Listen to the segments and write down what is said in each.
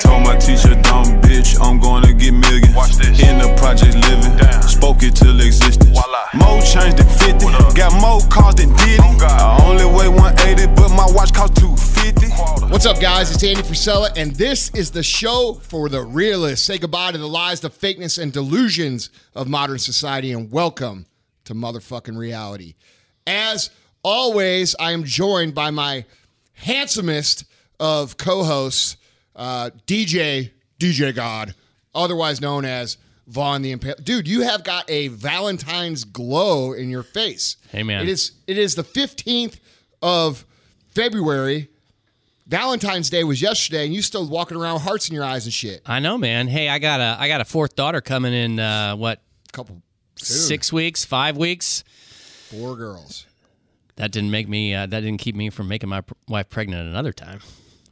Told my teacher, dumb bitch, I'm gonna get millions. Watch this. In the project living, Damn. spoke it till existence. Voila. More change than 50, What up? got more cars than Diddy. Oh, God. I only weigh 180, but my watch cost 250. What's up, guys? It's Andy Frisella, and this is the show for the realists. Say goodbye to the lies, the fakeness, and delusions of modern society, and welcome to motherfucking reality. As always, I am joined by my handsomest of co-hosts, uh, DJ DJ God, otherwise known as Vaughn the Impale. Dude, you have got a Valentine's glow in your face. Hey, man. It is it is the fifteenth of February. Valentine's Day was yesterday, and you still walking around with hearts in your eyes and shit. I know, man. Hey, I got a I got a fourth daughter coming in. Uh, what couple, dude, six weeks, five weeks? four girls. That didn't make me. Uh, that didn't keep me from making my pr- wife pregnant another time,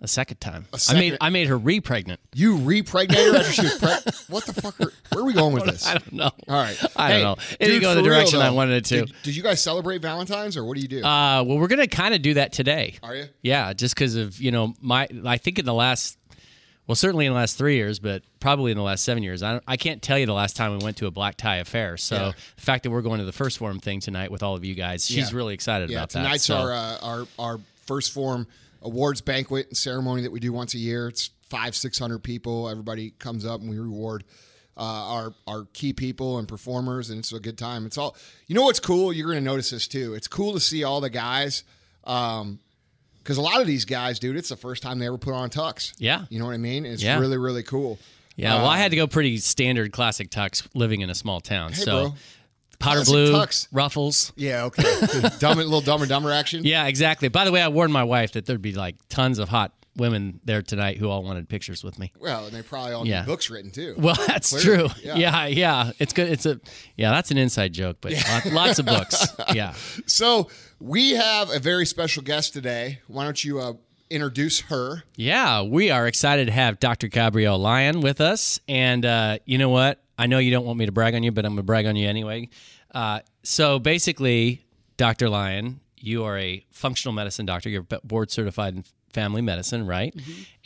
a second time. I second- made I made her re-pregnant. You repregnated her after she was pregnant. What the fuck? Are, where are we going with this? I don't know. All right, I Hey, don't know. It dude, didn't go the for real, direction I wanted it to. Did, did you guys celebrate Valentine's, or what do you do? Uh, well, we're gonna kind of do that today. Are you? Yeah, just because of you know my. I think in the last, well, certainly in the last three years, but probably in the last seven years. I don't, I can't tell you the last time we went to a black tie affair. So Yeah. the fact that we're going to the 1st Phorm thing tonight with all of you guys, she's Yeah. really excited Yeah, about tonight's that. So- our uh, our our 1st Phorm awards banquet and ceremony that we do once a year. It's five six hundred people. Everybody comes up and we reward uh, our our key people and performers, and it's a good time. It's all you know. What's cool? You're going to notice this too. It's cool to see all the guys. Um, because a lot of these guys, dude, it's the first time they ever put on tux. Yeah. you know what I mean. It's Yeah. really, really cool. Yeah, well, I had to go pretty standard classic tux living in a small town. Hey, so bro. Powder Classic blue, tux. ruffles. Yeah, okay. dumb, little dumber, dumber action. Yeah, exactly. By the way, I warned my wife that there'd be like tons of hot women there tonight who all wanted pictures with me. Well, and they probably all Yeah. need books written too. Well, that's Clearly, true. yeah. Yeah. yeah, It's good. It's a yeah. That's an inside joke, but lot- lots of books. Yeah. So we have a very special guest today. Why don't you uh, introduce her? Yeah, we are excited to have Dr. Gabrielle Lyon with us. And uh, you know what? I know you don't want me to brag on you, but I'm going to brag on you anyway. Uh, so basically, Dr. Lyon, you are a functional medicine doctor. You're board certified in family medicine, right?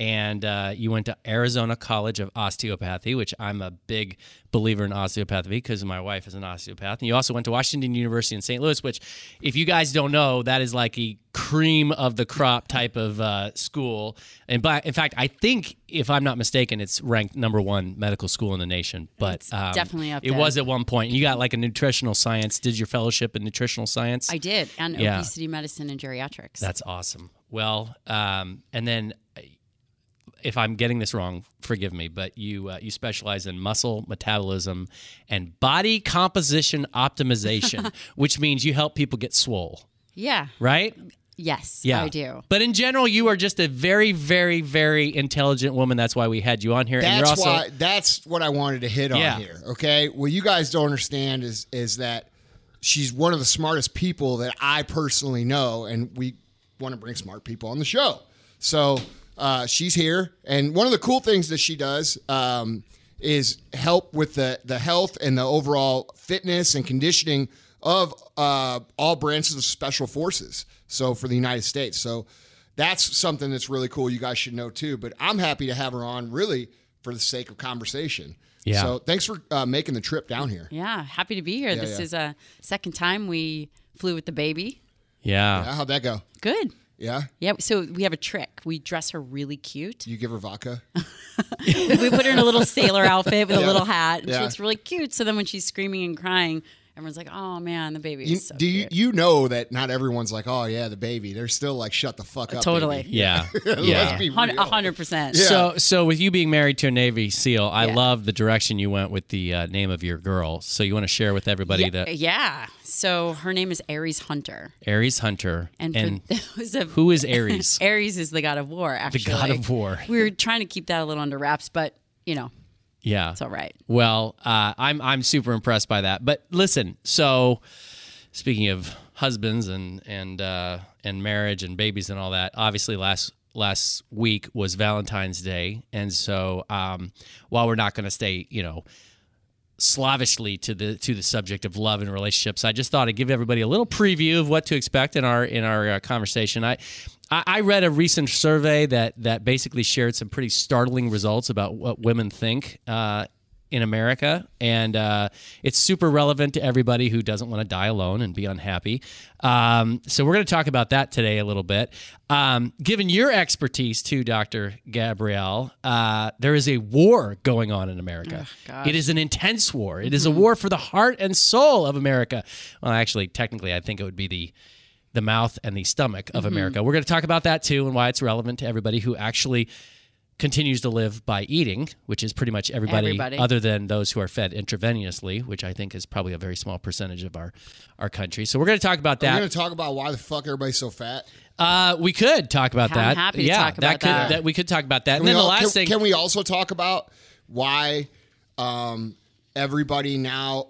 And uh, you went to Arizona College of Osteopathy, which I'm a big believer in osteopathy because my wife is an osteopath. And you also went to Washington University in St. Louis, which, if you guys don't know, that is like a cream of the crop type of uh, school. And by, in fact, I think, if I'm not mistaken, it's ranked number one medical school in the nation. But um, definitely up It was at one point. You got like a nutritional science. Did your fellowship in nutritional science? I did, and Yeah. obesity medicine and geriatrics. That's awesome. Well, um, and then uh, if I'm getting this wrong, forgive me, but you uh, you specialize in muscle metabolism and body composition optimization, which means you help people get swole, yeah. right? Yes, Yeah, I do. But in general, you are just a very, very, very intelligent woman. That's why we had you on here. and you're That's also why. That's what I wanted to hit Yeah. on here. Okay. What you guys don't understand is is that she's one of the smartest people that I personally know, and we want to bring smart people on the show. So uh, she's here, and one of the cool things that she does um, is help with the the health and the overall fitness and conditioning of uh, all branches of special forces. So for the United States, so that's something that's really cool. You guys should know too. But I'm happy to have her on, really for the sake of conversation. Yeah. So thanks for uh, making the trip down here. Yeah, happy to be here. this yeah. is a second time we flew with the baby. Yeah. Yeah, how'd that go? Good. Yeah. Yeah, so we have a trick. We dress her really cute. You give her vodka. we put her in a little sailor outfit with Yeah. a little hat, and Yeah. she looks really cute. So then when she's screaming and crying, everyone's like, "Oh man, the baby You, is so do you cute." you know that not everyone's like, oh yeah, the baby. They're still like, shut the fuck up. Totally. baby." Yeah. Yeah. be Hun- real. A hundred percent. So, so with you being married to a Navy SEAL, I Yeah. love the direction you went with the uh, name of your girl. So you want to share with everybody Yeah, that yeah. So her name is Ares Hunter, Ares Hunter and, and, of who is Ares? Ares is the god of war. Actually, the god of war. We were trying to keep that a little under wraps, but you know, yeah. it's all right. Well, uh, I'm I'm super impressed by that. But listen, so speaking of husbands and and uh, and marriage and babies and all that, obviously last last week was Valentine's Day, and so um, while we're not going to stay, you know, slavishly to the to the subject of love and relationships. I just thought I'd give everybody a little preview of what to expect in our in our uh, conversation. I I I read a recent survey that that basically shared some pretty startling results about what women think uh, in America, and uh, it's super relevant to everybody who doesn't want to die alone and be unhappy. Um, so we're going to talk about that today a little bit. Um, given your expertise too, Doctor Gabrielle, uh, there is a war going on in America. it is an intense war. It is a war for the heart and soul of America. Well, actually, technically, I think it would be the the mouth and the stomach of America. We're going to talk about that too and why it's relevant to everybody who actually continues to live by eating, which is pretty much everybody, Everybody. other than those who are fed intravenously, which I think is probably a very small percentage of our our country. So we're going to talk about that. We're going to talk about why the fuck everybody's so fat. uh, we could talk about I'm that. happy to yeah, talk about could, that. We could talk about that. Can And then we the last can, thing, can we also talk about why um, everybody now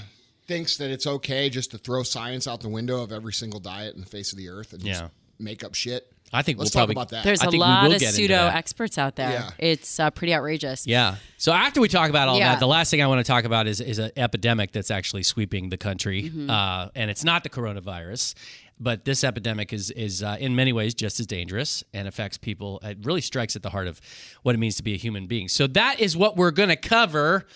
thinks that it's okay just to throw science out the window of every single diet in the face of the earth and just make up shit? I think Let's we'll talk probably about that. There's I a think we lot will of get into pseudo that. experts out there. Yeah. It's uh, pretty outrageous. Yeah. So after we talk about all Yeah. that, the last thing I want to talk about is is an epidemic that's actually sweeping the country, Mm-hmm. uh, and it's not the coronavirus, but this epidemic is is uh, in many ways just as dangerous and affects people. It really strikes at the heart of what it means to be a human being. So that is what we're going to cover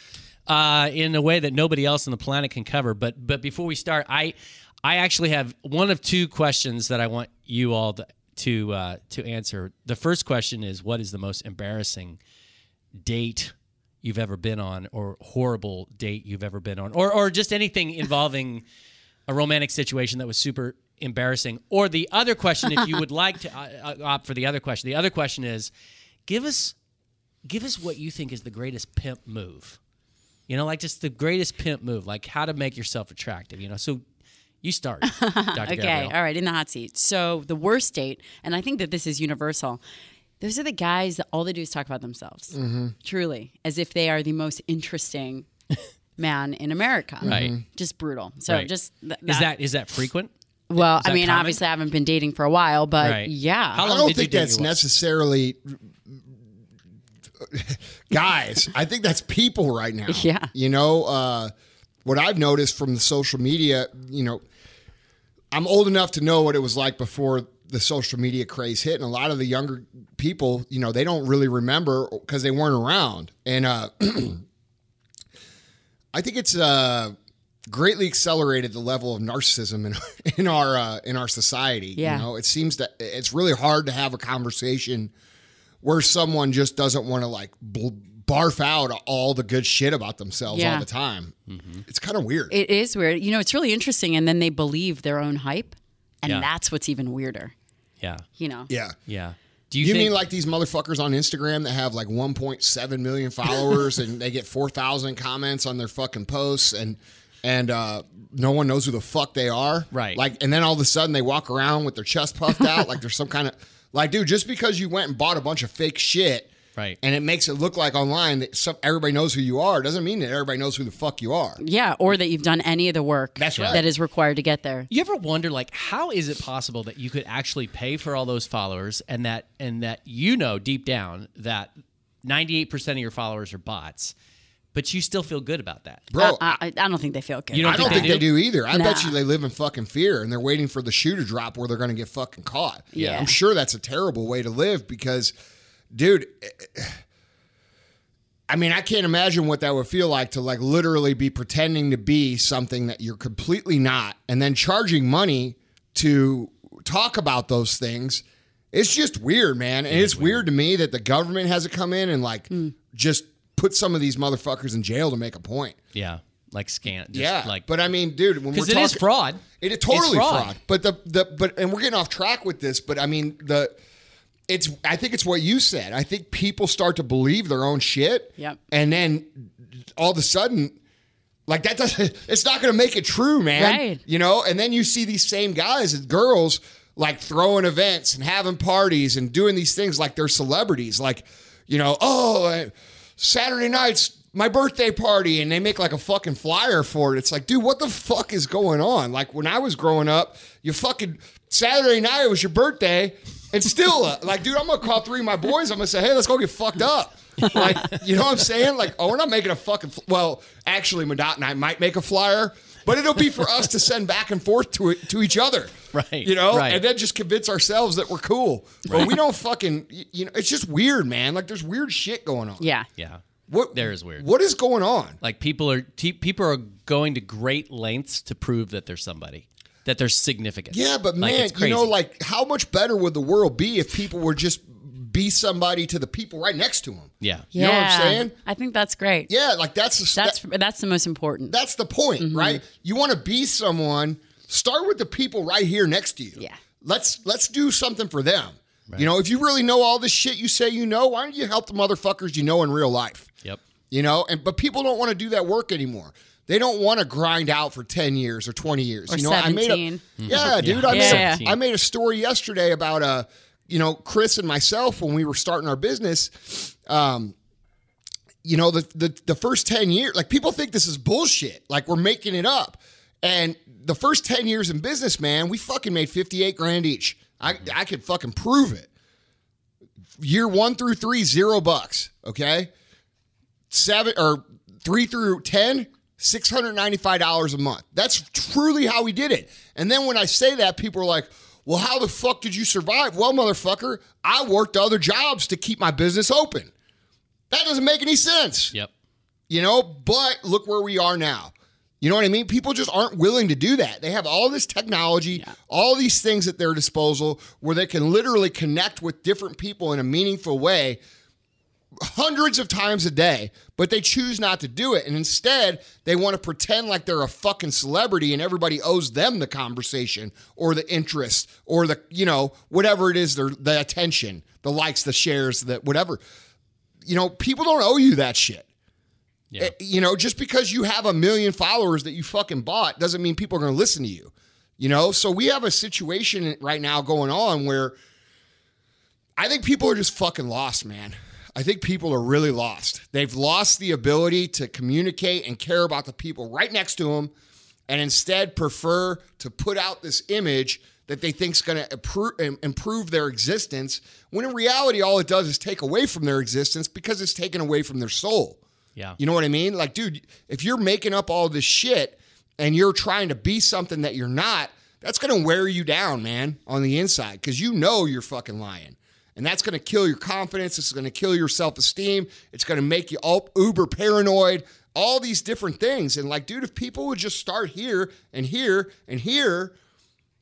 uh, in a way that nobody else on the planet can cover. But but before we start, I I actually have one of two questions that I want you all to to, uh, to answer. The first question is, what is the most embarrassing date you've ever been on, or horrible date you've ever been on, or or just anything involving a romantic situation that was super embarrassing? Or the other question, if you would like to uh, uh, opt for the other question, the other question is, give us give us what you think is the greatest pimp move. You know, like just the greatest pimp move, like how to make yourself attractive. You know, so you start, Dr. Okay, Gabrielle. all right, in the hot seat. So the worst date, and I think that this is universal. Those are the guys that all they do is talk about themselves. Mm-hmm. Truly, as if they are the most interesting man in America. Right. Just brutal. So Right. just th- Is that is that frequent? well? that I mean, common? obviously, I haven't been dating for a while, but Right. yeah. How I long don't did you think date that's necessarily guys. I think that's people right now. Yeah. You know, uh, what I've noticed from the social media, you know, I'm old enough to know what it was like before the social media craze hit, and a lot of the younger people, you know, they don't really remember because they weren't around. And uh, I think it's uh, greatly accelerated the level of narcissism in in our uh, in our society. Yeah. You know, it seems that it's really hard to have a conversation where someone just doesn't want to like bl- barf out all the good shit about themselves Yeah. all the time. It's kind of weird. It is weird. You know, it's really interesting. And then they believe their own hype. And Yeah. that's what's even weirder. Yeah, You know? yeah. yeah. Do you, You, think, mean like these motherfuckers on Instagram that have like 1.7 million followers and they get 4,000 comments on their fucking posts and and uh, no one knows who the fuck they are, Right. Like, and then all of a sudden they walk around with their chest puffed out, like there's some kind of like, dude, just because you went and bought a bunch of fake shit, Right. and it makes it look like online that some, everybody knows who you are, doesn't mean that everybody knows who the fuck you are. Yeah. Or that you've done any of the work That's right. that is required to get there. You ever wonder like how is it possible that you could actually pay for all those followers and that and that you know deep down that 98% of your followers are bots, but you still feel good about that? Bro, I, I, I don't think they feel good. You don't I don't think think they they do either. I bet you they live in fucking fear and they're waiting for the shoe to drop where they're going to get fucking caught. Yeah. I'm sure that's a terrible way to live because, dude, eh, I mean, I can't imagine what that would feel like to like literally be pretending to be something that you're completely not and then charging money to talk about those things. It's just weird, man. And it's weird. to me that the government hasn't come in and like just put some of these motherfuckers in jail to make a point. Yeah. Like scan just Yeah, like but I mean, dude, when we're because it talking, is fraud. It is totally It's fraud. But the the but and we're getting off track with this. But I mean the it's I think it's what you said. I think people start to believe their own shit. Yep. And then all of a sudden, like that doesn't. It's not going to make it true, man. Right. You know. And then you see these same guys and girls like throwing events and having parties and doing these things like they're celebrities. Like, you know, oh, uh, Saturday nights my birthday party and they make like a fucking flyer for it. It's like, dude, what the fuck is going on? Like when I was growing up, you fucking Saturday night was your birthday and still uh, like, dude, I'm gonna call three of my boys. I'm gonna say, hey, let's go get fucked up. Like, you know what I'm saying? Like, oh, we're not making a fucking. Fl- well, actually, Madot and I might make a flyer, but it'll be for us to send back and forth to it, to each other. Right, You know, right. and then just convince ourselves that we're cool. But we don't fucking. You know, it's just weird, man. Like, there's weird shit going on. Yeah. Yeah. What There is weird. What is going on? Like people are te- people are going to great lengths to prove that they're somebody, that there's significance. Yeah, but Like, man, it's you know, like how much better would the world be if people were just be somebody to the people right next to them? yeah, You know what I'm saying? I think that's great. Yeah, like that's the, That's that- that's the most important. that's the point, Mm-hmm. right? You want to be someone. Start with the people right here next to you. Yeah. Let's let's do something for them. You know, if you really know all this shit you say you know, why don't you help the motherfuckers you know in real life? Yep. You know, and but people don't want to do that work anymore. They don't want to grind out for ten years or twenty years. Or you know, I made a yeah, dude. Yeah. I made Yeah. a, I made a story yesterday about uh, you know, Chris and myself when we were starting our business. Um, you know, the the the first ten years, like people think this is bullshit. Like we're making it up, and the first ten years in business, man, we fucking made fifty eight grand each. I I could fucking prove it. Year one through three, zero bucks. Okay seven or three through 10 $695 a month. That's truly how we did it. And then when i say that people are like well how the fuck did you survive? Well motherfucker i worked other jobs to keep my business open. That doesn't make any sense. Yep. you know but look where we are now. You know what i mean? People just aren't willing to do that. They have all this technology all these things at their disposal where they can literally connect with different people in a meaningful way hundreds of times a day, but they choose not to do it. And instead, they want to pretend like they're a fucking celebrity and everybody owes them the conversation or the interest or the, you know, whatever it is, their the attention, the likes, the shares, the whatever. You know, people don't owe you that shit. Yeah. Eh, You know, just because you have a million followers that you fucking bought doesn't mean people are going to listen to you. You know, so we have a situation right now going on where I think people are just fucking lost, man. I think people are really lost. They've lost the ability to communicate and care about the people right next to them and instead prefer to put out this image that they think is going to improve their existence when in reality all it does is take away from their existence because it's taken away from their soul. Yeah. You know what I mean? Like, dude, if you're making up all this shit and you're trying to be something that you're not, that's going to wear you down, man, on the inside because you know you're fucking lying. And that's going to kill your confidence. It's going to kill your self esteem. It's going to make you all uber paranoid, all these different things. And like, dude, if people would just start here and here and here,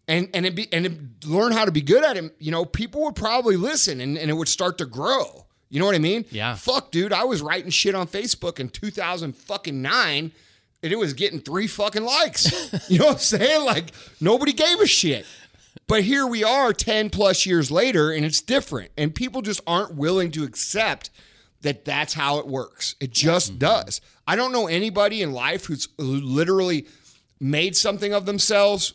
and and it be and learn how to be good at it, you know, people would probably listen and, and it would start to grow. You know what I mean? Yeah. Fuck, dude, I was writing shit on Facebook in 2000 fucking nine, and it was getting three fucking likes. you know what I'm saying? Like nobody gave a shit. But here we are 10 plus years later, and it's different. And people just aren't willing to accept that that's how it works. It just mm-hmm. does. I don't know anybody in life who's literally made something of themselves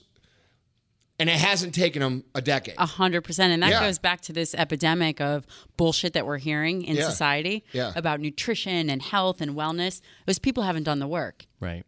and it hasn't taken them a decade. A hundred percent, and that Yeah. goes back to this epidemic of bullshit that we're hearing in Yeah. society Yeah. about nutrition and health and wellness. Those people haven't done the work. Right.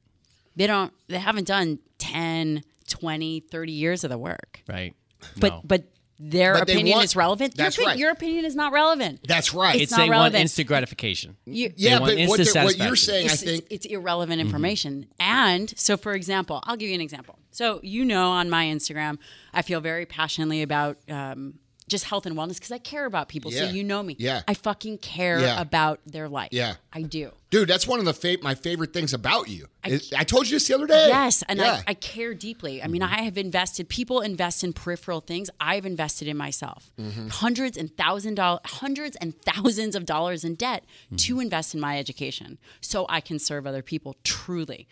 They don't. They haven't done 10, 20, 30 years of the work. Right. But No. but their But opinion want- is relevant. That's your, right. Your opinion is not relevant. That's right. It's it's not they want relevant. instant gratification. You, yeah, want but what, instant what you're satisfaction. saying, I it's, think, it's, it's irrelevant information. And so, for example, I'll give you an example. So, you know, on my Instagram, I feel very passionately about um, just health and wellness because I care about people. Yeah. So, you know me. Yeah. I fucking care Yeah. about their life. Yeah. I do. dude, that's one of the fa- my favorite things about you. I, I told you this the other day. Yes, and Yeah. I, I care deeply. I mean, mm-hmm. I have invested. People invest in peripheral things. I've invested in myself. Mm-hmm. Hundreds and thousand dollars, hundreds and thousands of dollars in debt mm-hmm. to invest in my education, so I can serve other people truly.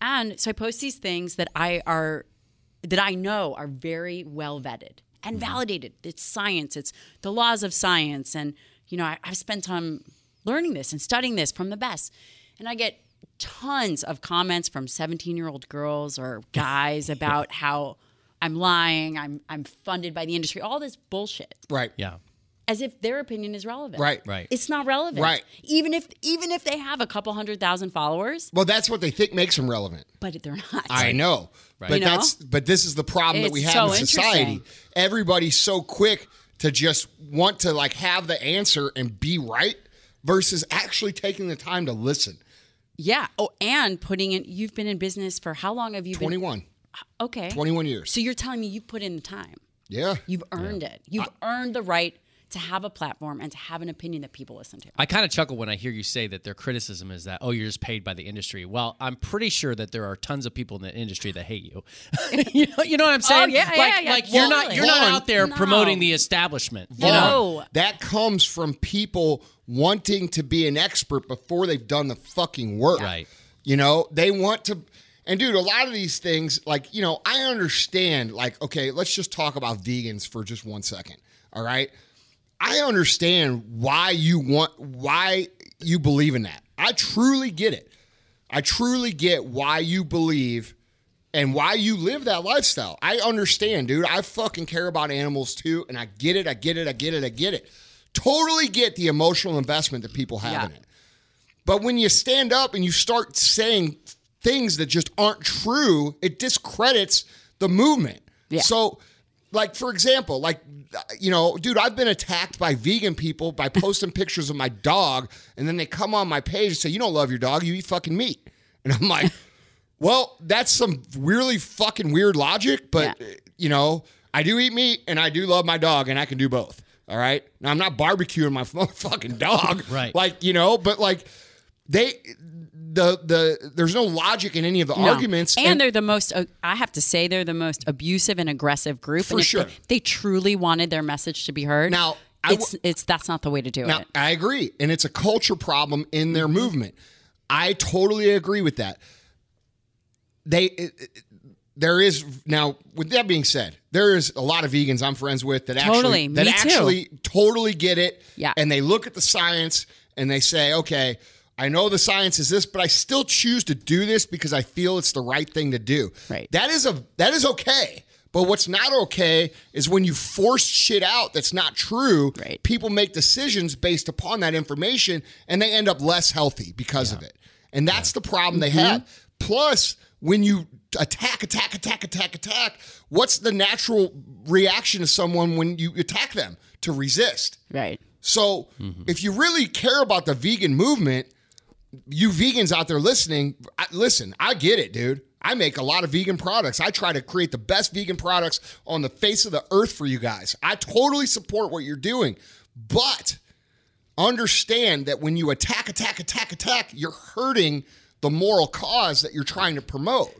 And so I post these things that I are that I know are very well vetted and mm-hmm. validated. It's science. It's the laws of science, and you know I, I've spent time learning this and studying this from the best. And I get tons of comments from 17 year old girls or guys about how I'm lying, I'm I'm funded by the industry, all this bullshit, right. Yeah. As if their opinion is relevant. Right. Right. It's not relevant. Right. Even if even if they have a couple hundred thousand followers, Well, that's what they think makes them relevant. but they're not. I know. But You know? that's but this is the problem that we have so in society. Everybody's so quick to just want to like have the answer and be right versus actually taking the time to listen. Yeah. Oh, and putting in. You've been in business for how long have you been? 21, Okay. 21 years. So you're telling me you put in the time. Yeah. You've earned it. You've earned the right to have a platform and to have an opinion that people listen to. I kind of chuckle when I hear you say that their criticism is that, oh, you're just paid by the industry. Well, I'm pretty sure that there are tons of people in the industry that hate you. you, know, you know what I'm oh, saying? Oh, yeah, like, yeah, yeah. Like you're not you're not out there no. promoting the establishment. You know? No. That comes from people wanting to be an expert before they've done the fucking work. Right. You know, they want to. And dude, a lot of these things, like, you know, I understand, like, okay, let's just talk about vegans for just one second. All right. I understand why you want, why you believe in that. I truly get it. I truly get why you believe and why you live that lifestyle. I understand, dude. I fucking care about animals too, and I get it. I get it. I get it. I get it. Totally get the emotional investment that people have Yeah. in it. But when you stand up and you start saying things that just aren't true, it discredits the movement. Yeah. So, like for example, like uh, you know, dude, I've been attacked by vegan people by posting pictures of my dog, and then they come on my page and say, "You don't love your dog, you eat fucking meat," and I'm like. Well, that's some really fucking weird logic, but Yeah. Uh, you know, I do eat meat and I do love my dog and I can do both. All right. Now I'm not barbecuing my fucking dog. Right. Like, you know, but like they the the there's no logic in any of the No. arguments. And, they're the most, uh, I have to say, they're the most abusive and aggressive group. For and sure. They, they truly wanted their message to be heard. Now, I it's, it's, that's not the way to do Now, it. I agree. And it's a culture problem in Mm-hmm. their movement. I totally agree with that. They, it, it- there is now. With that being said, there is a lot of vegans I'm friends with that Totally. actually that Me too. actually totally get it. Yeah. and they look at the science and they say, okay. I know the science is this, but I still choose to do this because I feel it's the right thing to do. Right. That is a that is okay. But what's not okay is when you force shit out that's not true. Right. People make decisions based upon that information and they end up less healthy because of it. And that's the problem they mm-hmm. have. Plus, when you attack, attack, attack, attack, attack, what's the natural reaction of someone when you attack them? To resist. right. So mm-hmm. if you really care about the vegan movement, you vegans out there listening, I, listen, I get it, dude. I make a lot of vegan products. I try to create the best vegan products on the face of the earth for you guys. I totally support what you're doing. But understand that when you attack, attack, attack, attack, you're hurting the moral cause that you're trying to promote.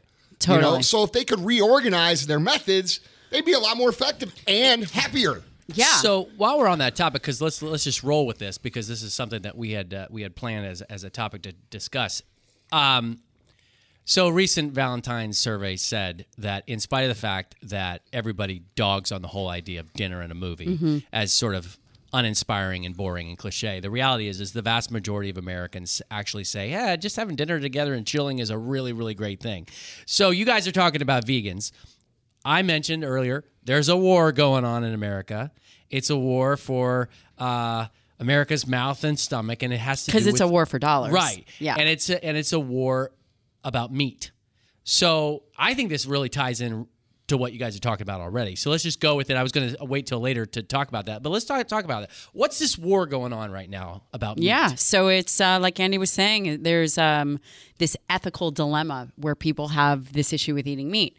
You know? Totally. So if they could reorganize their methods, they'd be a lot more effective and happier. Yeah. So while we're on that topic, because let's let's just roll with this because this is something that we had uh, we had planned as as a topic to discuss. Um, so a recent Valentine's survey said that in spite of the fact that everybody dogs on the whole idea of dinner and a movie as sort of uninspiring and boring and cliche, the reality is is the vast majority of Americans actually say, "Yeah, just having dinner together and chilling is a really really great thing." So you guys are talking about vegans. I mentioned earlier, there's a war going on in America. It's a war for uh, America's mouth and stomach, and it has to Because it's with- a war for dollars. right? Yeah. and it's a, and it's a war about meat. So I think this really ties in to what you guys are talking about already. So let's just go with it. I was going to wait till later to talk about that, but let's talk talk about it. What's this war going on right now about meat? Yeah. So it's uh, like Andy was saying, there's um, this ethical dilemma where people have this issue with eating meat,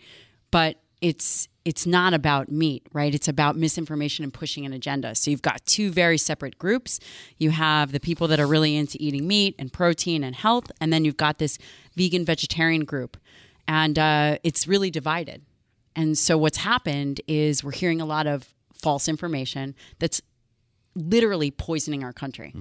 but it's it's not about meat, right? It's about misinformation and pushing an agenda. So you've got two very separate groups. You have the people that are really into eating meat and protein and health, and then you've got this vegan vegetarian group, and uh, it's really divided. And so what's happened is we're hearing a lot of false information that's literally poisoning our country.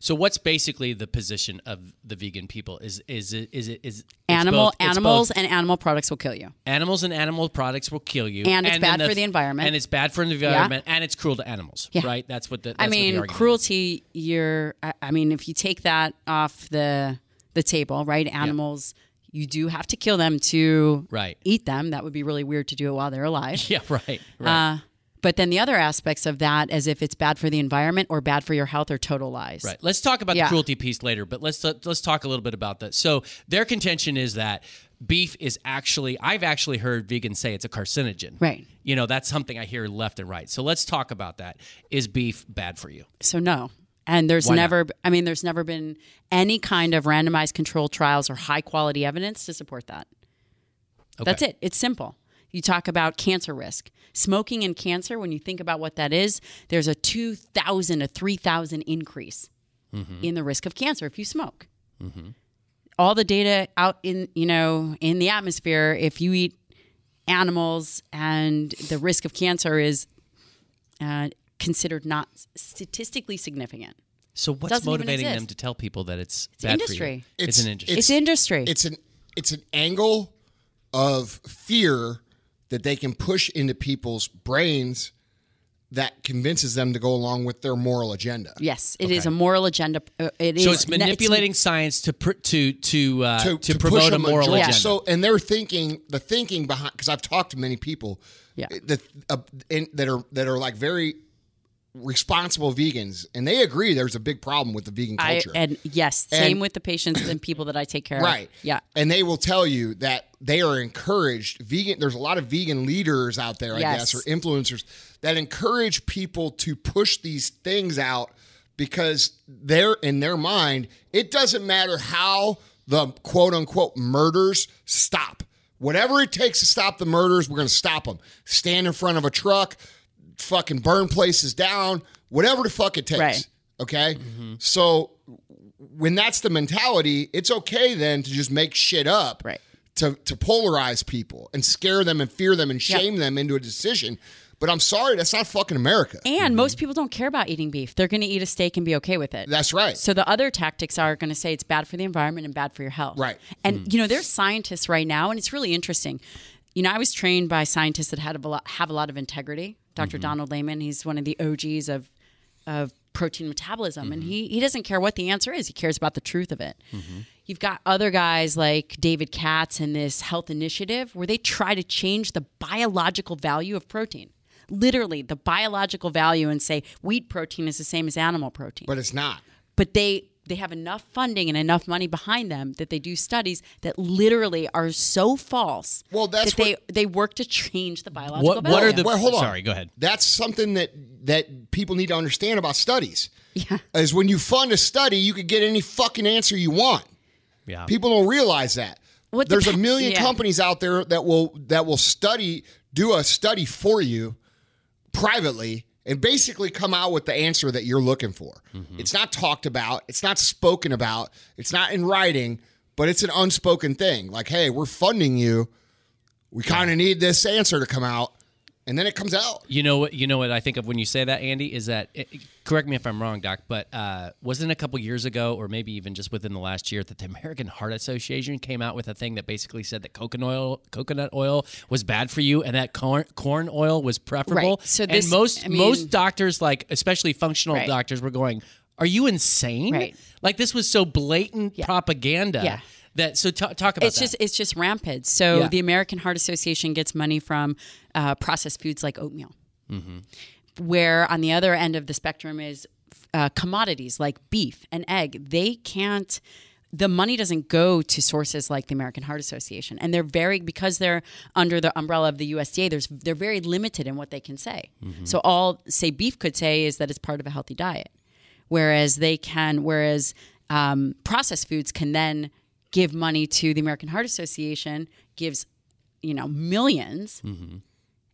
So what's basically the position of the vegan people? Is is it is it is Animal both- animals and animal products will kill you. animals and animal products will kill you, And it's then bad for the environment. and it's bad for the environment, and it's cruel to animals. Yeah. Right? That's what the. That's I the mean, is. cruelty. You're. I, I mean, if you take that off the the table, right? Animals, you do have to kill them to Right. eat them. That would be really weird to do it while they're alive. Yeah. Right. Right. Uh, but then the other aspects of that, as if it's bad for the environment or bad for your health, are total lies. Right. Let's talk about Yeah. the cruelty piece later, but let's uh, let's talk a little bit about that. So their contention is that beef is actually I've actually heard vegans say it's a carcinogen. Right. You know, that's something I hear left and right. So let's talk about that. Is beef bad for you? So no, And there's Why not? never, I mean, there's never been any kind of randomized controlled trials or high quality evidence to support that. Okay. That's it. It's simple. You talk about cancer risk. Smoking and cancer, when you think about what that is, there's a 2,000 to 3,000 increase in the risk of cancer if you smoke. All the data out in, you know, in the atmosphere, if you eat animals and the risk of cancer is uh, considered not statistically significant. So what's Doesn't motivating them to tell people that it's, It's bad industry. for you? It's, It's- an industry. It's, industry. It's an it's an angle of fear that they can push into people's brains that convinces them to go along with their moral agenda. yes, it is a moral agenda. Uh, it so is- it's manipulating science to pr- to to uh, to, to, to promote a moral majority. agenda. So, and they're thinking the thinking behind because I've talked to many people, Yeah. that uh, in, that are that are like very responsible vegans, and they agree there's a big problem with the vegan I, culture. and yes, same And- with the patients and people that I take care Right. of. Right. Yeah. And they will tell you that they are encouraged vegan there's a lot of vegan leaders out there, I Yes. guess, or influencers that encourage people to push these things out because they're in their mind, it doesn't matter how the quote unquote murders stop. Whatever it takes to stop the murders, we're going to stop them. Stand in front of a truck, fucking burn places down, whatever the fuck it takes. Right. Okay? Mm-hmm. So when that's the mentality, it's okay then to just make shit up. Right. To, to polarize people and scare them and fear them and Yeah. shame them into a decision. But I'm sorry, that's not fucking America. And mm-hmm. most people don't care about eating beef. They're going to eat a steak and be okay with it. That's right. So the other tactics are going to say it's bad for the environment and bad for your health. Right. And mm. you know, there's scientists right now, and it's really interesting. You know, I was trained by scientists that had a lot, have a lot of integrity. Doctor mm-hmm. Donald Layman, he's one of the OGs of of protein metabolism, and mm-hmm. he he doesn't care what the answer is. He cares about the truth of it. Mm-hmm. You've got other guys like David Katz and this health initiative where they try to change the biological value of protein. Literally, the biological value, and say wheat protein is the same as animal protein but it's not. but they they have enough funding and enough money behind them that they do studies that literally are so false. Well, that's that they what- they work to change the biological. what what are the? Well, hold on. Sorry, go ahead. That's something that that people need to understand about studies. Yeah. Is when you fund a study, you could get any fucking answer you want. Yeah. People don't realize that. What There's a million yeah. companies out there that will that will study, do a study for you privately and basically come out with the answer that you're looking for. Mm-hmm. It's not talked about, it's not spoken about, it's not in writing, but it's an unspoken thing. Like, hey, we're funding you. We kind of need this answer to come out. And then it comes out. You know what? You know what I think of when you say that, Andy, is that it, correct me if I'm wrong, Doc, but uh, wasn't it a couple years ago, or maybe even just within the last year, that the American Heart Association came out with a thing that basically said that coconut oil, coconut oil was bad for you, and that corn, corn oil was preferable. Right. So this- and most I mean- most doctors, like especially functional Right. doctors, were going, "Are you insane? Right. Like this was so blatant Yeah. propaganda." Yeah. That so ta- talk about it's that. just it's just rampant. So Yeah. the American Heart Association gets money from uh, processed foods like oatmeal, where on the other end of the spectrum is uh, commodities like beef and egg. They can't. The money doesn't go to sources like the American Heart Association, and they're very because they're under the umbrella of the USDA. There's they're very limited in what they can say. So all say beef could say is that it's part of a healthy diet, whereas they can whereas um, processed foods can then give money to the American Heart Association, gives you know 1000000s mm-hmm.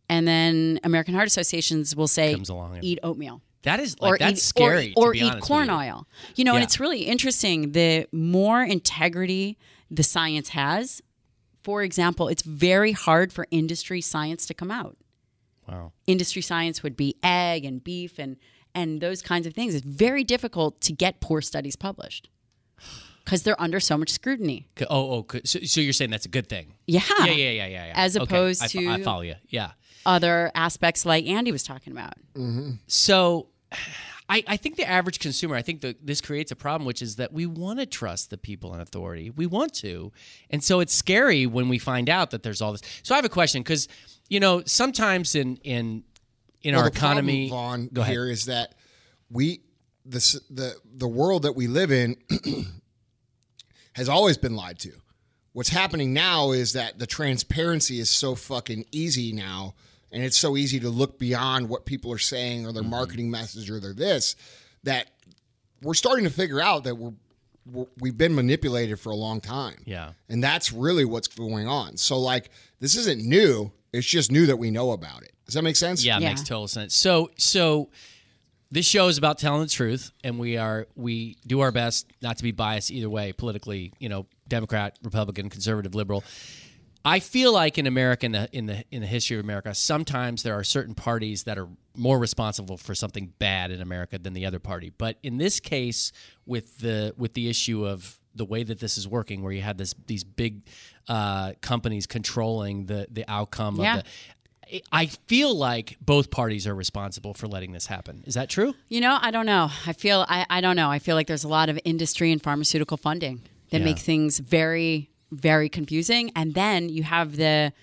and then American Heart Associations will say Comes along and- eat oatmeal that is like that's eat, scary. or, or be eat corn you. oil. You know, and it's really interesting. The more integrity the science has, for example, it's very hard for industry science to come out. Wow. Industry science would be egg and beef and and those kinds of things. It's very difficult to get poor studies published because they're under so much scrutiny. Oh, oh, so, so you're saying that's a good thing? Yeah. Yeah, yeah, yeah, yeah, yeah. As Okay, opposed I fo- I to- follow you. Yeah. Other aspects like Andy was talking about. Mm-hmm. So, I, I think the average consumer, I think that this creates a problem, which is that we want to trust the people in authority. We want to, and so it's scary when we find out that there's all this. So I have a question because, you know, sometimes in in in Well, our the problem, economy, Vaughn, go ahead. here is that we the the the world that we live in has always been lied to. What's happening now is that the transparency is so fucking easy now, and it's so easy to look beyond what people are saying or Mm-hmm. their marketing message or their this that we're starting to figure out that we're, we're we've been manipulated for a long time. Yeah. and that's really what's going on. So like this isn't new. It's just new that we know about it. Does that make sense? Yeah, it Yeah. makes total sense. So so this show is about telling the truth and we are we do our best not to be biased either way politically, you know, Democrat, Republican, conservative, liberal. I feel like in America in the in the in the history of America, sometimes there are certain parties that are more responsible for something bad in America than the other party. But in this case, with the with the issue of the way that this is working, where you have this these big uh, companies controlling the the outcome Yeah. of the I feel like both parties are responsible for letting this happen. Is that true? You know, I don't know. I feel I, I don't know. I feel like there's a lot of industry and pharmaceutical funding that Yeah. make things very very confusing. And then you have the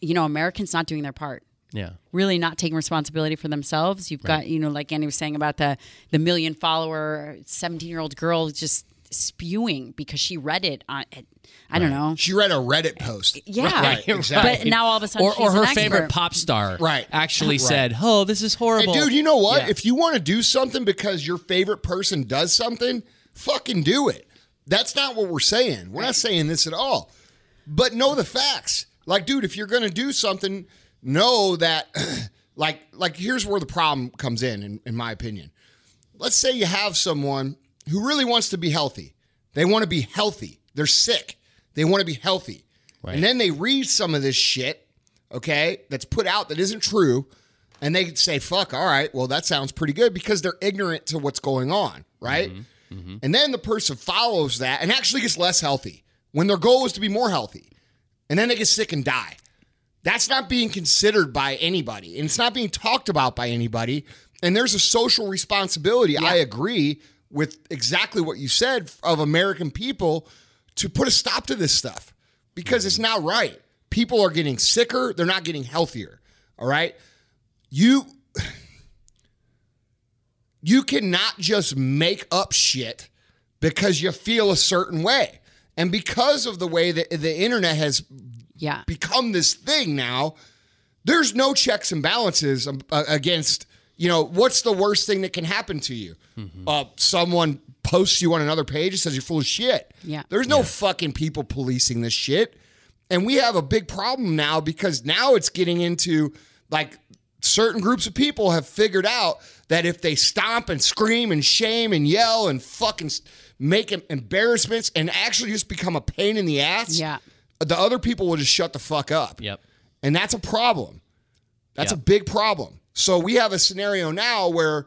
you know, Americans not doing their part. Yeah. Really not taking responsibility for themselves. You've got, you know, like Andy was saying about the the million follower 17-year-old girl just spewing because she read it on I don't know. She read a Reddit post. Yeah. Right, exactly. But now all of a sudden Or, or her an favorite pop star Right. actually Right. said, Oh, this is Hey, horrible. dude, you know what? Yeah. If you want to do something because your favorite person does something, fucking do it. That's not what we're saying. We're not saying this at all. But know the facts. Like, dude, if you're going to do something, know that, like, like here's where the problem comes in, in, in my opinion. Let's say you have someone who really wants to be healthy. They want to be healthy. They're sick. They want to be healthy. Right. And then they read some of this shit, okay, that's put out that isn't true. And they say, fuck, all right, well, that sounds pretty good because they're ignorant to what's going on, right? Mm-hmm. Mm-hmm. And then the person follows that and actually gets less healthy when their goal is to be more healthy. And then they get sick and die. That's not being considered by anybody. And it's not being talked about by anybody. And there's a social responsibility. I agree with exactly what you said of American people to put a stop to this stuff because it's not right. People are getting sicker, they're not getting healthier. All right? You you cannot just make up shit because you feel a certain way. And because of the way that the internet has Yeah. become this thing now, there's no checks and balances um, uh, against, you know, what's the worst thing that can happen to you? Uh, someone posts you on another page and says you're full of shit. Yeah. There's no fucking people policing this shit. And we have a big problem now because now it's getting into like certain groups of people have figured out that if they stomp and scream and shame and yell and fucking make embarrassments and actually just become a pain in the ass, Yeah. the other people will just shut the fuck up. Yep. And that's a problem. That's Yep. a big problem. So we have a scenario now where,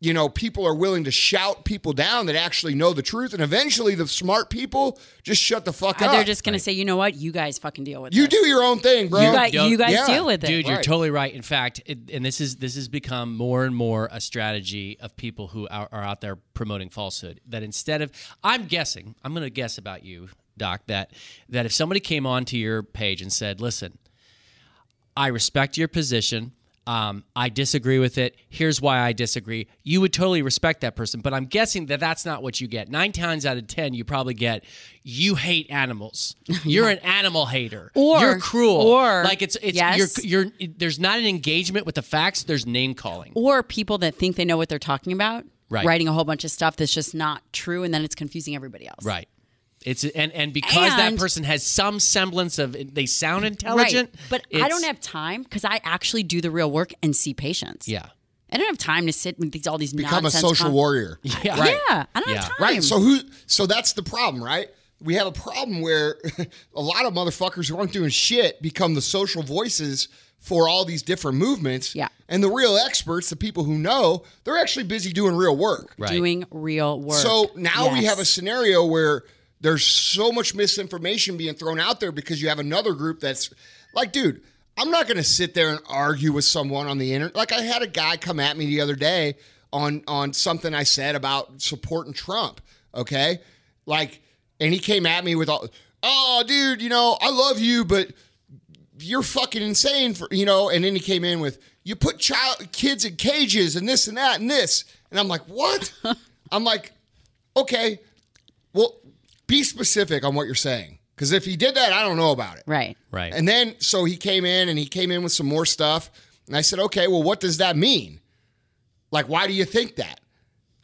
you know, people are willing to shout people down that actually know the truth. And eventually the smart people just shut the fuck uh, Or up. they're just going to say, you know what? You guys fucking deal with it. you it. do your own thing, bro. You guys, you guys Yeah. deal with it. Dude, you're Right. totally right. In fact, it, and this is this has become more and more a strategy of people who are, are out there promoting falsehood. That instead of, I'm guessing, I'm going to guess about you, Doc, that that if somebody came onto your page and said, "Listen, I respect your position. Um, I disagree with it. Here's why I disagree. You would totally respect that person, but I'm guessing that that's not what you get. Nine times out of ten, you probably get you hate animals. You're an animal hater. Or- you're cruel. or- like it's it's yes. you're you're there's not an engagement with the facts. There's name calling. or people that think they know what they're talking about, Right. writing a whole bunch of stuff that's just not true, and then it's confusing everybody else. Right. It's and and because that person has some semblance of they sound Right. intelligent. But I don't have time because I actually do the real work and see patients. Yeah. I don't have time to sit with these all these Become a social con- warrior. Yeah. Right. Yeah, I don't Yeah. have time. Right. So who? So that's the problem, right? We have a problem where a lot of motherfuckers who aren't doing shit become the social voices for all these different movements. Yeah. And the real experts, the people who know, they're actually busy doing real work. Right. doing real work. So now we have a scenario where there's so much misinformation being thrown out there because you have another group that's like, dude, I'm not going to sit there and argue with someone on the internet. Like I had a guy come at me the other day on on something I said about supporting Trump. Okay, like, and he came at me with all, oh, dude, you know, I love you, but you're fucking insane for you know and then he came in with you put child kids in cages and this and that and this and i'm like what i'm like okay well be specific on what you're saying because if he did that i don't know about it right. Right. and then so he came in and he came in with some more stuff and i said okay well what does that mean like why do you think that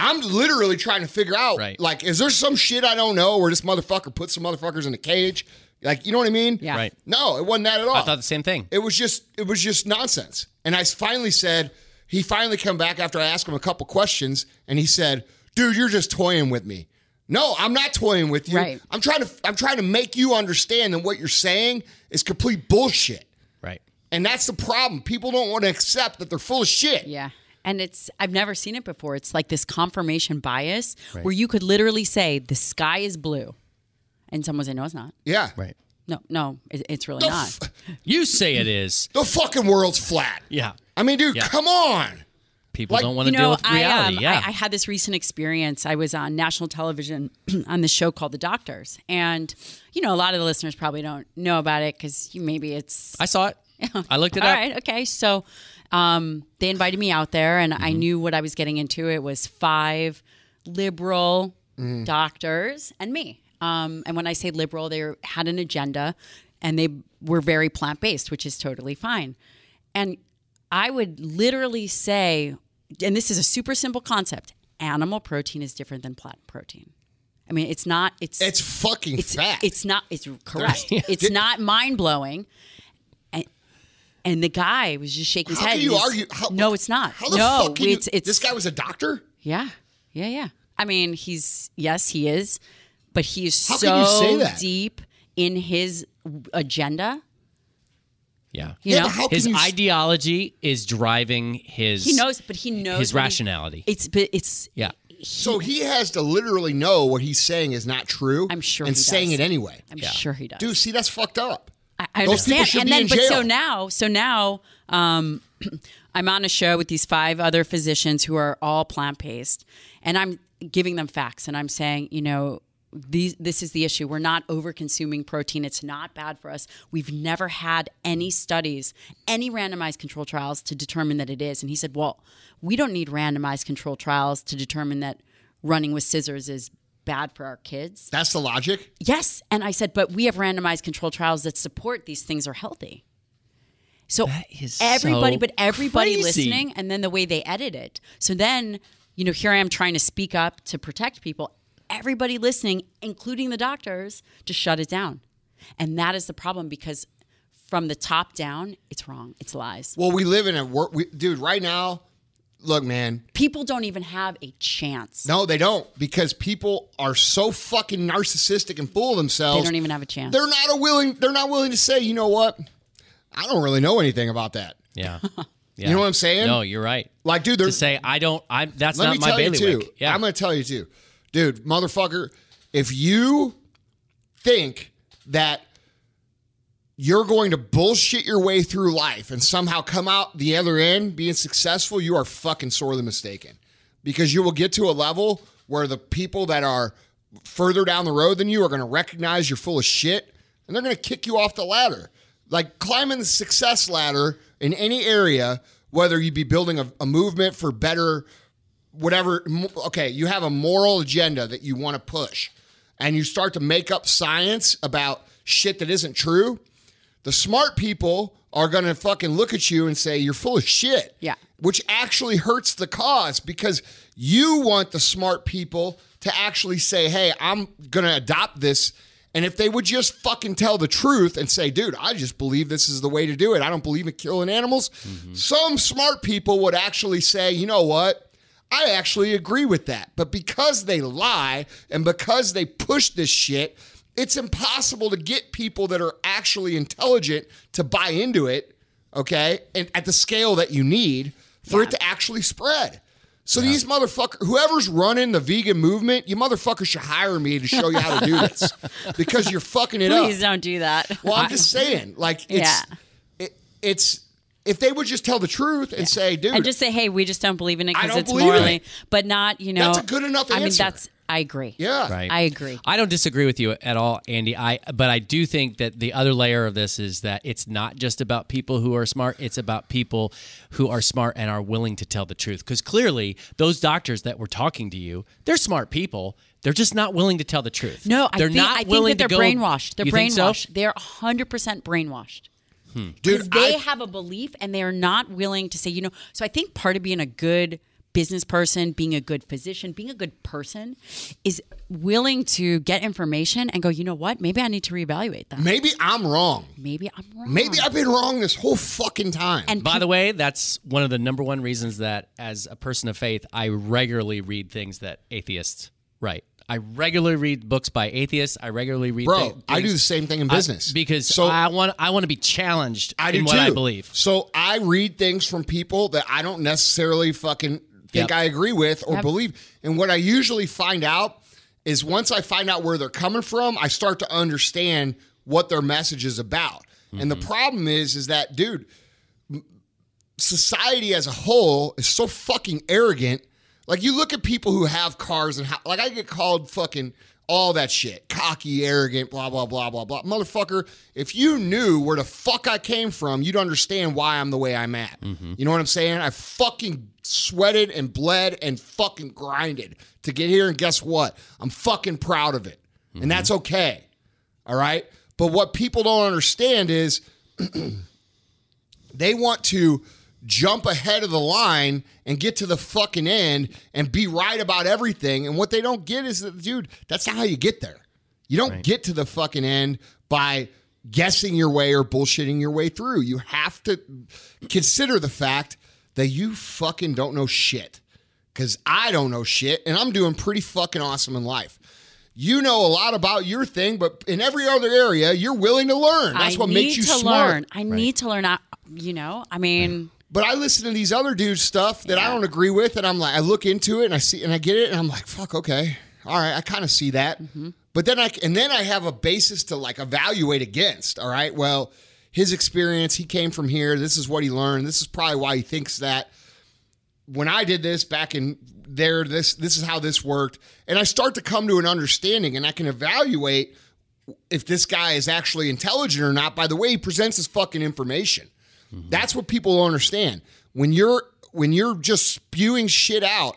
I'm literally trying to figure out, Right. like, is there some shit I don't know where this motherfucker put some motherfuckers in a cage? Like, you know what I mean? Yeah. Right. No, it wasn't that at all. I thought the same thing. It was just it was just nonsense. And I finally said, he finally come back after I asked him a couple questions, and he said, "Dude, you're just toying with me." No, I'm not toying with you. Right. I'm trying to I'm trying to make you understand that what you're saying is complete bullshit. Right. And that's the problem. People don't want to accept that they're full of shit. Yeah. And it's I've never seen it before. It's like this confirmation bias where you could literally say the sky is blue, and someone say no, it's not. Yeah. Right. No, no, it's really The, not. f- You say it is. the fucking world's flat. Yeah. I mean, dude, Yeah. come on. People Like, don't want you to know, deal with I, reality. um, yeah. I, I had this recent experience. I was on national television on this show called The Doctors, and you know, a lot of the listeners probably don't know about it because maybe it's I saw it. I looked it All up. right, okay. So um, they invited me out there, and I knew what I was getting into. It was five liberal doctors and me. Um, and when I say liberal, they had an agenda, and they were very plant based, which is totally fine. And I would literally say, and this is a super simple concept: animal protein is different than plant protein. I mean, it's not. It's It's fucking it's fact. it's not it's correct. it's not mind blowing. And and the guy was just shaking his how head. you argue? How, no, it's not. How the no, fuck can you- it's it's this guy was a doctor. yeah, yeah, yeah. I mean, he's yes, he is, but he is How so can you say that? deep in his agenda. Yeah. You Yeah, know, but how can His you s- ideology is driving his. he knows, but he knows his what he- rationality. it's but it's yeah. So he has to literally know what he's saying is not true. I'm sure and he saying does. it anyway. I'm sure he does. Dude, see, that's fucked up. I, I Those people understand. should and be then, in but so now, so now, um, I'm on a show with these five other physicians who are all plant based, and I'm giving them facts, and I'm saying, you know, these, this is the issue. We're not over consuming protein. It's not bad for us. We've never had any studies, any randomized control trials to determine that it is. And he said, well, we don't need randomized control trials to determine that running with scissors is bad for our kids. That's the logic. Yes. And I said, but we have randomized control trials that support these things are healthy. So everybody, so but everybody crazy. listening, and then the way they edit it. So then, you know, here I am trying to speak up to protect people. Everybody listening, including the doctors, to shut it down. And that is the problem because from the top down, it's wrong. It's lies. Well, we live in a world, we, dude. Right now, look, man. People don't even have a chance. No, they don't because people are so fucking narcissistic and full of themselves. They don't even have a chance. They're not a willing. They're not willing to say, you know what? I don't really know anything about that. Yeah. You know what I'm saying? No, you're right. Like, dude, To there's say I don't. I'm. That's not my tell bailiwick. too. Yeah. I'm going to tell you too, dude, motherfucker. If you think that you're going to bullshit your way through life and somehow come out the other end being successful, you are fucking sorely mistaken. Because you will get to a level where the people that are further down the road than you are going to recognize you're full of shit and they're going to kick you off the ladder. Like climbing the success ladder in any area, whether you be building a, a movement for better whatever okay you have a moral agenda that you want to push and you start to make up science about shit that isn't true the smart people are going to fucking look at you and say you're full of shit Yeah. which actually hurts the cause because you want the smart people to actually say hey i'm going to adopt this and if they would just fucking tell the truth and say, dude, I just believe this is the way to do it. I don't believe in killing animals. Mm-hmm. Some smart people would actually say, you know what? I actually agree with that. But because they lie and because they push this shit, it's impossible to get people that are actually intelligent to buy into it, okay? And at the scale that you need for it to actually spread. So these motherfuckers, whoever's running the vegan movement, you motherfuckers should hire me to show you how to do this because you're fucking it Please up. Please don't do that. Well, I'm just saying, like, it's, Yeah. it, it's if they would just tell the truth and say, dude, and just say, hey, we just don't believe in it because it's believe morally, it. but not, you know. That's a good enough answer. I mean, that's, I agree. yeah, Right. I agree. I don't disagree with you at all, Andy. I but I do think that the other layer of this is that it's not just about people who are smart, it's about people who are smart and are willing to tell the truth. Cuz clearly, those doctors that were talking to you, they're smart people. They're just not willing to tell the truth. No, they're think, not I think willing that they're to go, brainwashed. They're You think so? brainwashed. They're 100% brainwashed. Dude, they I, have a belief and they are not willing to say, you know. So I think part of being a good business person, being a good physician, being a good person is willing to get information and go, you know what? Maybe I need to reevaluate that. Maybe I'm wrong. Maybe I'm wrong. Maybe I've been wrong this whole fucking time. and By the way, that's one of the number one reasons that, as a person of faith, I regularly read things that atheists write. I regularly read books by atheists. I regularly read. Bro, thi- I do the same thing in I- business. because so I want I want to be challenged I in what too. I believe. So I read things from people that I don't necessarily fucking think Yep. I agree with or Yep. believe. And what I usually find out is once I find out where they're coming from, I start to understand what their message is about. And the Mm-hmm. problem is, is that, dude, society as a whole is so fucking arrogant. Like you look at people who have cars and how, like I get called fucking all that shit, cocky, arrogant, blah blah blah blah blah. Motherfucker, if you knew where the fuck I came from, you'd understand why I'm the way I'm at. Mm-hmm. You know what I'm saying? I fucking sweated and bled and fucking grinded to get here, and guess what? I'm fucking proud of it, and mm-hmm. that's okay. All right. But what people don't understand is they want to jump ahead of the line and get to the fucking end and be right about everything. And what they don't get is that, dude, that's not how you get there. You don't get to the fucking end by guessing your way or bullshitting your way through. You have to consider the fact that you fucking don't know shit. Because I don't know shit and I'm doing pretty fucking awesome in life. You know a lot about your thing, but in every other area, you're willing to learn. That's I what makes you to smart. learn. I need to learn. I, you know, I mean, But I listen to these other dudes' stuff that I don't agree with, and I'm like, I look into it and I see and I get it, and I'm like, fuck, okay, all right, I kind of see that. Mm-hmm. But then I and then I have a basis to like evaluate against. All right, well, his experience, he came from here. This is what he learned. This is probably why he thinks that. When I did this back in there, this this is how this worked, and I start to come to an understanding, and I can evaluate if this guy is actually intelligent or not by the way he presents his fucking information. Mm-hmm. That's what people don't understand. When you're when you're just spewing shit out,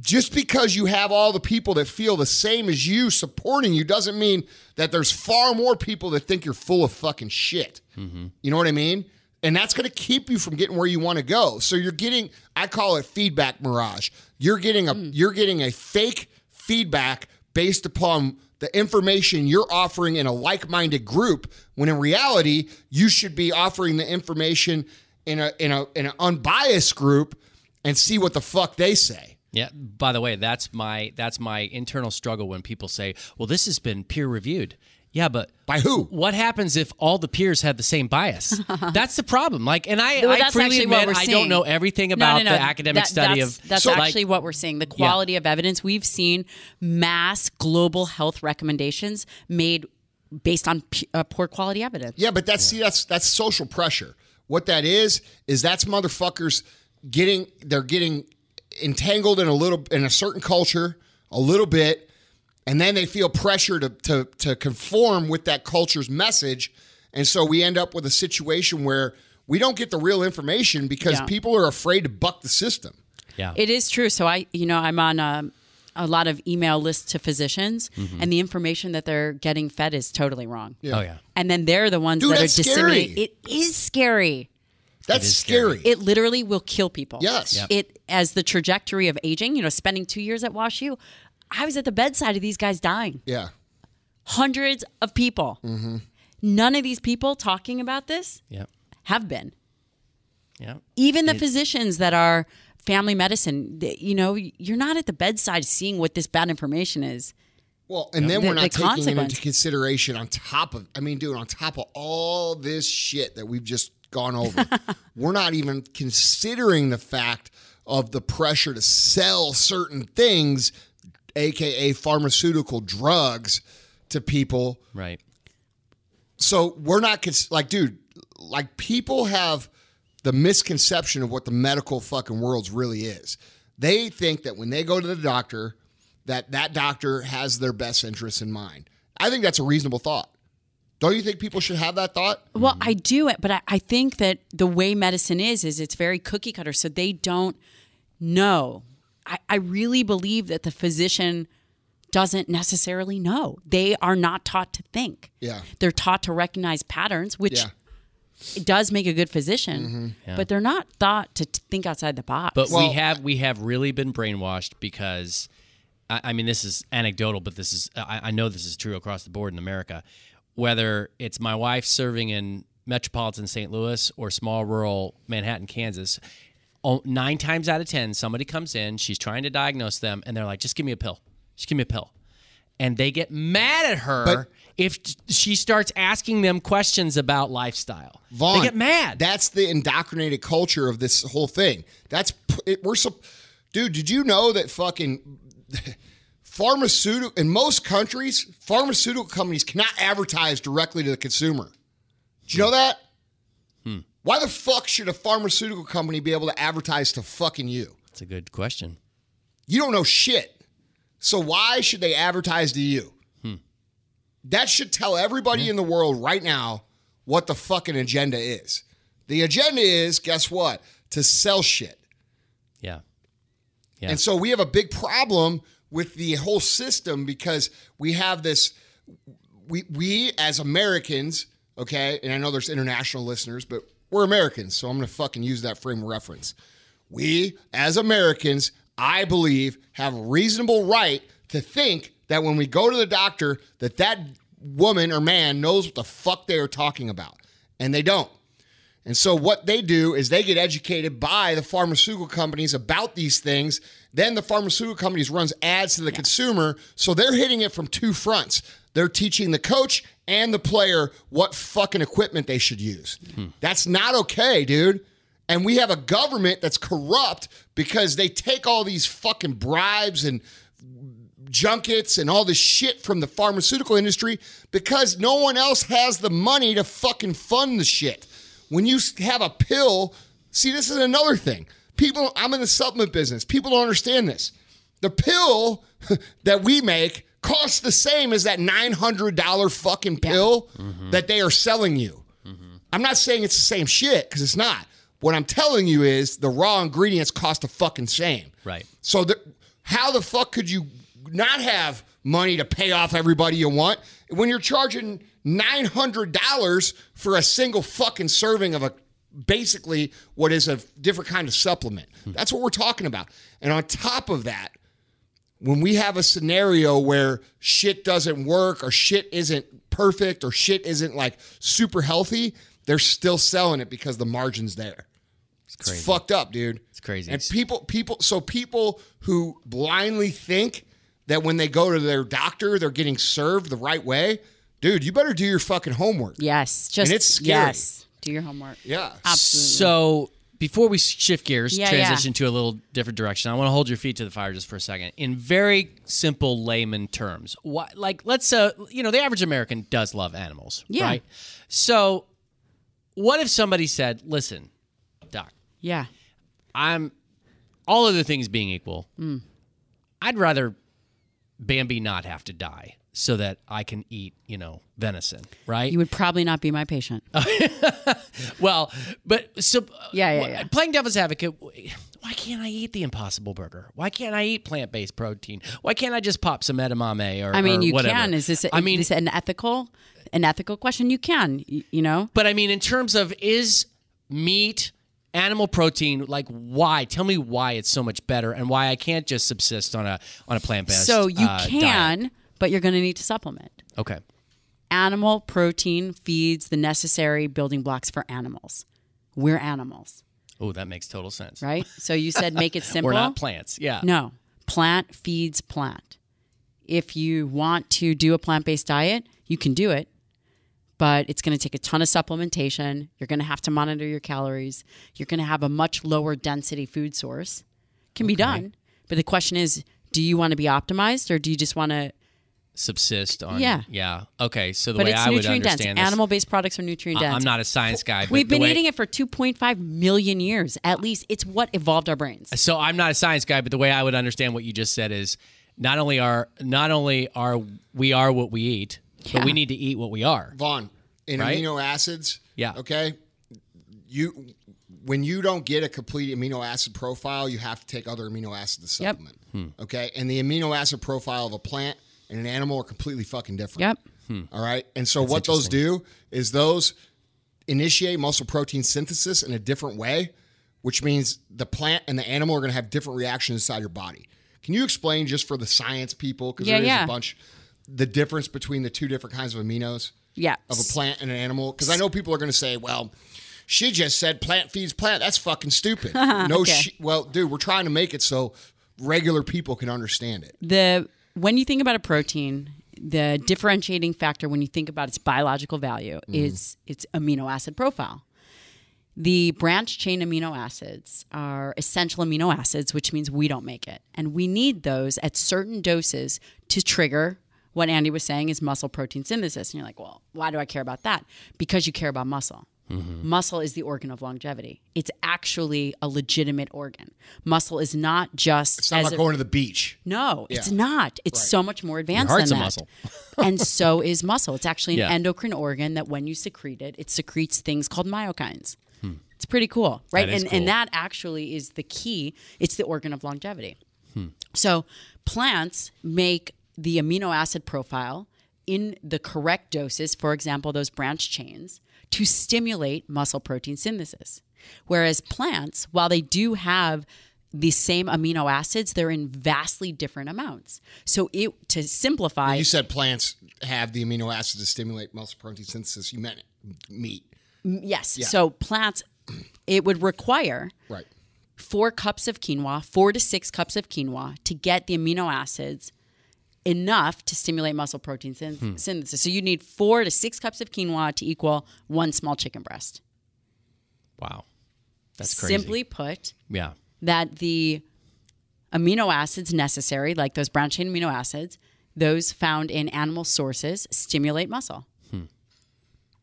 just because you have all the people that feel the same as you supporting you doesn't mean that there's far more people that think you're full of fucking shit. Mm-hmm. You know what I mean? And that's going to keep you from getting where you want to go. So you're getting I call it feedback mirage. You're getting a mm. you're getting a fake feedback based upon the information you're offering in a like-minded group when in reality you should be offering the information in a in a in an unbiased group and see what the fuck they say. Yeah. By the way, that's my that's my internal struggle when people say, "Well, this has been peer reviewed." Yeah, but By who? What happens if all the peers have the same bias? that's the problem. Like, and I, Well, I freely admit I don't know everything about no, no. the academic That- study that's, of. That's So- actually what we're seeing. The quality of evidence we've seen mass global health recommendations made based on p- uh, poor quality evidence. Yeah, but that's see that's that's social pressure. What that is is that's motherfuckers getting they're getting entangled in a little in a certain culture a little bit, and then they feel pressure to to to conform with that culture's message, and so we end up with a situation where we don't get the real information because Yeah. people are afraid to buck the system. yeah. It is true. So I, you know, I'm on a, a lot of email lists to physicians, Mm-hmm. and the information that they're getting fed is totally wrong. Oh yeah. And then they're the ones Dude, that are disseminating. It is scary. That's is scary. It literally will kill people. Yes. Yep. It as the trajectory of aging. You know, spending two years at WashU, I was at the bedside of these guys dying. yeah. Hundreds of people. Mm-hmm. None of these people talking about this Yeah. have been. Yeah. Even the physicians that are family medicine, th- you know, you're not at the bedside seeing what this bad information is. Well, and then The- we're not the taking into consideration on top of, I mean, dude, on top of all this shit that we've just gone over, we're not even considering the fact of the pressure to sell certain things, aka pharmaceutical drugs, to people. Right. So we're not cons- like, dude, like people have the misconception of what the medical fucking world really is. They think that when they go to the doctor, that that doctor has their best interests in mind. I think that's a reasonable thought. Don't you think people should have that thought? Well, I do it, but I, I think that the way medicine is, is it's very cookie cutter. So they don't know. I, I really believe that the physician doesn't necessarily know. They are not taught to think. Yeah. They're taught to recognize patterns, which Yeah. it does make a good physician, Mm-hmm. but they're not thought to t- think outside the box. But Well- we have we have really been brainwashed because, I, I mean, this is anecdotal, but this is I, I know this is true across the board in America. Whether it's my wife serving in metropolitan St. Louis or small rural Manhattan, Kansas, nine times out of ten, somebody comes in, she's trying to diagnose them, and they're like, "Just give me a pill. Just give me a pill," and they get mad at her. But- if she starts asking them questions about lifestyle, Vaughn, they get mad. That's the indoctrinated culture of this whole thing. That's it, we're so, dude. Did you know that fucking pharmaceutical in most countries, pharmaceutical companies cannot advertise directly to the consumer. Do you know that? Hmm. Why the fuck should a pharmaceutical company be able to advertise to fucking you? That's a good question. You don't know shit. So why should they advertise to you? That should tell everybody in the world right now what the fucking agenda is. The agenda is, guess what? To sell shit. Yeah. Yeah. And so we have a big problem with the whole system because we have this we we as Americans, okay, and I know there's international listeners, but we're Americans, so I'm going to fucking use that frame of reference. We as Americans, I believe, have a reasonable right to think that when we go to the doctor that that woman or man knows what the fuck they are talking about, and they don't. And so what they do is they get educated by the pharmaceutical companies about these things. Then the pharmaceutical companies runs ads to the consumer, so they're hitting it from two fronts. They're teaching the coach and the player what fucking equipment they should use. Hmm. That's not okay, dude. And we have a government that's corrupt because they take all these fucking bribes and junkets and all this shit from the pharmaceutical industry because no one else has the money to fucking fund the shit. When you have a pill, see, this is another thing. People, I'm in the supplement business. People don't understand this. The pill that we make costs the same as that $900 fucking pill mm-hmm. that they are selling you. Mm-hmm. I'm not saying it's the same shit because it's not. What I'm telling you is the raw ingredients cost the fucking same. Right. So the, how the fuck could you not have money to pay off everybody you want when you're charging nine hundred dollars for a single fucking serving of a basically what is a different kind of supplement? Hmm. That's what we're talking about. And on top of that, when we have a scenario where shit doesn't work or shit isn't perfect or shit isn't like super healthy, they're still selling it because the margin's there. It's, crazy. fucked up, dude. It's crazy. And people, people, so people who blindly think that when they go to their doctor, they're getting served the right way, dude, you better do your fucking homework. yes, just it's scary. yes. Do your homework. Yeah. Absolutely. So before we shift gears, Yeah, transition to a little different direction, I want to hold your feet to the fire just for a second. In very simple layman terms, what like let's uh you know the average American does love animals, Yeah. right? So what if somebody said, "Listen, doc, yeah. I'm all other things being equal, Hmm. I'd rather Bambi not have to die." So that I can eat, you know, venison, right? You would probably not be my patient. Well, but so Yeah, yeah, yeah. Playing devil's advocate, why can't I eat the Impossible Burger? Why can't I eat plant based protein? Why can't I just pop some edamame or I mean, or you whatever? can. Is this? I mean, is an ethical, an ethical question? You can. You, you know. but I mean, in terms of is meat, animal protein, like why? Tell me why it's so much better and why I can't just subsist on a on a plant based. So you uh, can, diet. But you're going to need to supplement. Okay. Animal protein feeds the necessary building blocks for animals. We're animals, Oh, that makes total sense. right? So you said make it simple. We're not plants. Yeah. No, plant feeds plant. If you want to do a plant based diet, you can do it, but it's going to take a ton of supplementation. You're going to have to monitor your calories. You're going to have a much lower density food source. Can be done, but the question is, do you want to be optimized or do you just want to? Subsist on. Yeah. Yeah. Okay. So the But way it's I would dense. understand this, Animal based products are nutrient dense. I'm not a science guy. But We've been way- eating it for 2.5 million years. At least it's what evolved our brains. So I'm not a science guy, but the way I would understand what you just said is not only are not only are we are what we eat, but we need to eat what we are. Vaughn, in Right? amino acids, Yeah. okay, you when you don't get a complete amino acid profile, you have to take other amino acids to Yep. supplement. Okay, and the amino acid profile of a plant and an animal are completely fucking different. Yep. Hmm. All right. And so what those do is those initiate muscle protein synthesis in a different way, which means the plant and the animal are going to have different reactions inside your body. Can you explain just for the science people because Yeah, there is yeah. a bunch the difference between the two different kinds of aminos Yeah. of a plant and an animal? Because I know people are going to say, well. She just said plant feeds plant. That's fucking stupid. No Okay. shit. Well, dude, we're trying to make it so regular people can understand it. the when you think about a protein, the differentiating factor when you think about its biological value mm-hmm. is its amino acid profile. The branch chain amino acids are essential amino acids, which means we don't make it. And we need those at certain doses to trigger what Andy was saying is muscle protein synthesis. And you're like, well, why do I care about that? Because you care about muscle. Mm-hmm. Muscle is the organ of longevity. It's actually a legitimate organ. Muscle is not just It's not like a- going to the beach. no, it's not. It's Right. so much more advanced heart's than a that. muscle. and so is muscle. It's actually an Yeah. endocrine organ that when you secrete it, it secretes things called myokines. Hmm. It's pretty cool, right? And cool. and that actually is the key. It's the organ of longevity. Hmm. So plants make the amino acid profile in the correct doses, for example, those branch chains, to stimulate muscle protein synthesis. Whereas plants, while they do have the same amino acids, they're in vastly different amounts. So it to simplify, You said plants have the amino acids to stimulate muscle protein synthesis. You meant meat. yes. So plants, it would require Right. four cups of quinoa, four to six cups of quinoa to get the amino acids enough to stimulate muscle protein syn- Hmm. synthesis. So you need four to six cups of quinoa to equal one small chicken breast. Wow. That's crazy. Simply put, yeah. that the amino acids necessary, like those branch chain amino acids, those found in animal sources, stimulate muscle.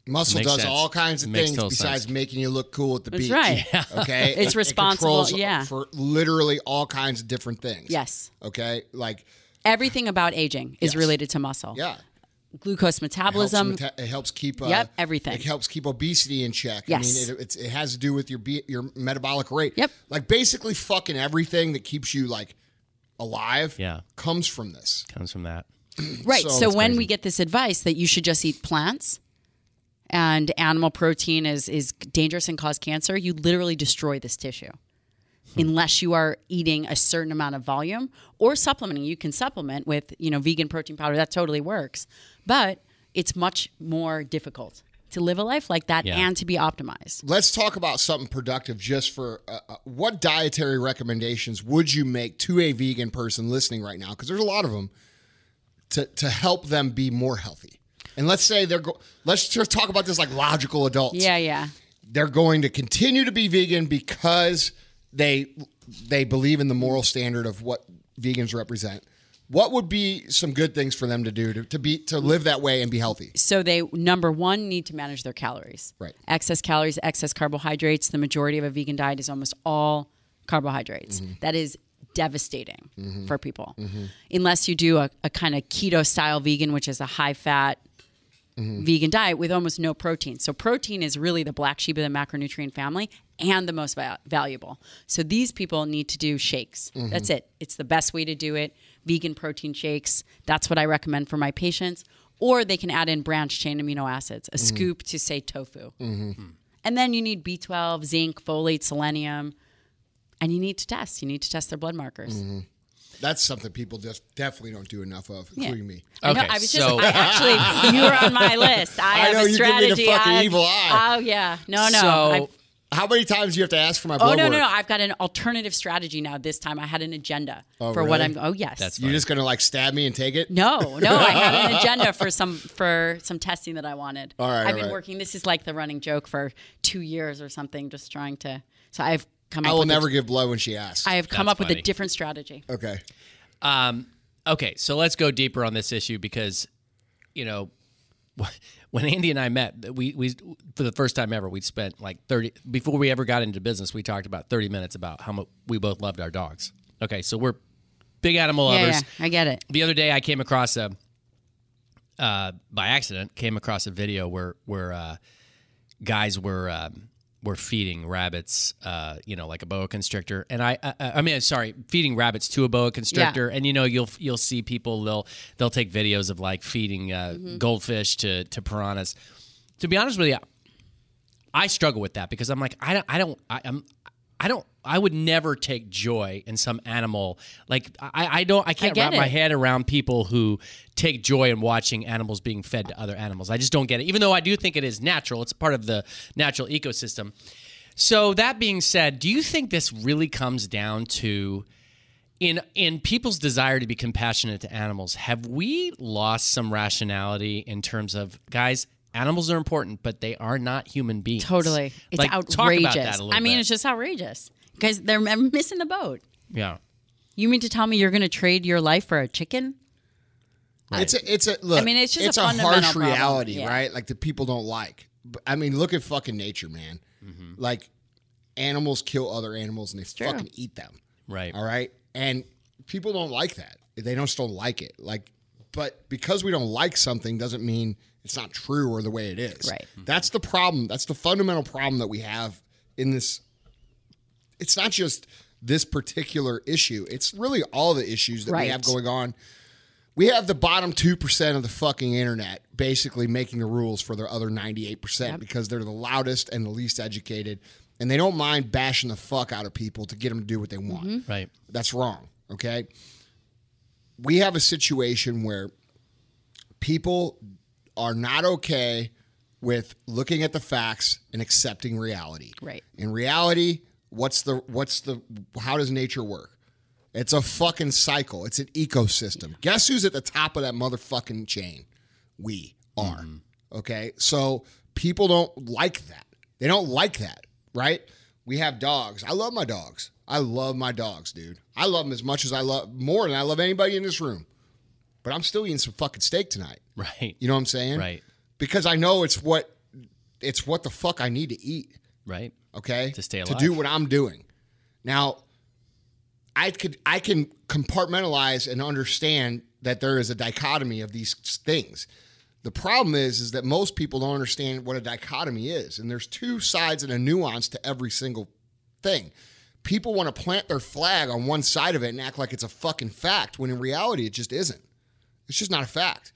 Muscle does sense. all kinds of things besides sense. making you look cool at the That's beach. right. Okay. It's It responsible, controls yeah. For literally all kinds of different things. Yes. Okay. Like, Everything about aging is Yes. related to muscle. yeah. Glucose It helps, metabolism. meta- it helps keep. Uh, Yep, everything. It helps keep obesity in check. I Yes. mean, it, it's, it has to do with your be- your metabolic rate. Yep. Like basically, fucking everything that keeps you like alive. Yeah. Comes from this. Comes from that. Right. So- So, when crazy. we get this advice that you should just eat plants and animal protein is is dangerous and cause cancer, you literally destroy this tissue. Unless you are eating a certain amount of volume or supplementing, you can supplement with you know vegan protein powder. That totally works, but it's much more difficult to live a life like that Yeah. and to be optimized. Let's talk about something productive. Just for uh, uh, what dietary recommendations would you make to a vegan person listening right now? Because there's a lot of them to to help them be more healthy. And let's say they're go- let's just talk about this like logical adults. Yeah, yeah. they're going to continue to be vegan because they they believe in the moral standard of what vegans represent. What would be some good things for them to do to, to be to live that way and be healthy? So they number one need to manage their calories. Right. Excess calories, excess carbohydrates. The majority of a vegan diet is almost all carbohydrates. Mm-hmm. That is devastating mm-hmm. for people. Mm-hmm. Unless you do a, a kind of keto style vegan, which is a high fat Mm-hmm. vegan diet with almost no protein. So protein is really the black sheep of the macronutrient family and the most val- valuable. So these people need to do shakes. Mm-hmm. That's it. It's the best way to do it. Vegan protein shakes. That's what I recommend for my patients. Or they can add in branch chain amino acids, a mm-hmm. scoop to say tofu. Hmm. And then you need B12, zinc, folate, selenium, and you need to test. You need to test their blood markers. That's something people just definitely don't do enough of, including me. I know. Okay, I was so- just. I actually, you were on my list. I, I have know, a you give me the strategy. fucking I- evil eye. Oh yeah. No, no. So I've- How many times do you have to ask for my oh no, work? no, no. I've got an alternative strategy now. This time, I had an agenda Oh, for what? I'm. Oh yes. That's You're just gonna like stab me and take it? no, no. I had an agenda for some for some testing that I wanted. All right, I've all been right. working. This is like the running joke for two years or something, just trying to. So I've come. I up will with a- never give blood when she asks. I have come That's up with a different strategy. okay. Um, okay, so let's go deeper on this issue because, you know, when Andy and I met, we we for the first time ever, we spent like thirty before we ever got into business. We talked about thirty minutes about how much we both loved our dogs. Okay, so we're big animal Yeah, lovers. yeah. I get it. The other day, I came across a uh, by accident came across a video where where uh, guys were um, were feeding rabbits, uh, you know, like a boa constrictor, and I, I I mean, sorry, feeding rabbits to a boa constrictor, and you know, you'll you'll see people they'll they'll take videos of like feeding uh, goldfish to to piranhas. To be honest with you, I struggle with that because I'm like I don't I don't I, I'm I don't I would never take joy in some animal like I, I don't I can't get wrap my head around people who take joy in watching animals being fed to other animals. I just don't get it. Even though I do think it is natural, it's part of the natural ecosystem. So that being said, do you think this really comes down to in in people's desire to be compassionate to animals? Have we lost some rationality in terms of guys? Animals are important, but they are not human beings. Totally. It's Like, outrageous. Talk about that a little I mean, bit. it's just outrageous. because they're missing the boat. yeah. You mean to tell me you're going to trade your life for a chicken? It's a, it's a look. I mean, it's just it's a, fundamental harsh problem. reality, Yeah. right? Like the people don't like. I mean, look at fucking nature, man. Mm-hmm. Like animals kill other animals and they fucking eat them. Right. All right, and people don't like that. They don't still like it. Like, but because we don't like something doesn't mean it's not true or the way it is. Right. That's the problem. That's the fundamental problem that we have in this. It's not just this particular issue. It's really all the issues that we have going on. We have the bottom 2% of the fucking internet basically making the rules for the other 98% because they're the loudest and the least educated. And they don't mind bashing the fuck out of people to get them to do what they want. Mm-hmm. Right. That's wrong. Okay. We have a situation where people are not okay with looking at the facts and accepting reality. Right. In reality, what's the what's the how does nature work? It's a fucking cycle. It's an ecosystem. Guess who's at the top of that motherfucking chain? We are. Mm-hmm. Okay? So people don't like that. They don't like that, right? We have dogs. I love my dogs. I love my dogs, dude. I love them as much as I love more than I love anybody in this room. But I'm still eating some fucking steak tonight. Right. You know what I'm saying? Right. Because I know it's what it's what the fuck I need to eat Right. okay To stay alive. to do what i'm doing now i could i can compartmentalize and understand that there is a dichotomy of these things the problem is is that most people don't understand what a dichotomy is and there's two sides and a nuance to every single thing people want to plant their flag on one side of it and act like it's a fucking fact when in reality it just isn't it's just not a fact.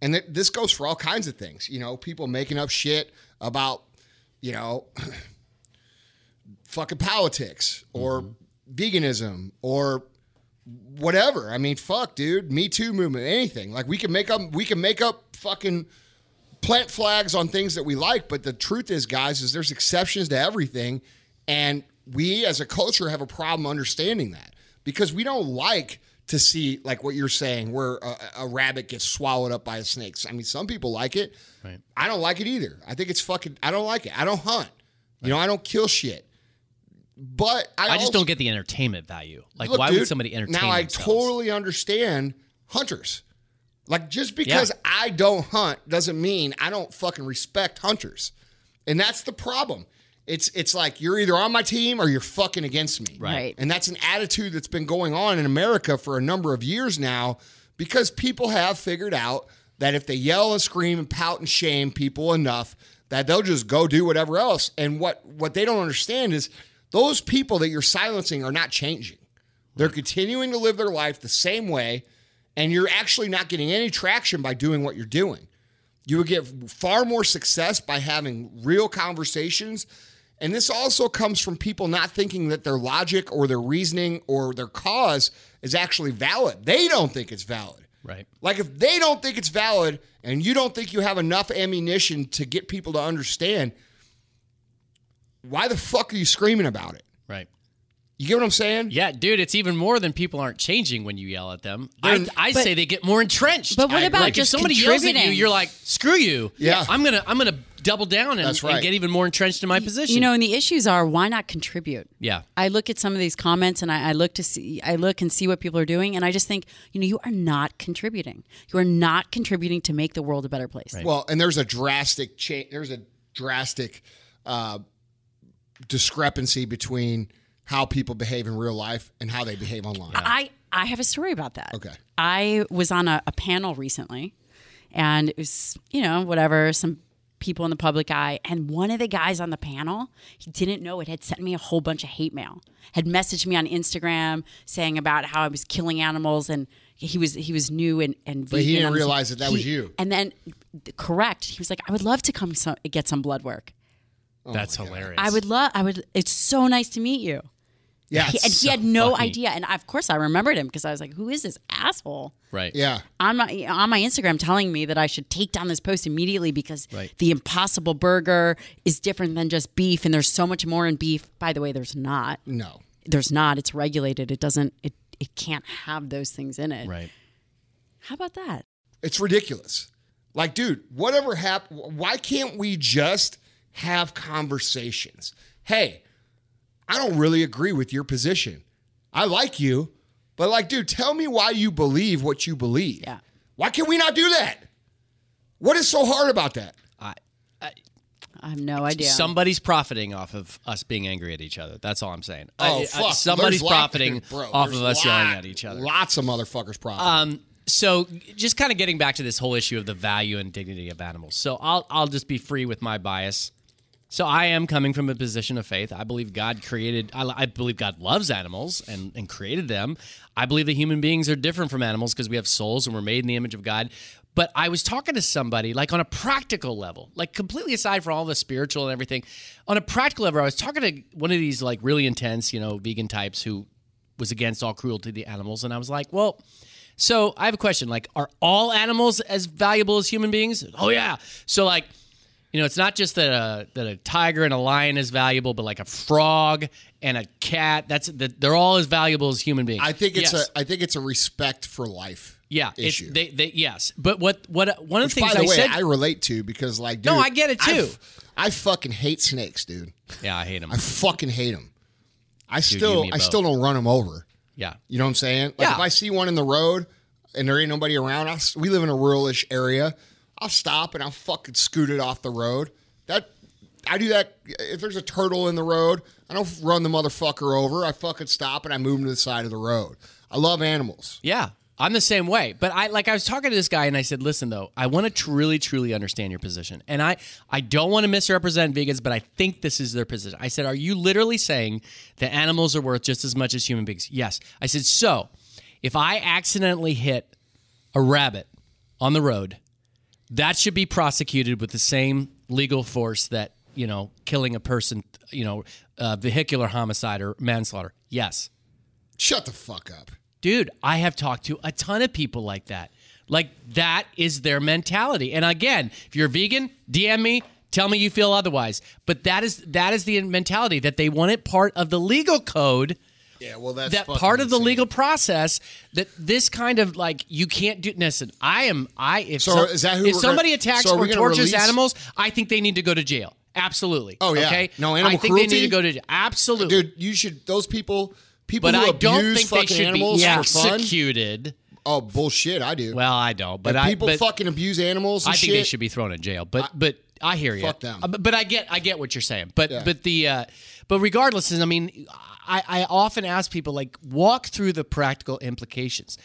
And th- this goes for all kinds of things. You know, people making up shit about, you know, fucking politics or mm-hmm. veganism or whatever. I mean, fuck, dude. Me Too movement, anything. Like we can make up we can make up fucking plant flags on things that we like, but the truth is, guys, is there's exceptions to everything, and we as a culture have a problem understanding that because we don't like to see like what you're saying, where a, a rabbit gets swallowed up by a snake. I mean, some people like it. Right. I don't like it either. I think it's fucking. I don't like it. I don't hunt. You know, I don't kill shit. But I, I just also- don't get the entertainment value. Like, Look, why dude, would somebody entertain me? Now I totally understand hunters. Like just because I don't hunt doesn't mean I don't fucking respect hunters. And that's the problem. It's it's like you're either on my team or you're fucking against me. Right. And that's an attitude that's been going on in America for a number of years now because people have figured out that if they yell and scream and pout and shame people enough, that they'll just go do whatever else. And what what they don't understand is those people that you're silencing are not changing. They're continuing to live their life the same way, and you're actually not getting any traction by doing what you're doing. You would get far more success by having real conversations. And this also comes from people not thinking that their logic or their reasoning or their cause is actually valid. They don't think it's valid. Right. Like if they don't think it's valid and you don't think you have enough ammunition to get people to understand, why the fuck are you screaming about it? Right. You get what I'm saying? Yeah, dude, it's even more than people aren't changing when you yell at them. I, I But- say they get more entrenched. But what I- about like just if somebody yells at you, you're like, screw you. Yeah. I'm gonna I'm gonna double down and, right. and get even more entrenched in my position. You know, and the issues are why not contribute? Yeah. I look at some of these comments and I, I look to see, I look and see what people are doing, and I just think, you know, you are not contributing. You are not contributing to make the world a better place. Well, and there's a drastic change. There's a drastic uh, discrepancy between how people behave in real life and how they behave online. I I have a story about that. Okay. I was on a, a panel recently, and it was you know whatever some people in the public eye, and one of the guys on the panel he didn't know it had sent me a whole bunch of hate mail, had messaged me on Instagram saying about how I was killing animals and. He was he was new and and But he didn't realize that that was you. And then, correct. He was like, "I would love to come some, get some blood work." Oh That's hilarious. I would love. I would. It's so nice to meet you. Yeah, He- it's and he had no funny. idea. And of course, I remembered him because I was like, "Who is this asshole?" Right. Yeah, on my on my Instagram telling me that I should take down this post immediately because Right. the Impossible Burger is different than just beef, and there's so much more in beef. By the way, there's not. no. There's not. It's regulated. It doesn't. It it can't have those things in it. Right. How about that? It's ridiculous. Like, dude, whatever happened, why can't we just have conversations? Hey, I don't really agree with your position. I like you, but like, dude, tell me why you believe what you believe. Yeah. Why can we not do that? What is so hard about that? I, I I have no idea. Somebody's profiting off of us being angry at each other. That's all I'm saying. Oh, I- I- fuck. somebody's There's lot- profiting Bro, off of us lot- yelling at each other. Lots of motherfuckers profiting. Um, so just kind of getting back to this whole issue of the value and dignity of animals. So I'll I'll just be free with my bias. So I am coming from a position of faith. I believe God created. I, I believe God loves animals and and created them. I believe that human beings are different from animals because we have souls and we're made in the image of God. But I was talking to somebody like on a practical level, like completely aside from all the spiritual and everything. On a practical level, I was talking to one of these like really intense, you know, vegan types who was against all cruelty to the animals, and I was like, well. So I have a question. Like, are all animals as valuable as human beings? Oh yeah. So like, you know, it's not just that a that a tiger and a lion is valuable, but like a frog and a cat. That's that they're all as valuable as human beings. I think it's Yes. a I think it's a respect for life. yeah. Issue. they, they yes. But what what one of the By things the I way, said. I relate to because like, dude, No, I get it, too. f- I fucking hate snakes, dude. yeah, I hate them. I fucking hate them. I you still I still don't run them over. yeah. You know what I'm saying? Like Yeah. if I see one in the road and there ain't nobody around, I'll, we live in a ruralish area. I'll stop and I'll fucking scoot it off the road. That I do that if there's a turtle in the road. I don't run the motherfucker over. I fucking stop and I move him to the side of the road. I love animals. Yeah, I'm the same way. But I like I was talking to this guy and I said, "Listen, though, I want to truly, truly understand your position, and I I don't want to misrepresent vegans, but I think this is their position." I said, "Are you literally saying that animals are worth just as much as human beings?" Yes. I said, "So, if I accidentally hit a rabbit on the road, that should be prosecuted with the same legal force that you know killing a person, you know, uh, vehicular homicide or manslaughter." Yes. Shut the fuck up. Dude, I have talked to a ton of people like that. Like that is their mentality. And again, if you're vegan, DM me, tell me you feel otherwise. But that is that is the mentality that they want it part of the legal code. Yeah, well that's That part of the insane. legal process that this kind of like you can't do. Listen, I am I if So some- is that who if somebody gonna- attacks so or tortures release- animals, I think they need to go to jail. Absolutely. Oh, yeah. Okay. No, animal I think they need to go to jail. Absolutely. dude. You should those people people but who I don't abuse think they fucking should animals be for fun. executed. Oh bullshit! I do. Well, I don't, but If I people but fucking abuse animals. I think shit, they should be thrown in jail. But but I hear you. Fuck them. Uh, But, I get I get what you're saying. But Yeah. but the uh, but regardless, I mean, I, I often ask people like walk through the practical implications.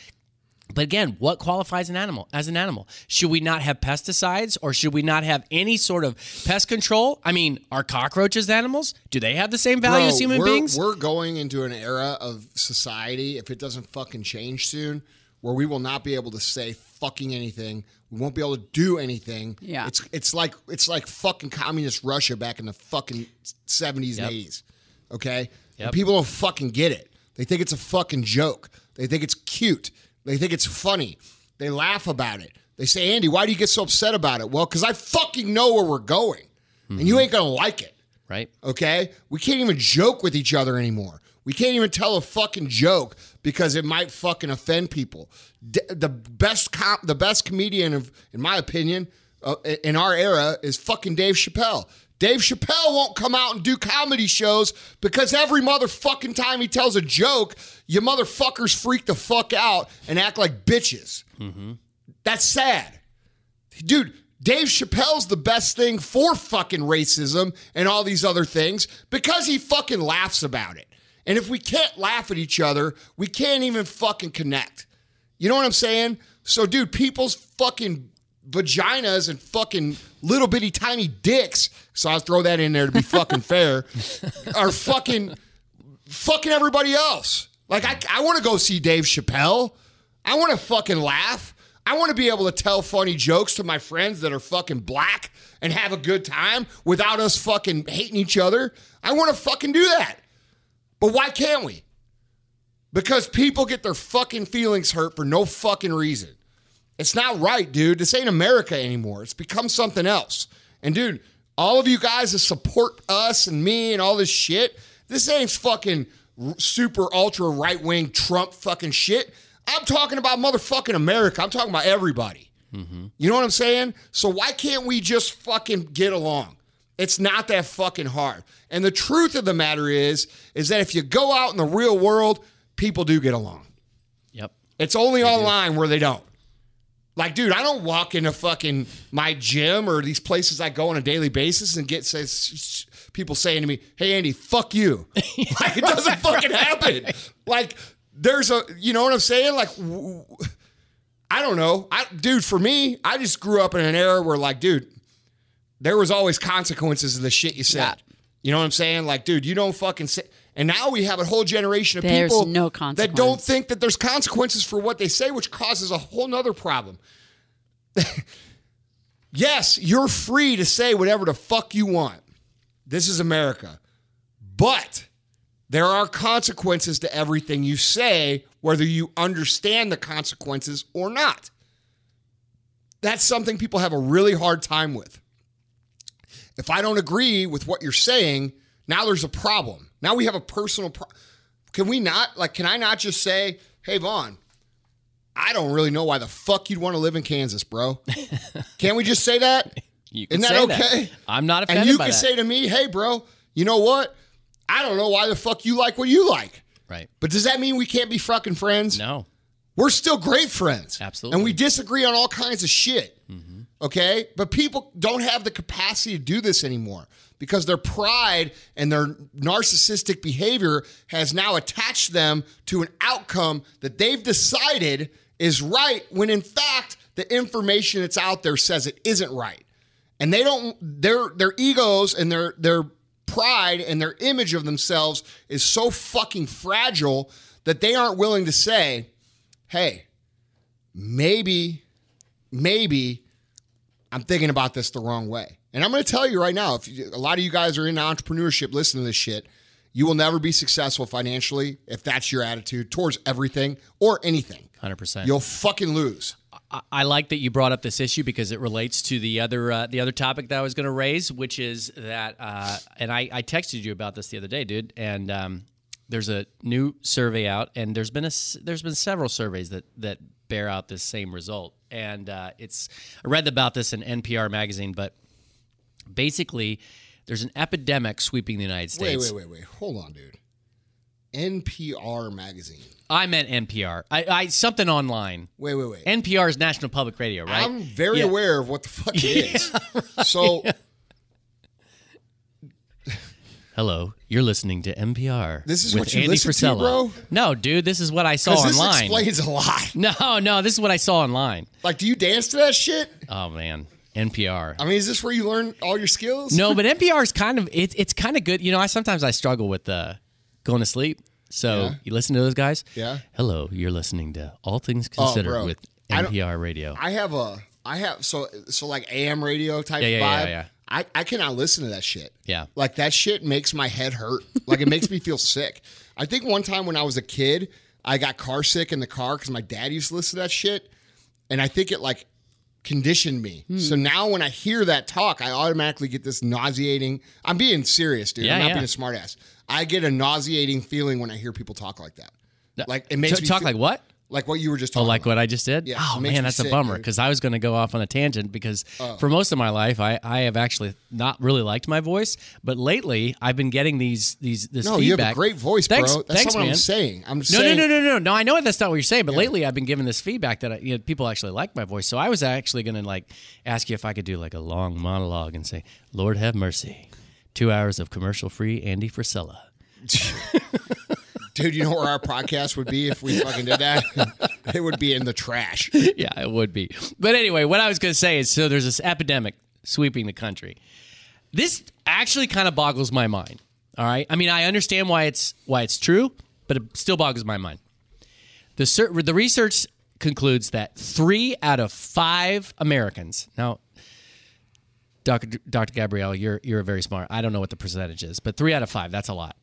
But again, what qualifies an animal as an animal? Should we not have pesticides or should we not have any sort of pest control? I mean, are cockroaches animals? Do they have the same value Bro, as human we're, beings? We're going into an era of society, if it doesn't fucking change soon, where we will not be able to say fucking anything. We won't be able to do anything. Yeah. It's it's like it's like fucking communist Russia back in the fucking seventies Yep. and eighties. Okay? Yep. And people don't fucking get it. They think it's a fucking joke. They think it's cute. They think it's funny. They laugh about it. They say, Andy, why do you get so upset about it? Well, because I fucking know where we're going. And Mm-hmm. you ain't gonna like it right? okay? We can't even joke with each other anymore. We can't even tell a fucking joke because it might fucking offend people. D- the best com- the best comedian of, in my opinion, uh, in our era is fucking Dave Chappelle. Dave Chappelle won't come out and do comedy shows because every motherfucking time he tells a joke, you motherfuckers freak the fuck out and act like bitches. That's sad dude, Dave Chappelle's the best thing for fucking racism and all these other things because he fucking laughs about it. And if we can't laugh at each other, we can't even fucking connect. You know what I'm saying? So, dude, people's fucking vaginas and fucking little bitty tiny dicks, so I'll throw that in there to be fucking fair, are fucking fucking everybody else. Like I, I want to go see Dave Chappelle. I want to fucking laugh. I want to be able to tell funny jokes to my friends that are fucking black and have a good time without us fucking hating each other. I want to fucking do that. But why can't we? Because people get their fucking feelings hurt for no fucking reason. It's not right, dude. This ain't America anymore. It's become something else. And dude, all of you guys that support us and me and all this shit, this ain't fucking super ultra right wing Trump fucking shit. I'm talking about motherfucking America. I'm talking about everybody. Mm-hmm. You know what I'm saying? So why can't we just fucking get along? It's not that fucking hard. And the truth of the matter is, is that if you go out in the real world, people do get along. Yep. It's only online where they don't. Like, dude, I don't walk into fucking my gym or these places I go on a daily basis and get says people saying to me, "Hey, Andy, fuck you." like, it doesn't fucking happen. Like, there's a, you know what I'm saying? Like, I don't know, I, dude. For me, I just grew up in an era where, like, dude, there was always consequences of the shit you said. Yeah. You know what I'm saying? Like, dude, you don't fucking say. And now we have a whole generation of There's people no that don't think that there's consequences for what they say, which causes a whole nother problem. yes, you're free to say whatever the fuck you want. This is America. But there are consequences to everything you say, whether you understand the consequences or not. That's something people have a really hard time with. If I don't agree with what you're saying, now there's a problem. Now we have a personal problem. Can we not, like, can I not just say, hey, Vaughn, I don't really know why the fuck you'd want to live in Kansas, bro? Can't we just say that? You can Isn't that okay? I'm not offended And you can that. say to me, hey, bro, you know what? I don't know why the fuck you like what you like. right. But does that mean we can't be fucking friends? No. We're still great friends. Absolutely. And we disagree on all kinds of shit. Mm-hmm. Okay? But people don't have the capacity to do this anymore because their pride and their narcissistic behavior has now attached them to an outcome that they've decided is right when in fact the information that's out there says it isn't right. And they don't their their egos and their their pride and their image of themselves is so fucking fragile that they aren't willing to say, hey, maybe, maybe I'm thinking about this the wrong way. And I'm going to tell you right now, if you, a lot of you guys are in entrepreneurship, listen to this shit. You will never be successful financially if that's your attitude towards everything or anything. 100%. You'll fucking lose. I- I like that you brought up this issue because it relates to the other uh, the other topic that I was going to raise, which is that, uh, and I, I texted you about this the other day, dude. And um, there's a new survey out, and there's been a there's been several surveys that that bear out this same result. And uh, it's I read about this in NPR magazine, but basically, there's an epidemic sweeping the United States. wait, wait, wait. Wait. Hold on, dude. NPR magazine. I meant NPR. I, I something online. Wait, wait, wait. NPR is National Public Radio, right? I'm very Yeah. aware of what the fuck it is. So Hello, you're listening to NPR. This is with what you Andy listen to, bro? No, dude, this is what I saw this online. explains a lot. no, no, this is what I saw online. Like, do you dance to that shit? Oh man, NPR. I mean, is this where you learn all your skills? no, but NPR is kind of it's it's kind of good. You know, I sometimes I struggle with uh, going to sleep. So Yeah. you listen to those guys. Yeah. Hello, you're listening to All Things Oh, Considered bro. with I NPR Radio. I have a, I have so so like AM radio type Yeah, yeah, vibe. I I cannot listen to that shit. Yeah. like that shit makes my head hurt. Like it makes me feel sick. I think one time when I was a kid, I got car sick in the car because my dad used to listen to that shit, and I think it like conditioned me. Hmm. So now when I hear that talk, I automatically get this nauseating. I'm being serious, dude. Yeah, I'm not yeah. being a smartass. I get a nauseating feeling when I hear people talk like that. Like it makes T- me talk feel- like what? Like what you were just oh, talking. Oh, like about. what I just did? Yeah, oh man, that's a bummer because I was going to go off on a tangent because Oh. for most of my life I, I have actually not really liked my voice, but lately I've been getting these these this No, you have feedback. a great voice, thanks, bro. That's thanks, not what man. I'm saying. I'm No, saying no, no, no, no, no. I know that's not what you're saying, but lately I've been given this feedback that uh, you know, people actually like my voice. So I was actually going to like ask you if I could do like a long monologue and say, "Lord have mercy, two hours of commercial free Andy Frisella." Dude, you know where our podcast would be if we fucking did that? it would be in the trash. yeah, it would be. But anyway, what I was going to say is so there's this epidemic sweeping the country. This actually kind of boggles my mind. All right? I mean, I understand why it's why it's true, but it still boggles my mind. The cer- the research concludes that three out of five Americans now. Dr. Dr. Gabrielle, you're you're very smart. I don't know what the percentage is, but three out of five, that's a lot.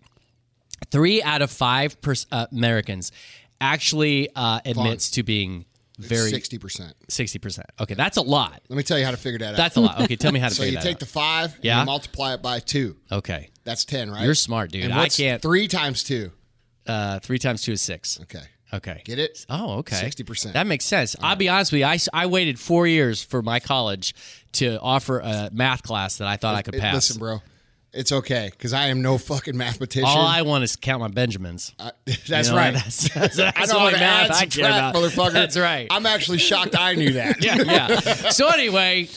Three out of five pers- uh, Americans actually uh, admits to being very Sixty percent. sixty percent. Okay, that's a lot. Let me tell you how to figure that out. That's a lot. Okay, tell me how to figure it out. so figure you that take out. the five, and Yeah. you multiply it by two. okay, That's ten, right? You're smart, dude. And I what's can't- Three times two. uh, three times two is six. Okay. Okay. Get it? Oh, okay. 60%. That makes sense. I'll be honest with you. I waited four years for my college to offer a math class that I thought I could It- pass. listen, bro. It's okay because I am no fucking mathematician. All I want is count my Benjamins. I- that's You know, right. That's, that's, that's I know how to math add, I care about. motherfucker. That's right. I'm actually shocked I knew that. yeah, yeah. So anyway,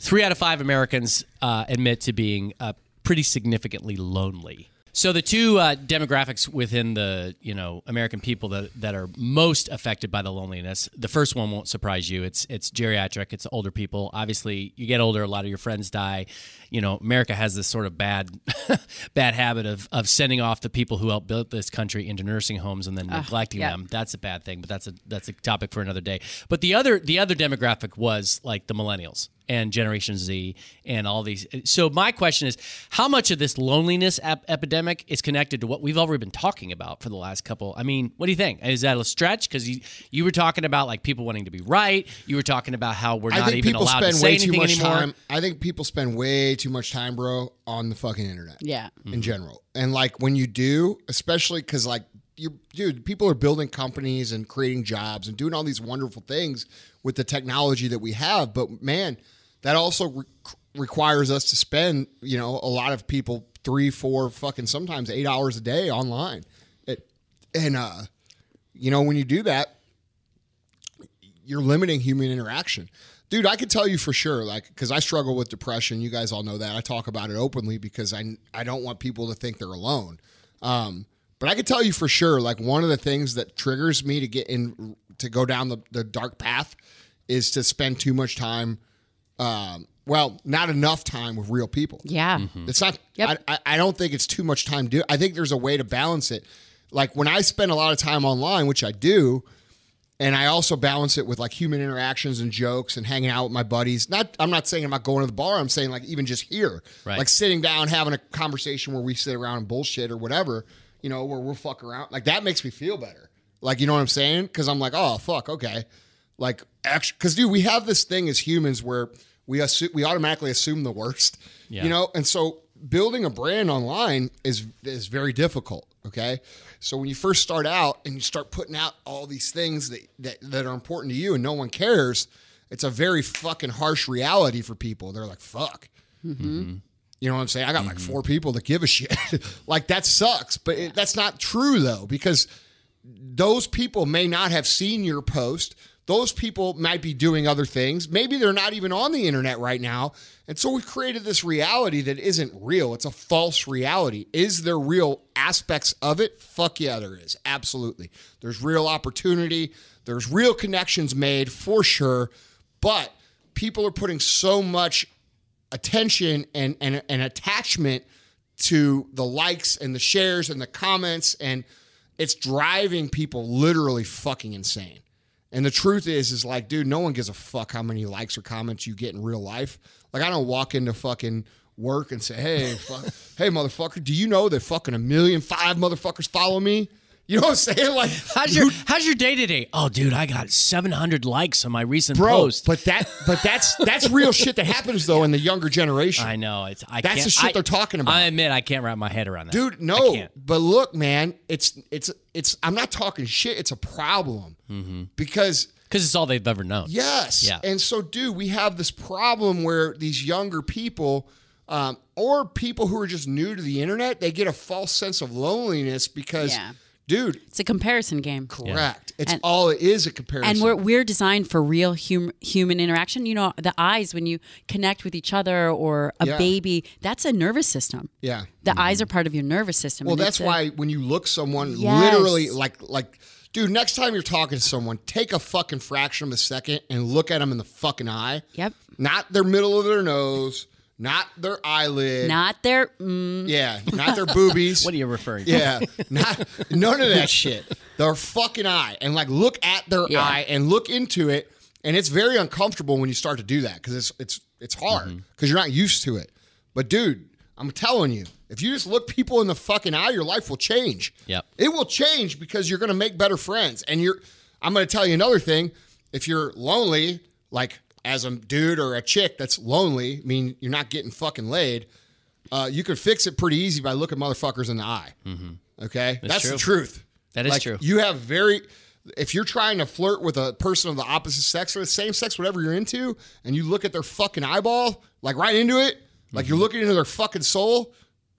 three out of five Americans uh, admit to being uh, pretty significantly lonely. So the two uh, demographics within the you know American people that, that are most affected by the loneliness. The first one won't surprise you. It's it's geriatric. It's older people. Obviously, you get older, a lot of your friends die. You know, America has this sort of bad bad habit of of sending off the people who helped build this country into nursing homes and then neglecting yeah. them. That's a bad thing, but that's a that's a topic for another day. But the other the other demographic was like the millennials and Generation Z and all these. So my question is, how much of this loneliness ep- epidemic is connected to what we've already been talking about for the last couple? I mean, what do you think? Is that a stretch? Because you you were talking about like people wanting to be right. You were talking about how we're I not even allowed spend to say way too anything much anymore. time. I think people spend way too much time, bro, on the fucking internet. Yeah. in general. And like when you do, especially because like you, dude, people are building companies and creating jobs and doing all these wonderful things with the technology that we have. But man, that also re- requires us to spend, you know, a lot of people three, four, fucking sometimes eight hours a day online. It, and uh, you know, when you do that, you're limiting human interaction. Dude, I could tell you for sure, like, because I struggle with depression. You guys all know that. I talk about it openly because I, I don't want people to think they're alone. Um, but I could tell you for sure, like, one of the things that triggers me to get in, to go down the, the dark path is to spend too much time, um, well, not enough time with real people. Yeah. It's not. Yep. I, I, I don't think it's too much time. Do I think there's a way to balance it? Like when I spend a lot of time online, which I do, and I also balance it with like human interactions and jokes and hanging out with my buddies. Not, I'm not saying I'm not going to the bar. I'm saying like even just here, Right. like sitting down having a conversation where we sit around and bullshit or whatever. You know, where we'll fuck around. Like that makes me feel better. Like you know what I'm saying? Because I'm like, oh fuck, okay. Like actually, because dude, we have this thing as humans where we assume we automatically assume the worst. Yeah. You know, and so building a brand online is is very difficult. Okay, so when you first start out and you start putting out all these things that that, that are important to you and no one cares, it's a very fucking harsh reality for people. They're like, fuck. Mm-hmm. You know what I'm saying? I got like mm-hmm. four people that give a shit. like that sucks, but it, that's not true though because those people may not have seen your post. Those people might be doing other things. Maybe they're not even on the internet right now. And so we've created this reality that isn't real. It's a false reality. Is there real aspects of it? Fuck yeah, there is. Absolutely. There's real opportunity. There's real connections made for sure. But people are putting so much attention and, and, and attachment to the likes and the shares and the comments and it's driving people literally fucking insane. And the truth is, is like, dude, no one gives a fuck how many likes or comments you get in real life. Like, I don't walk into fucking work and say, hey, fuck, hey, motherfucker, do you know that fucking a million five motherfuckers follow me? You know what I'm saying? Like, How's your How's your day today? Oh, dude, I got 700 likes on my recent bro, post. but that, but that's that's real shit that happens though in the younger generation. I know it's. I That's can't, the shit I- they're talking about. I admit I can't wrap my head around that, dude no but look man it's it's it's i'm not talking shit it's a problem because because it's all they've ever known. yes Yeah. and so dude we have this problem where these younger people um, or people who are just new to the internet they get a false sense of loneliness because Yeah. Dude It's a comparison game. correct it's And- all it is a comparison And we're we're designed for real hum, human interaction. You know, the eyes when you connect with each other or a Yeah. baby, that's a nervous system. yeah The eyes are part of your nervous system. Well, that's it's a- why when you look someone Yes. literally like like dude, next time you're talking to someone, take a fucking fraction of a second and look at them in the fucking eye. Yep. Not their middle of their nose, not their eyelid. Not their. Mm, yeah, not their boobies. What are you referring to? yeah, not none of that shit. their fucking eye and like look at their Yeah. eye and look into it. And it's very uncomfortable when you start to do that because it's it's it's hard Mm-hmm. because you're not used to it. But dude, I'm telling you, if you just look people in the fucking eye, your life will change. Yep. It will change because you're gonna make better friends. And you're I'm gonna tell you another thing. If you're lonely, like as a dude or a chick that's lonely, I mean you're not getting fucking laid, uh, you can fix it pretty easy by looking motherfuckers in the eye. Okay? That's, the Mm-hmm. truth. That is Like, true. You have very if you're trying to flirt with a person of the opposite sex or the same sex, whatever you're into, and you look at their fucking eyeball, like right into it, like you're looking into their fucking soul,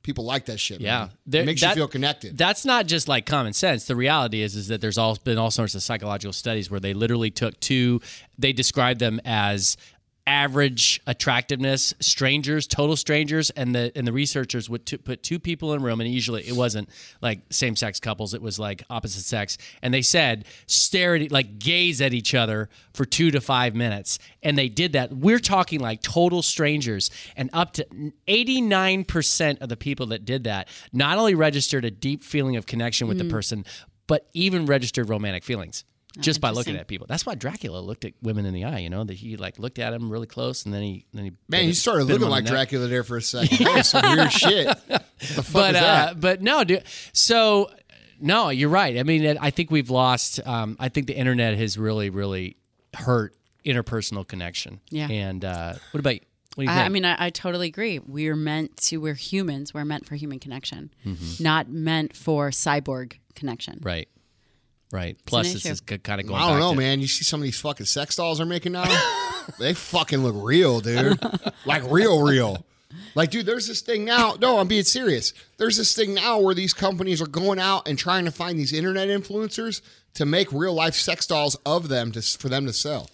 people like that shit. Yeah. There- it makes that- you feel connected. That's not just like common sense. The reality is is that there's all been all sorts of psychological studies where they literally took two. They described them as average attractiveness strangers total strangers and the and the researchers would t- put two people in a room and usually it wasn't like same sex couples it was like opposite sex and they said stare at like gaze at each other for 2 to 5 minutes and they did that. We're talking like total strangers and up to 89% of the people that did that not only registered a deep feeling of connection with the mm. person but even registered romantic feelings just by looking at people. That's why Dracula looked at women in the eye. You know that he like looked at them really close, and then he then he Man, bit you started looking like the. Dracula there for a second. That was some weird shit. What the fuck But is uh, but no, dude. So no, you're right. I mean, I think we've lost. Um, I think the internet has really, really hurt interpersonal connection. Yeah. And uh, what about you? What do you I, think? I mean, I, I totally agree. We're meant to. We're humans. We're meant for human connection, not meant for cyborg connection. right. Right. Plus, an this issue. is kind of going. I don't back know, to- man. You see some of these fucking sex dolls they're making now? they fucking look real, dude. like real, real. Like, dude, there's this thing now. No, I'm being serious. There's this thing now where these companies are going out and trying to find these internet influencers to make real life sex dolls of them to for them to sell.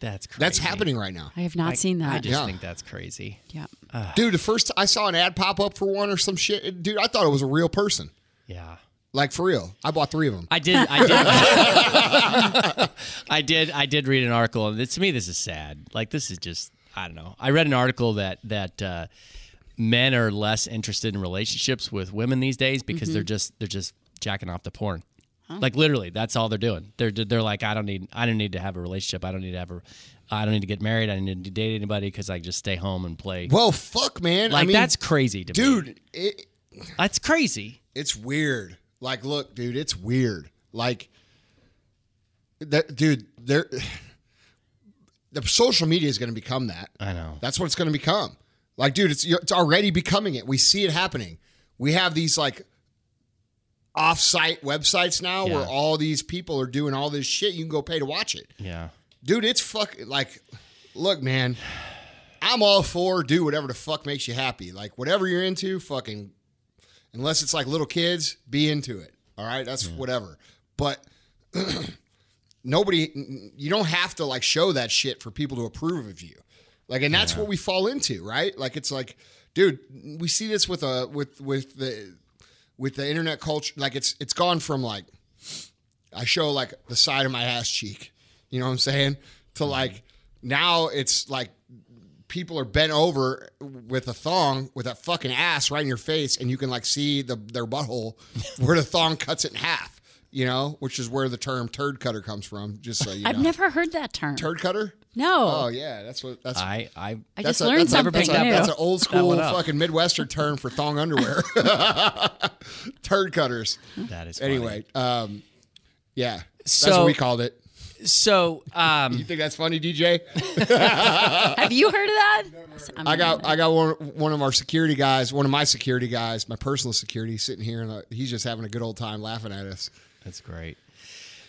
That's crazy. That's happening right now. I have not seen that. I just Yeah. think that's crazy. yeah. Dude, the first I saw an ad pop up for one or some shit, dude, I thought it was a real person. Yeah. Like for real. I bought three of them. I did. I did. I did. I did read an article, and to me, this is sad. Like this is just. I don't know. I read an article that that uh, men are less interested in relationships with women these days because they're just they're just jacking off the porn. Like literally, that's all they're doing. They're they're like, I don't need I don't need to have a relationship. I don't need to have a. I don't need to get married. I don't need to date anybody because I just stay home and play. well, fuck, man. like I mean, that's crazy to me. dude, it, That's crazy. it's weird. Like, look, dude, it's weird. Like, that, dude, there, the social media is going to become that. I know. That's what it's going to become. Like, dude, it's it's already becoming it. We see it happening. We have these like off-site websites now Yeah. where all these people are doing all this shit. You can go pay to watch it, Yeah. dude. It's fuck. Like, look, man, I'm all for do whatever the fuck makes you happy. Like, whatever you're into, fucking unless it's like little kids, be into it. All right, that's whatever. But nobody, you don't have to like show that shit for people to approve of you. Like, and that's what we fall into, right? Like, it's like, dude, we see this with a with with the with the internet culture. Like, it's it's gone from like I show like the side of my ass cheek, you know what I'm saying, to mm-hmm. like now it's like people are bent over with a thong with a fucking ass right in your face, and you can like see the their butthole where the thong cuts it in half. You know, which is where the term turd cutter comes from. Just so you know, I've never heard that term. turd cutter. no. Oh yeah, that's what that's. I I I just a, learned that's a- something that's a, new. That's an old school fucking Midwestern term for thong underwear. turd cutters. that is funny. Anyway, um, yeah, that's what we called it. So um You think that's funny, DJ? Have you heard of that? I'm I not- got I got one one of our security guys, one of my security guys, my personal security, sitting here, and uh, he's just having a good old time laughing at us. That's great.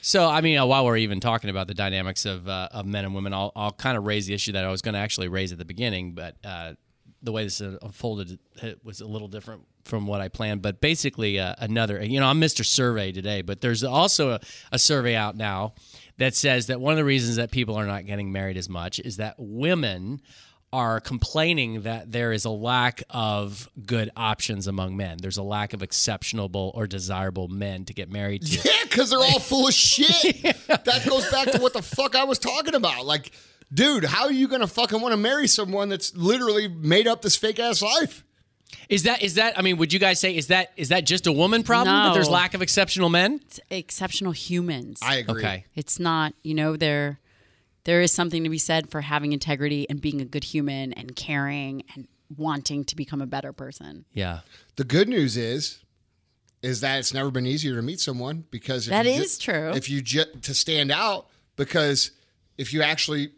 So, I mean, uh, while we're even talking about the dynamics of, uh, of men and women, I'll, I'll kind of raise the issue that I was going to actually raise at the beginning, but uh, the way this unfolded it was a little different from what I planned. But basically, uh, another, you know, I'm Mr. Survey today, but there's also a, a survey out now that says that one of the reasons that people are not getting married as much is that women are complaining that there is a lack of good options among men. There's a lack of exceptionable or desirable men to get married to. Yeah, because they're all full of shit. That goes back to what the fuck I was talking about. Like, dude, how are you gonna fucking want to marry someone that's literally made up this fake ass life? Is that is that? I mean, would you guys say is that is that just a woman problem that there's lack of exceptional men? It's exceptional humans. I agree. Okay. It's not, you know, there there is something to be said for having integrity and being a good human and caring and wanting to become a better person. Yeah. The good news is, is that it's never been easier to meet someone because if That you is true. If you ju- to stand out, because if you actually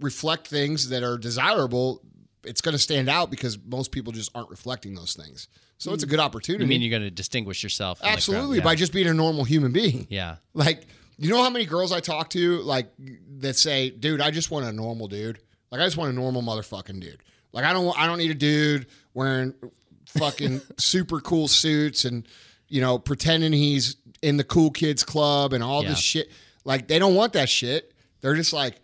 reflect things that are desirable, it's going to stand out because most people just aren't reflecting those things. So it's a mm. good opportunity. You mean you're going to distinguish yourself? from the crowd? Absolutely, Yeah. by just being a normal human being. yeah. Like, you know how many girls I talk to, like, that say, "Dude, I just want a normal dude. Like, I just want a normal motherfucking dude. Like, I don't, want, I don't need a dude wearing fucking super cool suits and, you know, pretending he's in the cool kids club and all Yeah. this shit. Like, they don't want that shit. They're just like,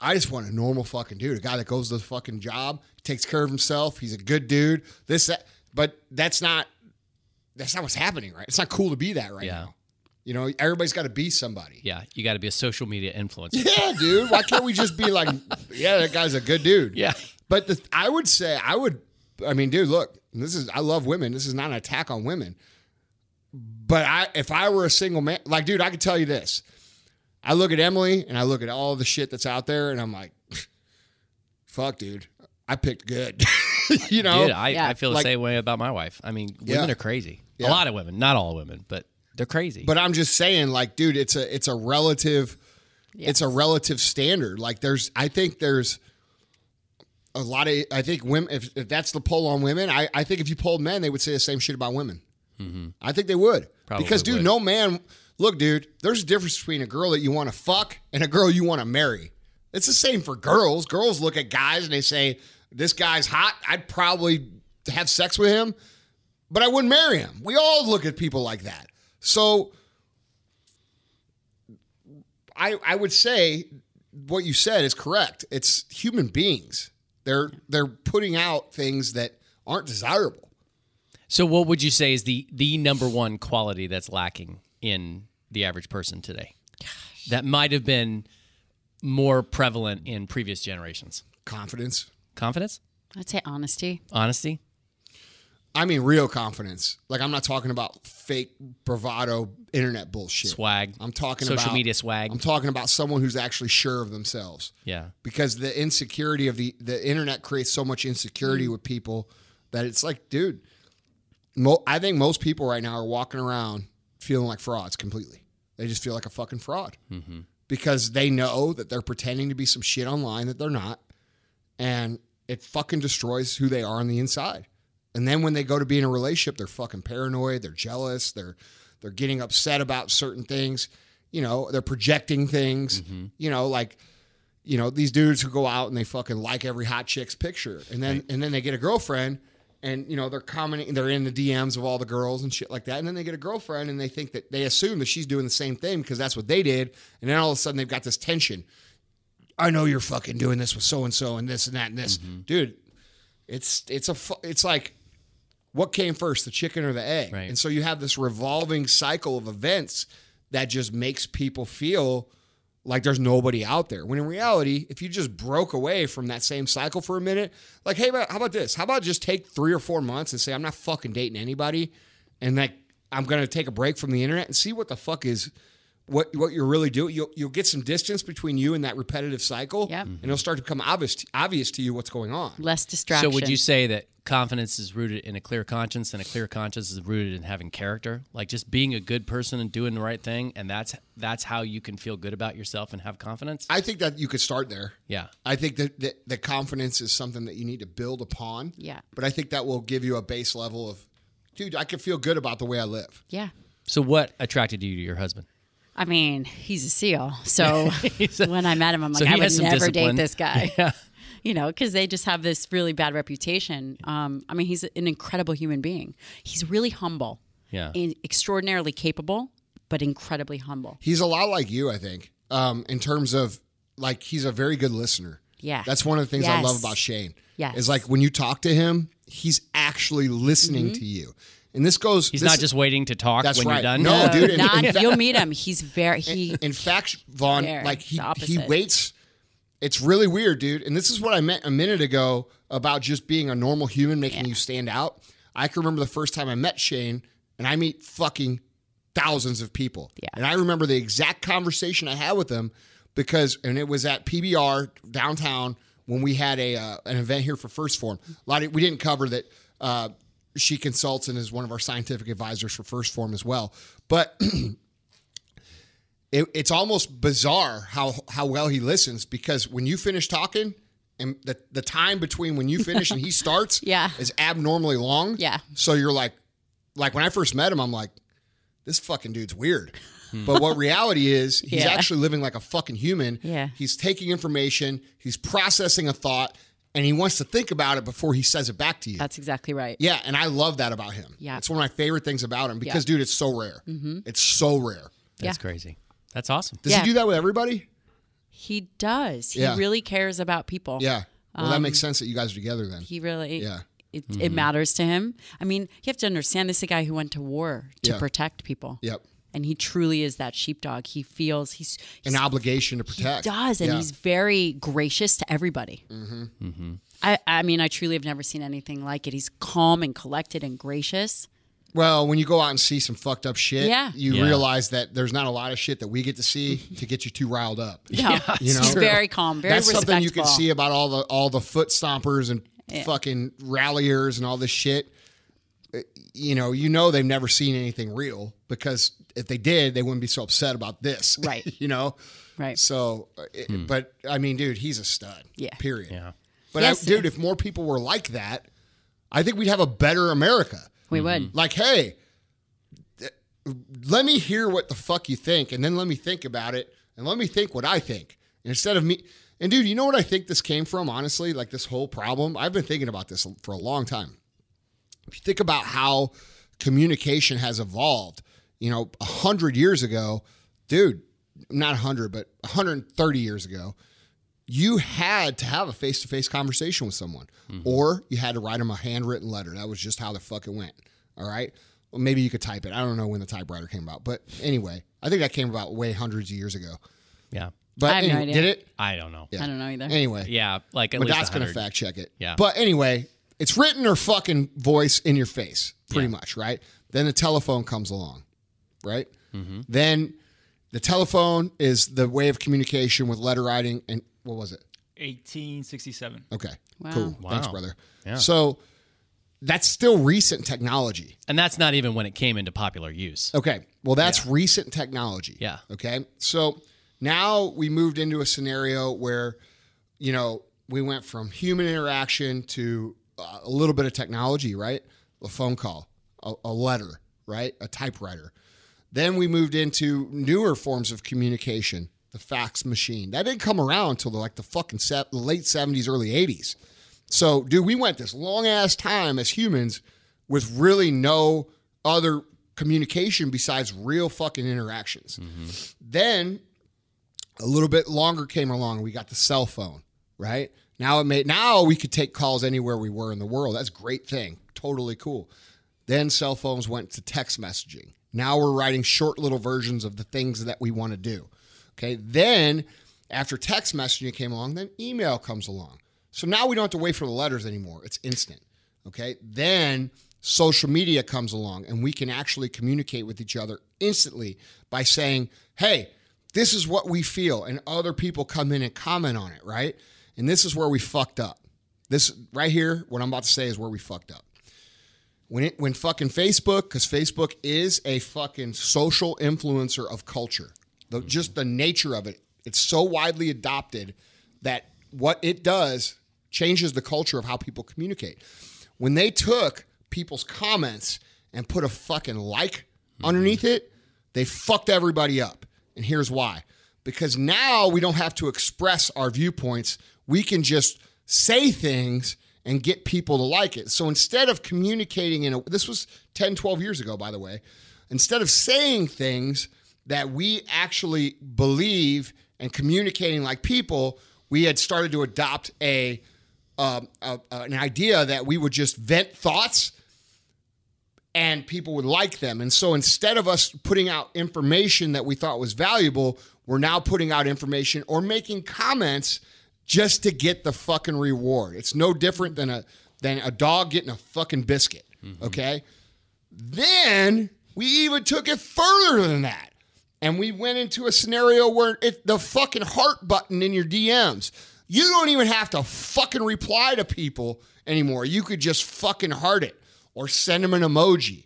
I just want a normal fucking dude, a guy that goes to the fucking job, takes care of himself. He's a good dude. This, that, but that's not, that's not what's happening, right? It's not cool to be that right Yeah. now. You know, everybody's got to be somebody. Yeah. You got to be a social media influencer. Yeah, dude. Why can't we just be like, yeah, that guy's a good dude. Yeah. But the, I would say, I would, I mean, dude, look, this is, I love women. This is not an attack on women. But I, if I were a single man, like, dude, I could tell you this. I look at Emily and I look at all the shit that's out there and I'm like, fuck, dude, I picked good. you know? Dude, I, Yeah. I feel the Like- same way about my wife. I mean, women Yeah. are crazy. Yeah. A lot of women, not all women, but they're crazy. But I'm just saying, like, dude, it's a it's a relative, it's a relative standard. Like, there's, I think there's a lot of, I think women, if, if that's the poll on women, I, I think if you polled men, they would say the same shit about women. Mm-hmm. I think they would, Probably because dude, would. no man. Look, dude, there's a difference between a girl that you want to fuck and a girl you want to marry. It's the same for girls. Girls look at guys and they say, "This guy's hot. I'd probably have sex with him." but I wouldn't marry him. We all look at people like that. So I I would say what you said is correct. It's human beings. They're they're putting out things that aren't desirable. so, what would you say is the the number one quality that's lacking in the average person today? That might have been more prevalent in previous generations. Confidence. Confidence, I'd say honesty. honesty. I mean real confidence. Like I'm not talking about fake bravado internet bullshit. Swag. I'm talking Social about media swag. I'm talking about someone who's actually sure of themselves. Yeah. because the insecurity of the the internet creates so much insecurity mm. with people that it's like, dude, mo- I think most people right now are walking around feeling like frauds completely. They just feel like a fucking fraud mm-hmm. because they know that they're pretending to be some shit online that they're not, and it fucking destroys who they are on the inside. And then when they go to be in a relationship, they're fucking paranoid. They're jealous. They're they're getting upset about certain things. You know, they're projecting things. Mm-hmm. You know, like you know these dudes who go out and they fucking like every hot chick's picture, and then and then they get a girlfriend, and you know they're commenting, they're in the DMs of all the girls and shit like that, and then they get a girlfriend and they think that they assume that she's doing the same thing because that's what they did, and then all of a sudden they've got this tension. I know you're fucking doing this with so and so and this and that and this, mm-hmm. dude. It's it's a fu- it's like what came first, the chicken or the egg? Right. And so you have this revolving cycle of events that just makes people feel like there's nobody out there. When in reality, if you just broke away from that same cycle for a minute, like, hey, how about this? How about just take three or four months and say, I'm not fucking dating anybody, and like I'm gonna take a break from the internet and see what the fuck is what what you're really doing. You'll you'll get some distance between you and that repetitive cycle, Yep. and it'll start to become obvious obvious to you what's going on. Less distraction. So would you say that confidence is rooted in a clear conscience and a clear conscience is rooted in having character? Like just being a good person and doing the right thing and that's that's how you can feel good about yourself and have confidence? I think that you could start there. yeah. I think that, that that confidence is something that you need to build upon. Yeah. But I think that will give you a base level of, dude, I can feel good about the way I live. Yeah. So what attracted you to your husband? I mean, he's a SEAL. So when I met him, I'm like, So I would never discipline. date this guy. Yeah. You know, because they just have this really bad reputation. Um, I mean, he's an incredible human being. He's really humble. Yeah. And extraordinarily capable, but incredibly humble. He's a lot like you, I think, um, in terms of like he's a very good listener. Yeah. That's one of the things I love about Shane. Yes. Is like when you talk to him, he's actually listening to you. And this goes. He's this- not just waiting to talk That's when right. you're done. No, dude. in- Not- in fa- you'll meet him. He's very he. in fact, Vaughn, Very like he, he waits. it's really weird, dude. And this is what I meant a minute ago about just being a normal human making you stand out. I can remember the first time I met Shane, and I meet fucking thousands of people. Yeah. And I remember the exact conversation I had with him because, and it was at PBR downtown when we had a uh, an event here for 1st Phorm. A lot of, we didn't cover that. Uh, she consults and is one of our scientific advisors for 1st Phorm as well. But it, it's almost bizarre how how well he listens because when you finish talking and the the time between when you finish and he starts Yeah. is abnormally long. Yeah. So you're like like when I first met him, I'm like, this fucking dude's weird. Hmm. But what reality is, he's Yeah. actually living like a fucking human. Yeah. He's taking information, he's processing a thought, and he wants to think about it before he says it back to you. That's exactly right. Yeah, and I love that about him. Yeah. It's one of my favorite things about him because, Yeah. dude, it's so rare. It's so rare. That's Yeah. crazy. That's awesome. Does Yeah. he do that with everybody? He does. He really cares about people. Yeah. Well, that makes sense that you guys are together then. Um, He really. Yeah. It, it matters to him. I mean, you have to understand this is a guy who went to war to Yeah. protect people. Yep. And he truly is that sheepdog. He feels he's, he's An obligation to he protect. does, and Yeah. he's very gracious to everybody. Mm-hmm. I, I mean, I truly have never seen anything like it. He's calm and collected and gracious. Well, when you go out and see some fucked up shit, Yeah. you Yeah. realize that there's not a lot of shit that we get to see to get you too riled up. Yeah, You know? he's very calm, very That's respectful. something you can see about all the all the foot stompers and fucking ralliers and all this shit. You know, you know they've never seen anything real because if they did, they wouldn't be so upset about this. Right. you know. Right. So, uh, it, but I mean, dude, he's a stud. Yeah. Period. Yeah. But Yes. I, dude, if more people were like that, I think we'd have a better America. We would. Like, hey, th- let me hear what the fuck you think, and then let me think about it, and let me think what I think. Instead of me, and dude, you know what I think this came from, honestly? Like this whole problem, I've been thinking about this for a long time. If you think about how communication has evolved, you know, a hundred years ago, dude, not a hundred, but 130 years ago, you had to have a face to face conversation with someone, mm-hmm. or you had to write them a handwritten letter. That was just how the fuck it went. All right. Well, maybe you could type it. I don't know when the typewriter came about, but anyway, I think that came about way hundreds of years ago. Yeah. But I have no idea. did it? I don't know. Yeah. I don't know either. Anyway, Yeah, like at but least that's gonna fact check it. Yeah. But anyway, it's written or fucking voice in your face, pretty Yeah. much, right? Then the telephone comes along, right? Mm-hmm. Then the telephone is the way of communication with letter writing and what was it? 1867. Okay. Wow. Cool. Wow. Thanks, brother. Yeah. So that's still recent technology. And that's not even when it came into popular use. Okay. Well, that's recent technology. Yeah. Okay. So now we moved into a scenario where, you know, we went from human interaction to a little bit of technology, right? A phone call, a, a letter, right? A typewriter. Then we moved into newer forms of communication, the fax machine. That didn't come around until the, like the fucking se- late 70s, early 80s. So, dude, we went this long ass time as humans with really no other communication besides real fucking interactions. Mm-hmm. Then a little bit longer came along. We got the cell phone, right? Now it made now we could take calls anywhere we were in the world. That's a great thing. Totally cool. Then cell phones went to text messaging. Now we're writing short little versions of the things that we want to do. Okay. Then after text messaging came along, then email comes along. So now we don't have to wait for the letters anymore. It's instant. Okay. Then social media comes along and we can actually communicate with each other instantly by saying, hey, this is what we feel. And other people come in and comment on it, right? And this is where we fucked up. This right here, what I'm about to say is where we fucked up when it when fucking Facebook, because Facebook is a fucking social influencer of culture. The, mm-hmm. Just the nature of it, it's so widely adopted that what it does changes the culture of how people communicate. When they took people's comments and put a fucking like mm-hmm. underneath it, they fucked everybody up. And here's why. Because now we don't have to express our viewpoints. We can just say things and get people to like it. So instead of communicating in a this was 10, 12 years ago, by the way, instead of saying things that we actually believe and communicating like people, we had started to adopt a, um, a an idea that we would just vent thoughts and people would like them. And so instead of us putting out information that we thought was valuable, we're now putting out information or making comments just to get the fucking reward. It's no different than a than a dog getting a fucking biscuit. Mm-hmm. Okay? Then we even took it further than that. And we went into a scenario where it the fucking heart button in your DMs. You don't even have to fucking reply to people anymore. You could just fucking heart it or send them an emoji.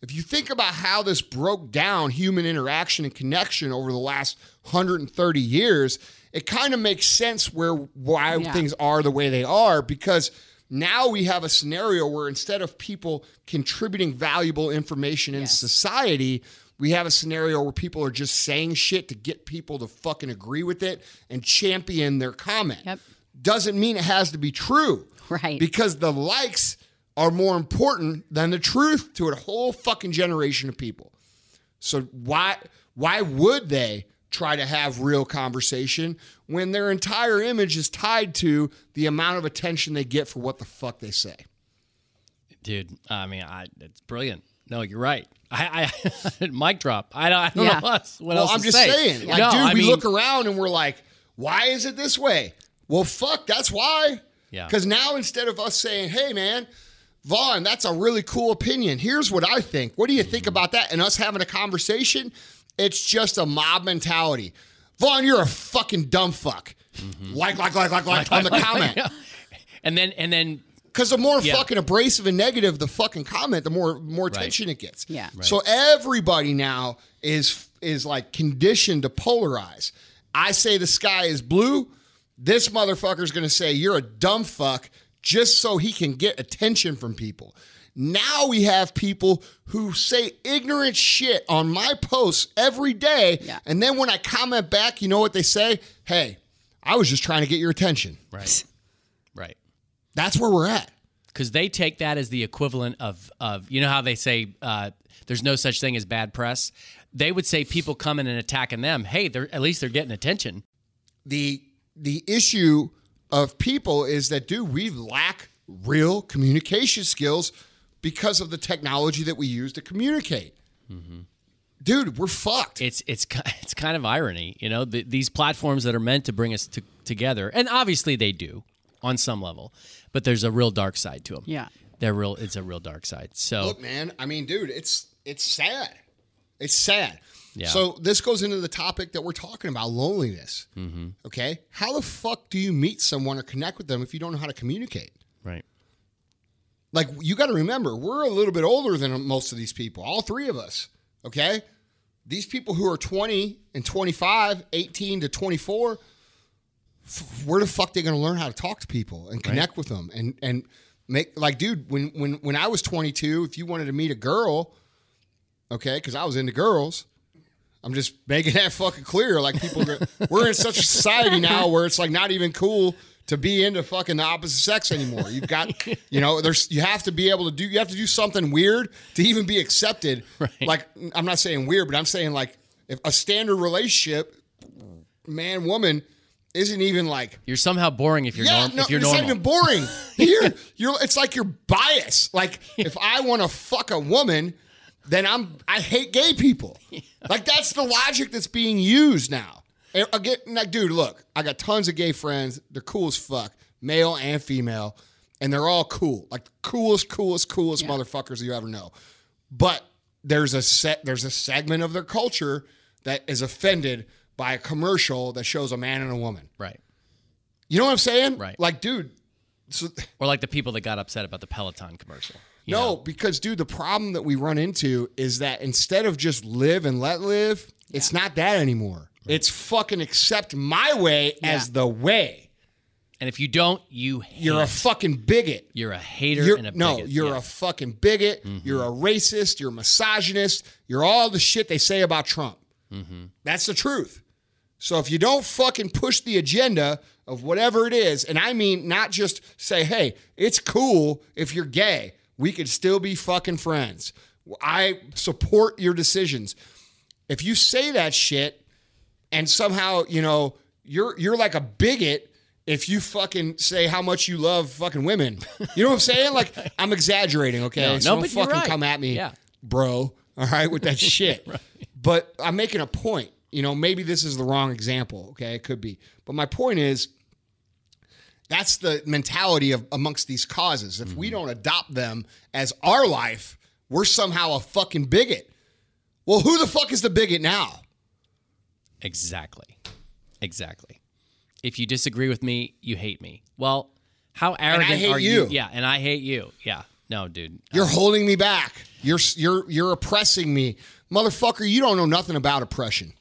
If you think about how this broke down human interaction and connection over the last 130 years, it kind of makes sense where why Yeah. things are the way they are because now we have a scenario where instead of people contributing valuable information in Yes. society, we have a scenario where people are just saying shit to get people to fucking agree with it and champion their comment. Yep. Doesn't mean it has to be true. Right. Because the likes are more important than the truth to a whole fucking generation of people. So why why would they try to have real conversation when their entire image is tied to the amount of attention they get for what the fuck they say? dude. I mean, I it's brilliant. No, you're right. I, I mic drop. I don't, I don't Yeah. know what, else- what well, else I'm to just say. saying, like, no, dude, I we mean, look around and we're like, why is it this way? Well, fuck, that's why. Yeah. Because now instead of us saying, hey, man, Vaughn, that's a really cool opinion. Here's what I think. What do you think about that? And us having a conversation, it's just a mob mentality. Vaughn, you're a fucking dumb fuck. Mm-hmm. Like, like, like, like, like, on the comment. and then and then Because the more Yeah. fucking abrasive and negative the fucking comment, the more more attention it gets. Yeah. Right. So everybody now is is like conditioned to polarize. I say the sky is blue. This motherfucker's gonna say you're a dumb fuck just so he can get attention from people. Now we have people who say ignorant shit on my posts every day. Yeah. And then when I comment back, you know what they say? Hey, I was just trying to get your attention. right, right. That's where we're at. because they take that as the equivalent of of you know how they say uh, there's no such thing as bad press. They would say people coming and attacking them. Hey, they're at least they're getting attention. the the issue of people is that dude we lack real communication skills because of the technology that we use to communicate mm-hmm. dude we're fucked It's it's it's kind of irony, you know, the, these platforms that are meant to bring us to, together, and obviously they do on some level, but there's a real dark side to them. Yeah. they're real. It's a real dark side. So look man i mean dude it's it's sad it's sad Yeah. so this goes into the topic that we're talking about loneliness. Mm-hmm. Okay? How the fuck do you meet someone or connect with them if you don't know how to communicate? Right, like you got to remember we're a little bit older than most of these people all three of us. Okay? These people who are 20 and 25 18 to 24 f- where the fuck are they going to learn how to talk to people and connect with them and and make like dude when when when i was 22 if you wanted to meet a girl okay because i was into girls i'm just making that fucking clear like people we're in such a society now where it's like not even cool to be into fucking the opposite sex anymore you've got you know there's you have to be able to do you have to do something weird to even be accepted like i'm not saying weird but i'm saying like if a standard relationship man woman isn't even like you're somehow boring if you're yeah, norm- no, if you're it's normal. not even boring. Here, you're. It's like you're biased. Like if I want to fuck a woman, then I'm. I hate gay people. Like that's the logic that's being used now. Again, uh, like, dude, look, I got tons of gay friends. They're cool as fuck, male and female, and they're all cool. Like the coolest, coolest, coolest motherfuckers you ever know. But there's a set. There's a segment of their culture that is offended by a commercial that shows a man and a woman. right, You know what I'm saying? Right. Like, dude. So or like the people that got upset about the Peloton commercial. You no, because dude, the problem that we run into is that instead of just live and let live, it's not that anymore. It's fucking accept my way as the way. and if you don't, you hate. You're a fucking bigot. you're a hater You're, and a no, you're Yeah. Mm-hmm. a fucking bigot. You're a racist. You're a misogynist. You're all the shit they say about Trump. Mm-hmm. That's the truth. So if you don't fucking push the agenda of whatever it is, and I mean not just say, hey, it's cool if you're gay, we could still be fucking friends. I support your decisions. If you say that shit and somehow, you know, you're you're like a bigot if you fucking say how much you love fucking women. You know what I'm saying? Like I'm exaggerating, okay? No, no, don't fucking right. come at me, Yeah. bro. All right, with that shit. But I'm making a point. You know, maybe this is the wrong example, okay? It could be. But my point is That's the mentality of amongst these causes. If Mm-hmm. we don't adopt them as our life, we're somehow a fucking bigot. Well, who the fuck is the bigot now? Exactly. Exactly. If you disagree with me, you hate me. Well, how arrogant are you? you. Yeah, and I hate you. Yeah. No, dude. You're holding me back. You're you're you're oppressing me, motherfucker. You don't know nothing about oppression.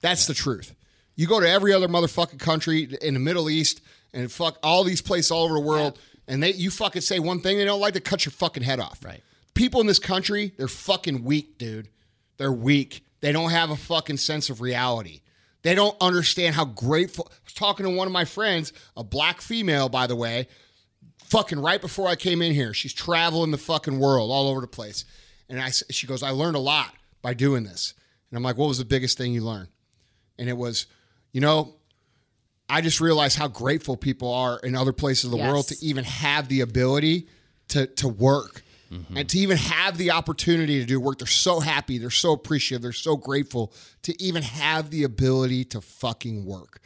That's the truth. You go to every other motherfucking country in the Middle East and fuck all these places all over the world, and they you fucking say one thing they don't like to cut your fucking head off. Right. People in this country, they're fucking weak, dude. They're weak. They don't have a fucking sense of reality. They don't understand how grateful. I was talking to one of my friends, a black female, by the way, fucking right before I came in here. She's traveling the fucking world all over the place. And I, she goes, I learned a lot by doing this. And I'm like, what was the biggest thing you learned? And it was, you know, I just realized how grateful people are in other places of the world to even have the ability to to work mm-hmm. and to even have the opportunity to do work. They're so happy. They're so appreciative. They're so grateful to even have the ability to fucking work.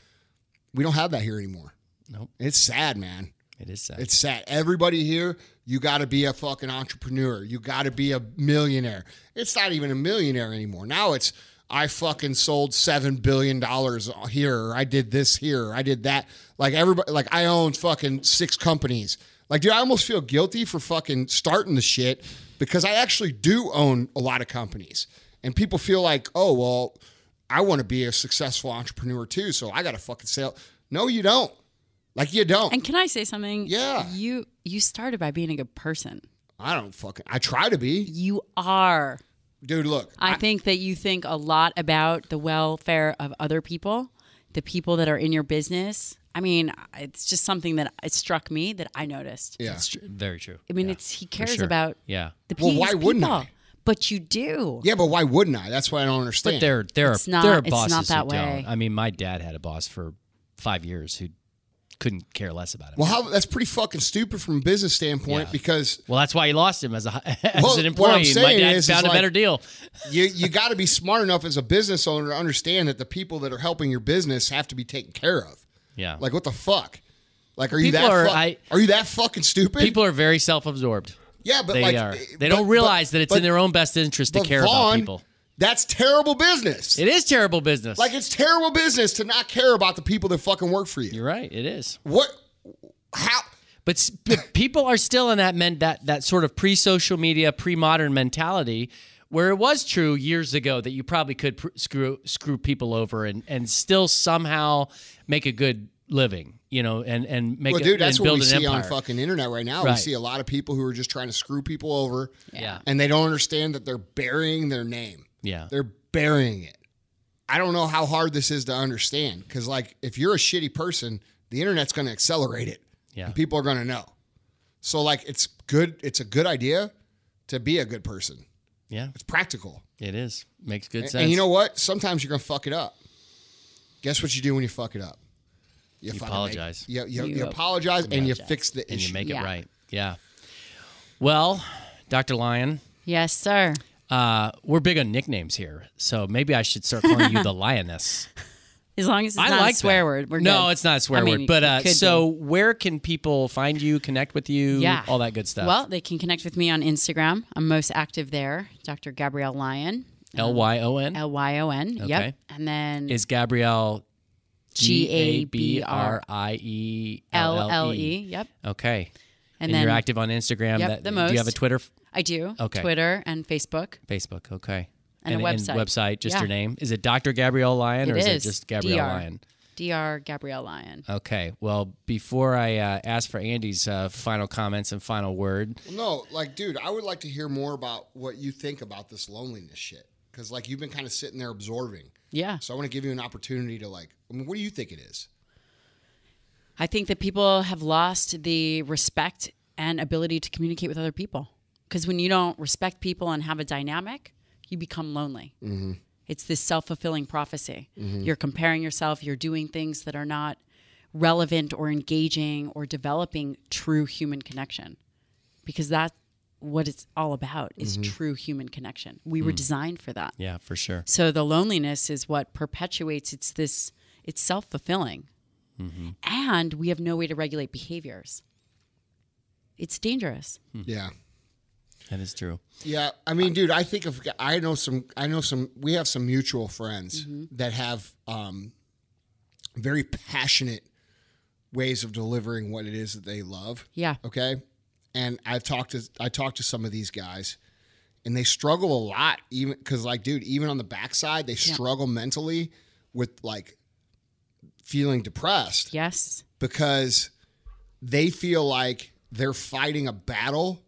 We don't have that here anymore. Nope. It's sad, man. It is sad. It's sad. Everybody here, you got to be a fucking entrepreneur. You got to be a millionaire. It's not even a millionaire anymore. Now it's I fucking sold seven billion dollars here. I did this here. I did that. Like everybody, like I own fucking six companies. Like, dude, I almost feel guilty for fucking starting the shit because I actually do own a lot of companies, and people feel like, oh well, I want to be a successful entrepreneur too, so I got to fucking sell. No, you don't. Like you don't. And can I say something? Yeah. You you started by being a good person. I don't fucking. I try to be, You are. Dude. Look, I think that you think a lot about the welfare of other people, the people that are in your business. I mean, it's just something that it struck me that I noticed. yeah. It's tr- very true. I mean, Yeah, it's he cares sure. about Yeah. the Well, pe- why wouldn't people. I? But you do. Yeah, but why wouldn't I? That's what I don't understand. But there, there It's are not- there are it's bosses not that who way. don't. I mean, my dad had a boss for five years who couldn't care less about him. well, how that's pretty fucking stupid from a business standpoint Yeah. because Well, that's why he lost him as a as Well, an what I'm employee. My dad is- is found a like- better deal. you you got to be smart enough as a business owner to understand that the people that are helping your business have to be taken care of. Yeah. Like what the fuck? Like are you that are- I- are you that fucking stupid? People are very self-absorbed. yeah, but They like are. eh, They but- don't realize but- that it's but- in their own best interest to care about people. That's terrible business. It is terrible business. like it's terrible business to not care about the people that fucking work for you. You're right. It is. What? How? But, but people are still in that men, that that sort of pre-social media, pre-modern mentality, where it was true years ago that you probably could pr- screw screw people over and and still somehow make a good living, you know, and and make Well, a, dude, that's and what we see on fucking internet right now. We see a lot of people who are just trying to screw people over. Yeah. And they don't understand that they're burying their name. Yeah. They're burying it. I don't know how hard this is to understand because, like, if you're a shitty person, the internet's going to accelerate it. Yeah. And people are going to know. So, like, it's good. It's a good idea to be a good person. Yeah, It's practical. it is. Makes good And- sense. And you know what? Sometimes you're going to fuck it up. Guess what you do when you fuck it up? You, fucking make- apologize. you, you, you, You apologize and you fix the issue. and you make it Yeah. right. Yeah. Well, Dr. Lyon. Yes, sir. Uh, we're big on nicknames here, so maybe I should start calling you the Lioness. As long as it's I not like a swear that. word, we're no, good. it's not a swear I mean, word. But uh, so, be. where can people find you, connect with you, yeah, all that good stuff? Well, they can connect with me on Instagram. I'm most active there, Dr. Gabrielle Lyon, L Y O N L Y O N. Okay. Yep, and then is Gabrielle G A B R I E L L E. Yep, Okay. And, And, then you're active on Instagram. Yep, that, the Do you have a most. Twitter, f- I do. Okay. Twitter and Facebook. Facebook? Okay. And a website. website, just Yeah. your name. Is it Dr. Gabrielle Lyon or is it just Gabrielle DR. Lyon? Dr. Gabrielle Lyon. Okay. Well, before I uh, ask for Andy's uh, final comments and final word, No, like, dude, I would like to hear more about what you think about this loneliness shit. Because, like, you've been kind of sitting there absorbing. Yeah. So I want to give you an opportunity to, like, I mean, what do you think it is? I think that people have lost the respect and ability to communicate with other people. Because when you don't respect people and have a dynamic, you become lonely. Mm-hmm. It's this self fulfilling prophecy. Mm-hmm. You're comparing yourself, you're doing things that are not relevant or engaging or developing true human connection. Because that's what it's all about is mm-hmm. true human connection. We were mm. designed for that. yeah, for sure. So the loneliness is what perpetuates it's this it's self fulfilling. and we have no way to regulate behaviors. It's dangerous. Yeah. That is true. Yeah, I mean, dude, I think of I know some I know some we have some mutual friends that have um very passionate ways of delivering what it is that they love. Yeah. Okay? And I've talked to I talked to some of these guys and they struggle a lot even cuz like dude, even on the backside, they struggle mentally with like feeling depressed Yes. because they feel like they're fighting a battle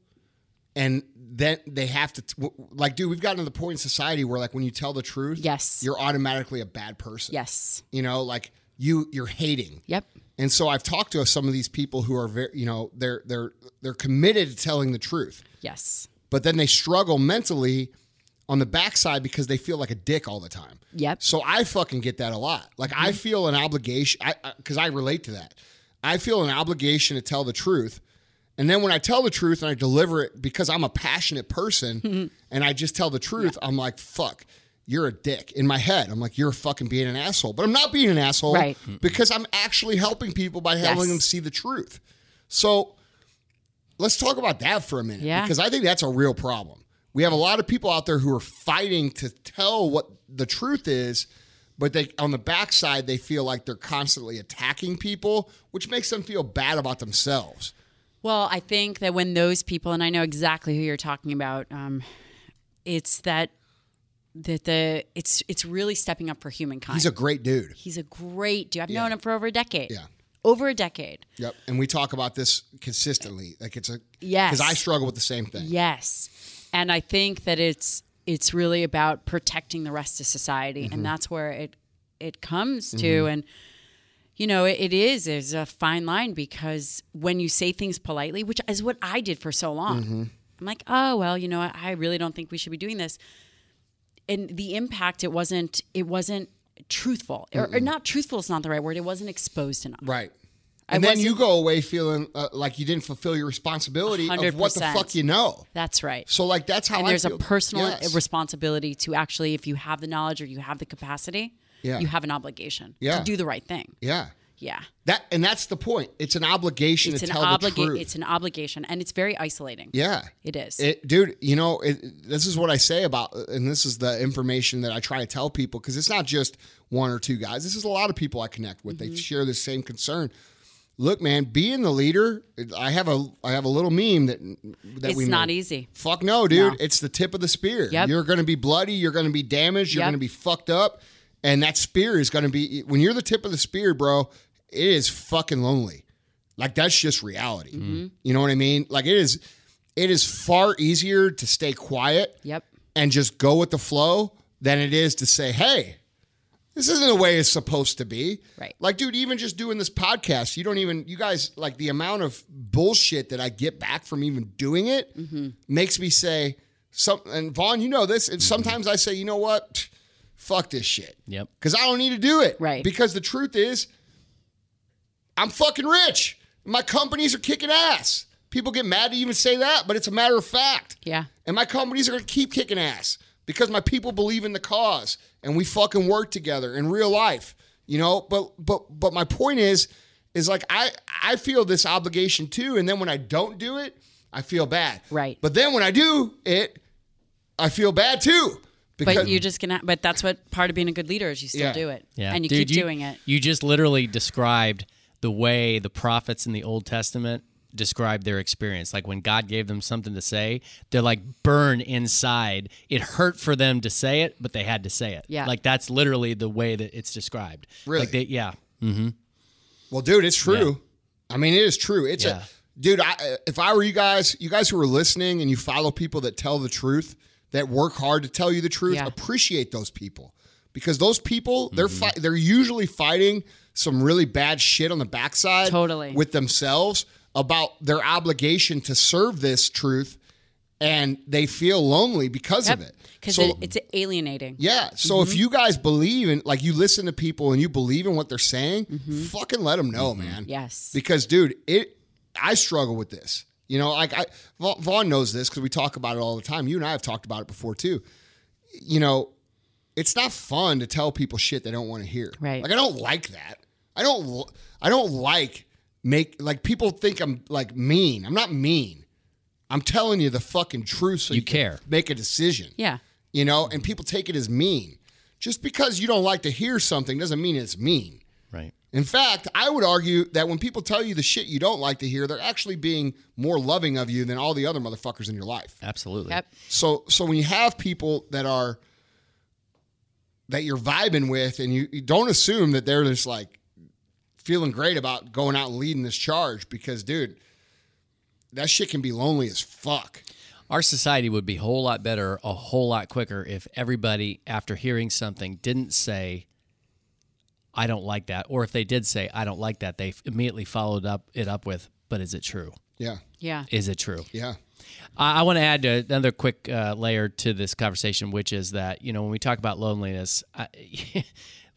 and then they have to like dude we've gotten to the point in society where like when you tell the truth Yes. you're automatically a bad person Yes. you know like you you're hating Yep. and so i've talked to some of these people who are very you know they're they're they're committed to telling the truth Yes. but then they struggle mentally on the backside because they feel like a dick all the time Yep. so I fucking get that a lot. Like I mm-hmm. feel an obligation I because I, relate to that. I feel an obligation to tell the truth. And then when I tell the truth and I deliver it because I'm a passionate person mm-hmm. and I just tell the truth, I'm like, fuck, you're a dick. In my head, I'm like, you're fucking being an asshole. But I'm not being an asshole Right. because I'm actually helping people by helping Yes. them see the truth. So let's talk about that for a minute Yeah. because I think that's a real problem. We have a lot of people out there who are fighting to tell what the truth is, but they on the backside they feel like they're constantly attacking people, which makes them feel bad about themselves. Well, I think that when those people, and I know exactly who you're talking about, um, it's that that the it's it's really stepping up for humankind. He's a great dude. He's a great dude. I've Yeah. known him for over a decade. Yeah. Over a decade. Yep. And we talk about this consistently. Like it's a Yes. because I struggle with the same thing. Yes. And I think that it's it's really about protecting the rest of society. Mm-hmm. and that's where it it comes to. And you know it, it is is a fine line because when you say things politely which is what I did for so long Mm-hmm. I'm like oh well you know I, I really don't think we should be doing this. And the impact it wasn't it wasn't truthful. Or, or not truthful is not the right word. It wasn't exposed enough. Right. I And then you go away feeling uh, like you didn't fulfill your responsibility of what the fuck you know. that's right So like that's how and I there's feel. a personal Yes. responsibility to actually if you have the knowledge or you have the capacity Yeah. you have an obligation Yeah. to do the right thing Yeah. yeah That and that's the point. It's an obligation it's to an tell the obligation truth. it's an obligation and it's very isolating yeah. it is It, dude, you know, it, this is what I say about, and this is the information that I try to tell people because it's not just one or two guys. This is a lot of people I connect with. Mm-hmm. They share the same concern. Look, man, being the leader, I have a, I have a little meme that that it's we not easy Fuck no, dude. No. It's the tip of the spear. Yep. You're going to be bloody. You're going to be damaged. You're Yep. going to be fucked up. And that spear is going to be, when you're the tip of the spear, bro, it is fucking lonely. Like that's just reality. Mm-hmm. You know what I mean? Like it is, it is far easier to stay quiet yep and just go with the flow than it is to say, hey, this isn't the way it's supposed to be. Right. Like, dude, even just doing this podcast, you don't even, you guys, like the amount of bullshit that I get back from even doing it Mm-hmm. makes me say, some, and Vaughn, you know this, and sometimes I say, you know what? Fuck this shit. Yep. Because I don't need to do it. Right. Because the truth is, I'm fucking rich. My companies are kicking ass. People get mad to even say that, but it's a matter of fact. yeah And my companies are going to keep kicking ass because my people believe in the cause and we fucking work together in real life. You know, but but but my point is is like I I feel this obligation too and then when I don't do it, I feel bad. Right. But then when I do it, I feel bad too. Because but you're just gonna but that's what part of being a good leader is you still Yeah. do it Yeah. and you Dude, keep doing it You just literally described the way the prophets in the Old Testament described their experience. Like when God gave them something to say, they're like burn inside. It hurt for them to say it, but they had to say it. Yeah. Like that's literally the way that it's described. Really? Like they, yeah. Well, dude, it's true. I mean, it is true. It's Yeah. a dude. I, if I were you guys, you guys who are listening and you follow people that tell the truth, that work hard to tell you the truth, Yeah. appreciate those people because those people they're Mm-hmm. fi- they're usually fighting some really bad shit on the backside, Totally. with themselves about their obligation to serve this truth, and they feel lonely because of it. because So- it's alienating yeah. So if mm-hmm. you guys believe in, like, you listen to people and you believe in what they're saying, mm-hmm. fucking let them know, mm-hmm. man. Yes. Because, dude, it. I struggle with this. You know, like I Va- Vaughn knows this because we talk about it all the time. You and I have talked about it before too. You know, it's not fun to tell people shit they don't want to hear. Right. Like I don't like that. I don't. I don't like make like people think I'm like mean. I'm not mean. I'm telling you the fucking truth, so You can care. make a decision. Yeah. you know, and people take it as mean. Just because you don't like to hear something doesn't mean it's mean. Right. In fact, I would argue that when people tell you the shit you don't like to hear, they're actually being more loving of you than all the other motherfuckers in your life. Absolutely. Yep. So so when you have people that are that you're vibing with and you, you don't assume that they're just like feeling great about going out and leading this charge because dude, that shit can be lonely as fuck. Our society would be a whole lot better, a whole lot quicker if everybody, after hearing something, didn't say, I don't like that. Or if they did say, I don't like that, they immediately followed up it up with, but is it true? Yeah. Yeah. Is it true? Yeah. I, I want to add another quick uh, layer to this conversation, which is that you know when we talk about loneliness, I,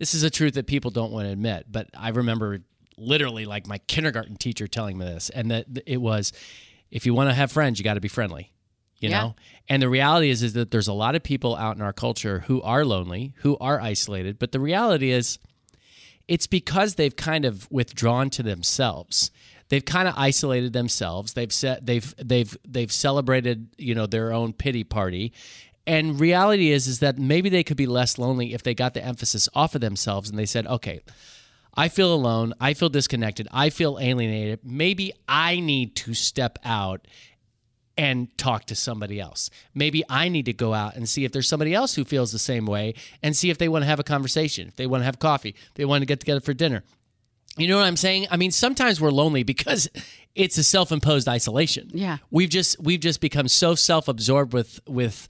this is a truth that people don't want to admit. But I remember literally like my kindergarten teacher telling me this, and that it was, if you want to have friends, you got to be friendly. You Yeah. know, and the reality is is that there's a lot of people out in our culture who are lonely, who are isolated. But the reality is, it's because they've kind of withdrawn to themselves. They've kind of isolated themselves. They've set they've they've they've celebrated, you know, their own pity party. And reality is is that maybe they could be less lonely if they got the emphasis off of themselves and they said, "Okay, I feel alone. I feel disconnected. I feel alienated. Maybe I need to step out and talk to somebody else. Maybe I need to go out and see if there's somebody else who feels the same way and see if they want to have a conversation, if they want to have coffee, if they want to get together for dinner. You know what I'm saying? I mean, sometimes we're lonely because it's a self-imposed isolation. Yeah. We've just we've just become so self-absorbed with with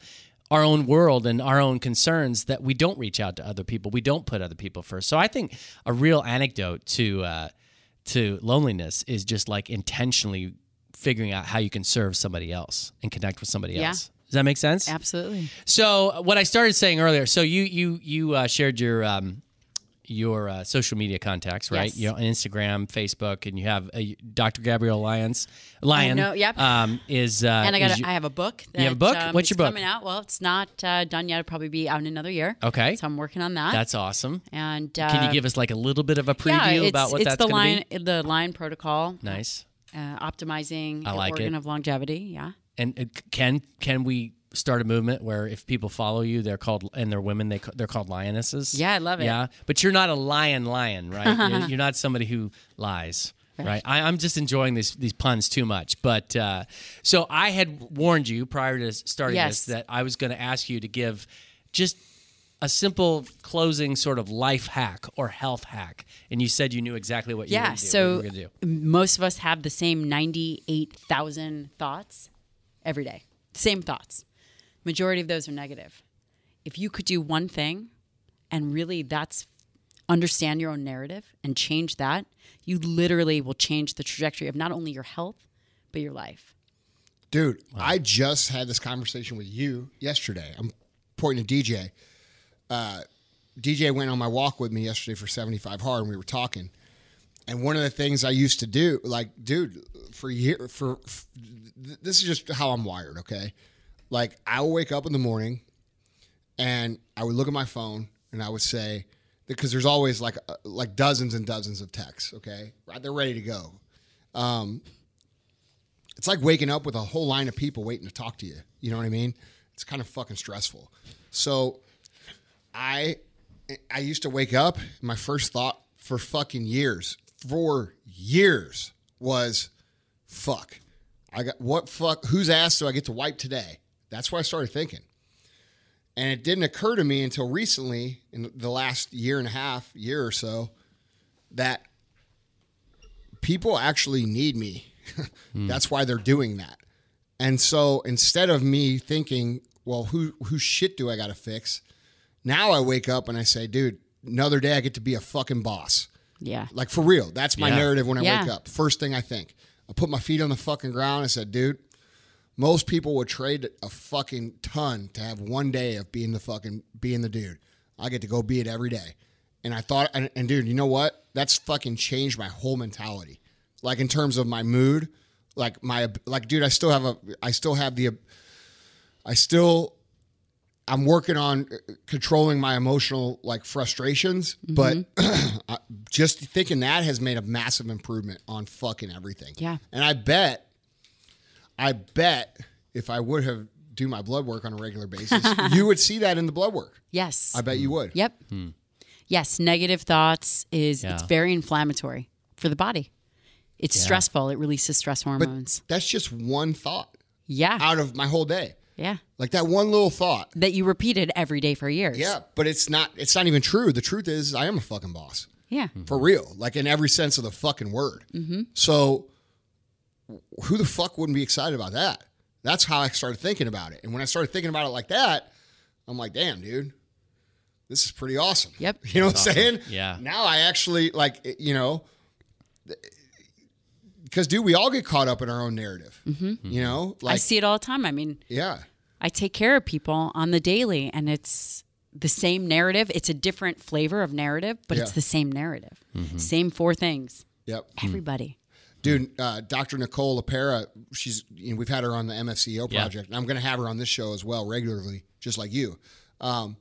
our own world and our own concerns that we don't reach out to other people. We don't put other people first. So I think a real anecdote to uh, to loneliness is just like intentionally figuring out how you can serve somebody else and connect with somebody Yeah. else. Does that make sense? Absolutely. So what I started saying earlier. So you you you uh, shared your um, your uh, social media contacts, right? Yes. You know, on Instagram, Facebook, and you have uh, Dr. Gabrielle Lyons. Lion. know, yep. Um, is uh, And I got a, I have a book. That, You have a book? Um, What's your book? Coming out. Well, it's not uh, done yet. It'll probably be out in another year. Okay. So I'm working on that. That's awesome. and uh, Can you give us like a little bit of a preview it's, about what it's that's the going line to be? the line protocol. Nice. Uh, optimizing I the like organ it. of longevity. Yeah. And uh, can can we start a movement where if people follow you, they're called and they're women, They they're called lionesses? Yeah, I love it. Yeah, but you're not a lion, lion, right? you're, you're not somebody who lies. Right, I, I'm just enjoying these these puns too much. But uh, so I had warned you prior to starting Yes. this that I was going to ask you to give just a simple closing sort of life hack or health hack, and you said you knew exactly what you Yeah. were So going to do. most of us have the same 98,000 thoughts every day. Same thoughts. Majority of those are negative. If you could do one thing and really that's understand your own narrative and change that, you literally will change the trajectory of not only your health, but your life. Dude, I just had this conversation with you yesterday. I'm pointing to DJ. Uh, DJ went on my walk with me yesterday for 75 hard, and we were talking. And one of the things I used to do, like, dude, for year, for, f this is just how I'm wired. Okay, like I will wake up in the morning, and I would look at my phone, and I would say, because there's always like uh, like dozens and dozens of texts. Okay, right, they're ready to go it's like waking up with a whole line of people waiting to talk to you. You know what I mean? It's kind of fucking stressful. So I I used to wake up, my first thought for fucking years, for years was fuck. I got what fuck whose ass do I get to wipe today? That's what I started thinking. And it didn't occur to me until recently in the last year and a half, year or so, that people actually need me. That's why they're doing that. And so instead of me thinking, well, who whose shit do I got to fix? Now I wake up and I say, dude, another day I get to be a fucking boss. Yeah. Like for real. That's my Yeah. narrative when I Yeah. wake up. First thing I think. I put my feet on the fucking ground. I said, dude, most people would trade a fucking ton to have one day of being the fucking being the dude. I get to go be it every day. And I thought, and, and dude, you know what? That's fucking changed my whole mentality. Like in terms of my mood, like my like, dude, I still have a, I still have the, I still I'm working on controlling my emotional like frustrations, mm-hmm. but just thinking that has made a massive improvement on fucking everything. Yeah. And I bet, I bet if I would have do my blood work on a regular basis, you would see that in the blood work. Yes. I bet you would. Yep. Hmm. Yes, negative thoughts is it's very inflammatory for the body. It's stressful. It releases stress hormones. That's just one thought yeah. out of my whole day. yeah. Like that one little thought. That you repeated every day for years. Yeah, but it's not it's not even true. The truth is I am a fucking boss. Yeah. For real. Like in every sense of the fucking word. Mm-hmm. So who the fuck wouldn't be excited about that? That's how I started thinking about it. And when I started thinking about it like that, I'm like, damn, dude, this is pretty awesome. Yep. You know what I'm saying? Yeah. Now I actually like, you know, because dude, we all get caught up in our own narrative. Mm-hmm. You know, like, I see it all the time. I mean, yeah, I take care of people on the daily and it's the same narrative. It's a different flavor of narrative, but it's the same narrative. Mm-hmm. Same four things. yep. Everybody. Dude uh, dr nicole LePera she's you know, we've had her on the mfceo Yeah. project and i'm going to have her on this show as well regularly just like you. Um,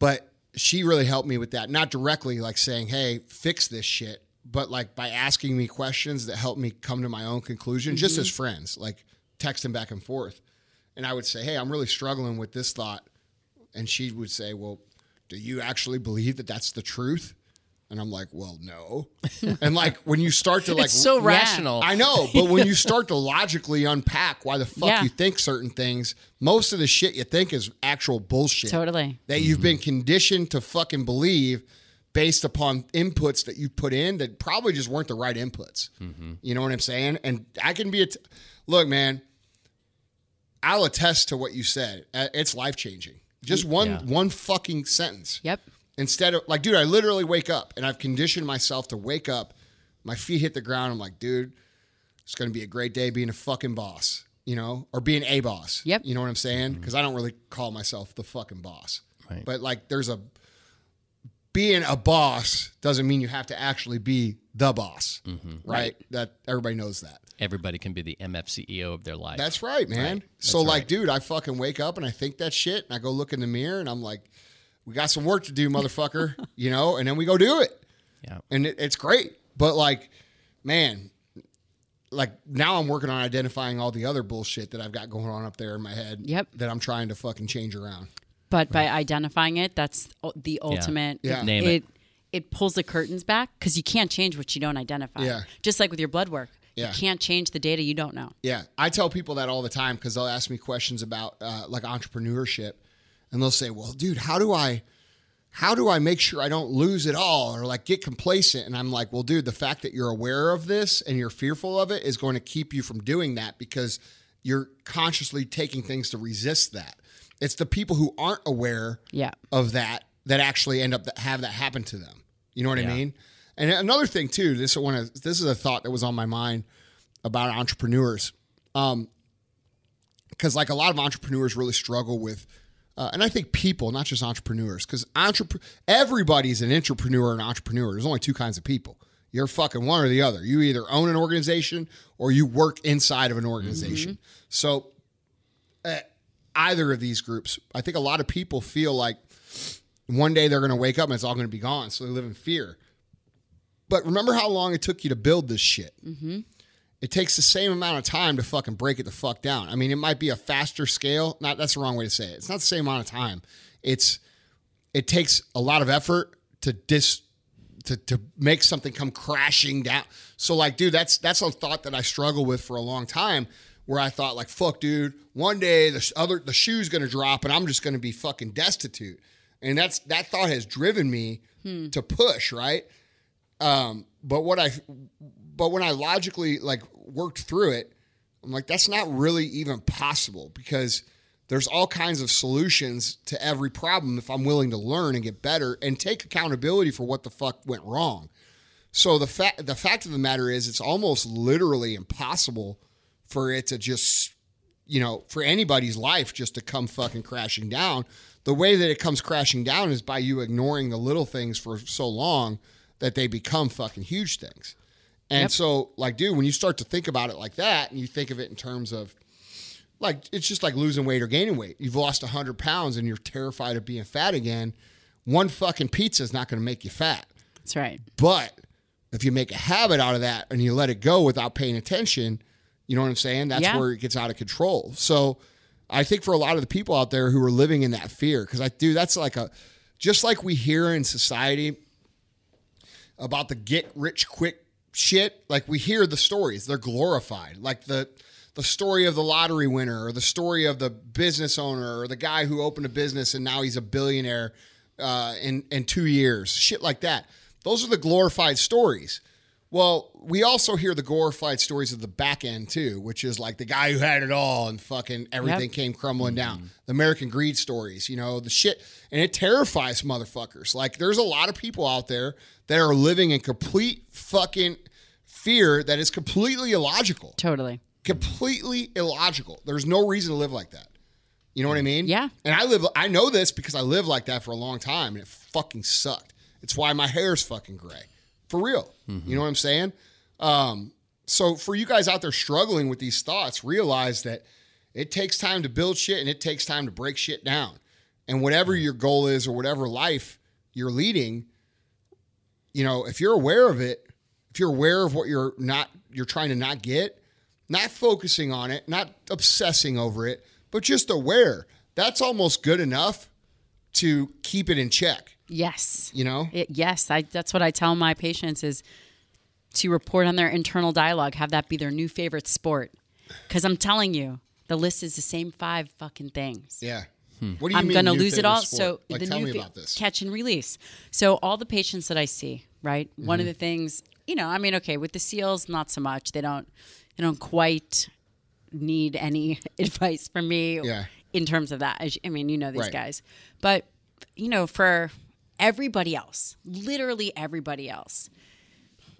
but she really helped me with that not directly like saying hey fix this shit but like by asking me questions that helped me come to my own conclusion just as friends like texting back and forth. And i would say hey i'm really struggling with this thought and she would say well do you actually believe that that's the truth and i'm like well no and like when you start to like it's so rational. I know, but when you start to logically unpack why the fuck Yeah. you think certain things, most of the shit you think is actual bullshit. Totally. That you've been conditioned to fucking believe based upon inputs that you put in that probably just weren't the right inputs. You know what I'm saying? And I can be a t- look, man. I'll attest to what you said. Uh, It's life changing. Just one Yeah. one fucking sentence Yep. Instead of like, dude, I literally wake up and I've conditioned myself to wake up, my feet hit the ground. I'm like, dude, it's going to be a great day being a fucking boss, you know, or being a boss. Yep. You know what I'm saying? Because I don't really call myself the fucking boss. Right. But like, there's a being a boss doesn't mean you have to actually be the boss, mm-hmm. right? That everybody knows that. Everybody can be the MFCEO of their life. That's right, man. Right. So That's like, dude, I fucking wake up and I think that shit, and I go look in the mirror and I'm like, we got some work to do, motherfucker. you know, and then we go do it, yeah. and it, it's great. But like, man, like now I'm working on identifying all the other bullshit that I've got going on up there in my head. Yep. That I'm trying to fucking change around. But by identifying it, that's the ultimate. Yeah. Name it. it. It pulls the curtains back because you can't change what you don't identify. Yeah. Just like with your blood work, Yeah. you can't change the data you don't know. Yeah, I tell people that all the time because they'll ask me questions about uh, like entrepreneurship, and they'll say, "Well, dude, how do I, how do I make sure I don't lose it all or like get complacent?" And I'm like, "Well, dude, the fact that you're aware of this and you're fearful of it is going to keep you from doing that because you're consciously taking things to resist that. It's the people who aren't aware Yeah. of that that actually end up that have that happen to them. You know what Yeah. I mean? And another thing too, this one is this is a thought that was on my mind about entrepreneurs. Um because like a lot of entrepreneurs really struggle with uh, and I think people, not just entrepreneurs, because entrep- everybody's an entrepreneur and entrepreneur. There's only two kinds of people. You're fucking one or the other. You either own an organization or you work inside of an organization. So uh, either of these groups, I think a lot of people feel like one day they're going to wake up and it's all going to be gone. So they live in fear. But remember how long it took you to build this shit. It takes the same amount of time to fucking break it the fuck down. I mean, it might be a faster scale. Not that's the wrong way to say it. It's not the same amount of time. It's it takes a lot of effort to dis to, to make something come crashing down. So like, dude, that's that's a thought that I struggle with for a long time. Where I thought like, fuck, dude, one day the other the shoe's gonna drop and I'm just gonna be fucking destitute. And that's that thought has driven me to push right. Um, but what I but when I logically like worked through it, I'm like, that's not really even possible because there's all kinds of solutions to every problem if I'm willing to learn and get better and take accountability for what the fuck went wrong. So the fact the fact of the matter is it's almost literally impossible for it to just you know, for anybody's life just to come fucking crashing down. The way that it comes crashing down is by you ignoring the little things for so long that they become fucking huge things. And Yep. so, like, dude, when you start to think about it like that and you think of it in terms of like it's just like losing weight or gaining weight. You've lost 100 pounds and you're terrified of being fat again. One fucking pizza is not going to make you fat. That's right. But if you make a habit out of that and you let it go without paying attention, you know what I'm saying? That's Yeah. where it gets out of control. So I think for a lot of the people out there who are living in that fear, because I do, that's like a, just like we hear in society about the get rich quick shit, like we hear the stories, they're glorified. Like the, the story of the lottery winner or the story of the business owner or the guy who opened a business and now he's a billionaire uh, in, in two years, shit like that. Those are the glorified stories. Well, we also hear the glorified stories of the back end too, which is like the guy who had it all and fucking everything Yep. came crumbling down. Mm-hmm. The American greed stories, you know, the shit. And it terrifies motherfuckers. Like there's a lot of people out there that are living in complete fucking fear that is completely illogical. Totally. Completely illogical. There's no reason to live like that. You know what I mean? Yeah. And I live I know this because I lived like that for a long time and it fucking sucked. It's why my hair's fucking gray. For real. You know what I'm saying? Um, so for you guys out there struggling with these thoughts, realize that it takes time to build shit and it takes time to break shit down. And whatever your goal is or whatever life you're leading, you know, if you're aware of it, if you're aware of what you're not you're trying to not get, not focusing on it, not obsessing over it, but just aware, that's almost good enough to keep it in check, Yes. you know? It, yes, I, that's what I tell my patients is to report on their internal dialogue, have that be their new favorite sport. Because I'm telling you, the list is the same five fucking things. Yeah. What do you I'm mean gonna lose it all. sport? So like, the tell new me fa- about this. catch and release. So all the patients that I see, right? One of Mm-hmm. the things, you know, I mean, okay, with the seals, not so much. They don't, they don't quite need any advice from me Yeah. in terms of that. I mean, you know these Right. guys, but you know, for everybody else, literally everybody else,